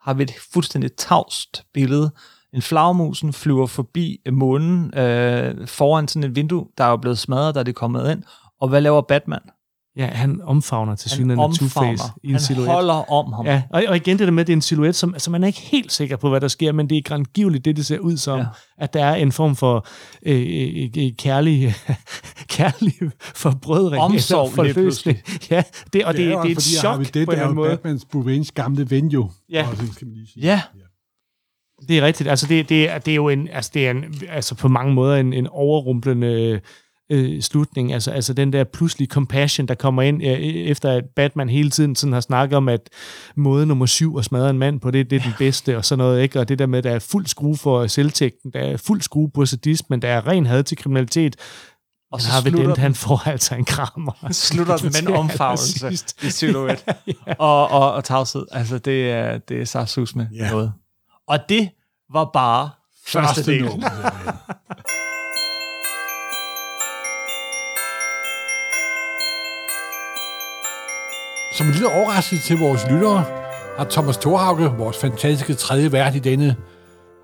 har vi et fuldstændig tavst billede En flagmusen flyver forbi øh, månen øh, foran sådan et vindue, der er jo blevet smadret, da det er kommet ind. Og hvad laver Batman? Ja, han omfavner til synligheden af. Two-Face i en Han silhuet. holder om ham. Ja, og, og igen det der med, at det er en silhuet, som altså, man er ikke helt sikker på, hvad der sker, men det er grandgiveligt, det det ser ud som, Ja. at der er en form for øh, øh, øh, kærlig, *laughs* kærlig forbrødring. Omsorg eller lige forløsning. *laughs* Ja, det, og det, det, jo det er et chok Harvey på en er eller jo anden måde. Batmans Bruce Waynes gamle ven jo. Ja. Også, skal man lige sige. Ja. Det er rigtigt. Altså, det, det, er, det er jo en, altså, det er en, altså på mange måder en, en overrumplende øh, slutning. Altså, altså den der pludselige compassion, der kommer ind, øh, efter at Batman hele tiden sådan har snakket om, at måde nummer syv at smadre en mand på, det, det er den bedste, og sådan noget, ikke? Og det der med, at der er fuld skrue for selvtægten, der er fuld skrue på sadismen, der er ren had til kriminalitet, Og så har vi slutter den, han får altså en krammer. *laughs* slutter den med en *laughs* omfavnelse i silhuet. *laughs* og, og, og tavshed. Altså, det er, det er sarsus med Ja. noget. Og det var bare første del. Som en lille overraskelse til vores lyttere, har Thomas Thorhauge, vores fantastiske tredje vært i denne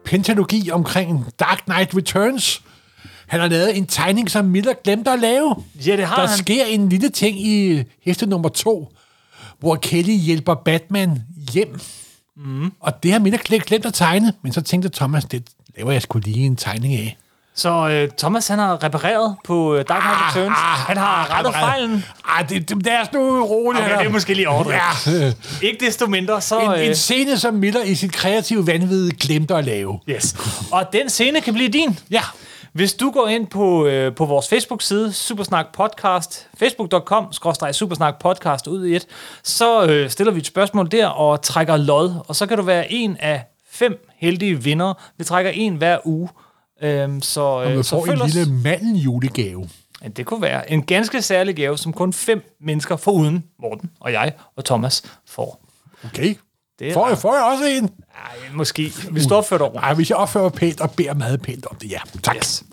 pentalogi omkring Dark Knight Returns, han har lavet en tegning, som Miller glemte at lave. Ja, det har Der han. sker en lille ting i hæfte nummer to, hvor Kelly hjælper Batman hjem. Mm. Og det har Miller glemt at tegne, men så tænkte Thomas, det laver jeg sgu lige en tegning af. Så øh, Thomas, han har repareret på øh, Dark Knight Returns. han har rettet repareret. fejlen. Ej, det, det, er nu roligt. Okay, det er måske lige overdrevet. Ja. *laughs* Ikke desto mindre, så... En, øh, en scene, som Miller i sit kreative vanvid glemte at lave. Yes. Og den scene kan blive din. Ja. Hvis du går ind på, øh, på vores Facebook-side, Supersnak Podcast, facebook.com, Supersnak Podcast ud i et, så øh, stiller vi et spørgsmål der og trækker lod, og så kan du være en af fem heldige vinder. Vi trækker en hver uge. Øhm, så, øh, så får en os. lille manden julegave. Ja, det kunne være en ganske særlig gave, som kun fem mennesker foruden Morten og jeg og Thomas får. Okay. Det er Får jeg, får jeg også en? Ej, måske. Hvis du opfører dig ordentligt. Nej, hvis jeg opfører pænt og beder meget pænt om det, ja. Tak. Yes.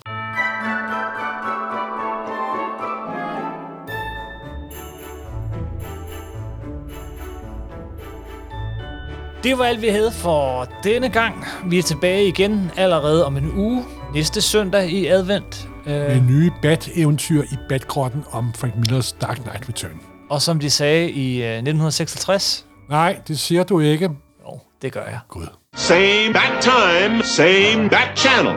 Det var alt, vi havde for denne gang. Vi er tilbage igen allerede om en uge. Næste søndag i advent. Med Øh, nye Bat-eventyr i Batgrotten om Frank Millers Dark Knight Return. og som de sagde i øh, 1966. Nej, det siger du ikke. Jo, det gør jeg. Gud. Same bat time, same bat channel.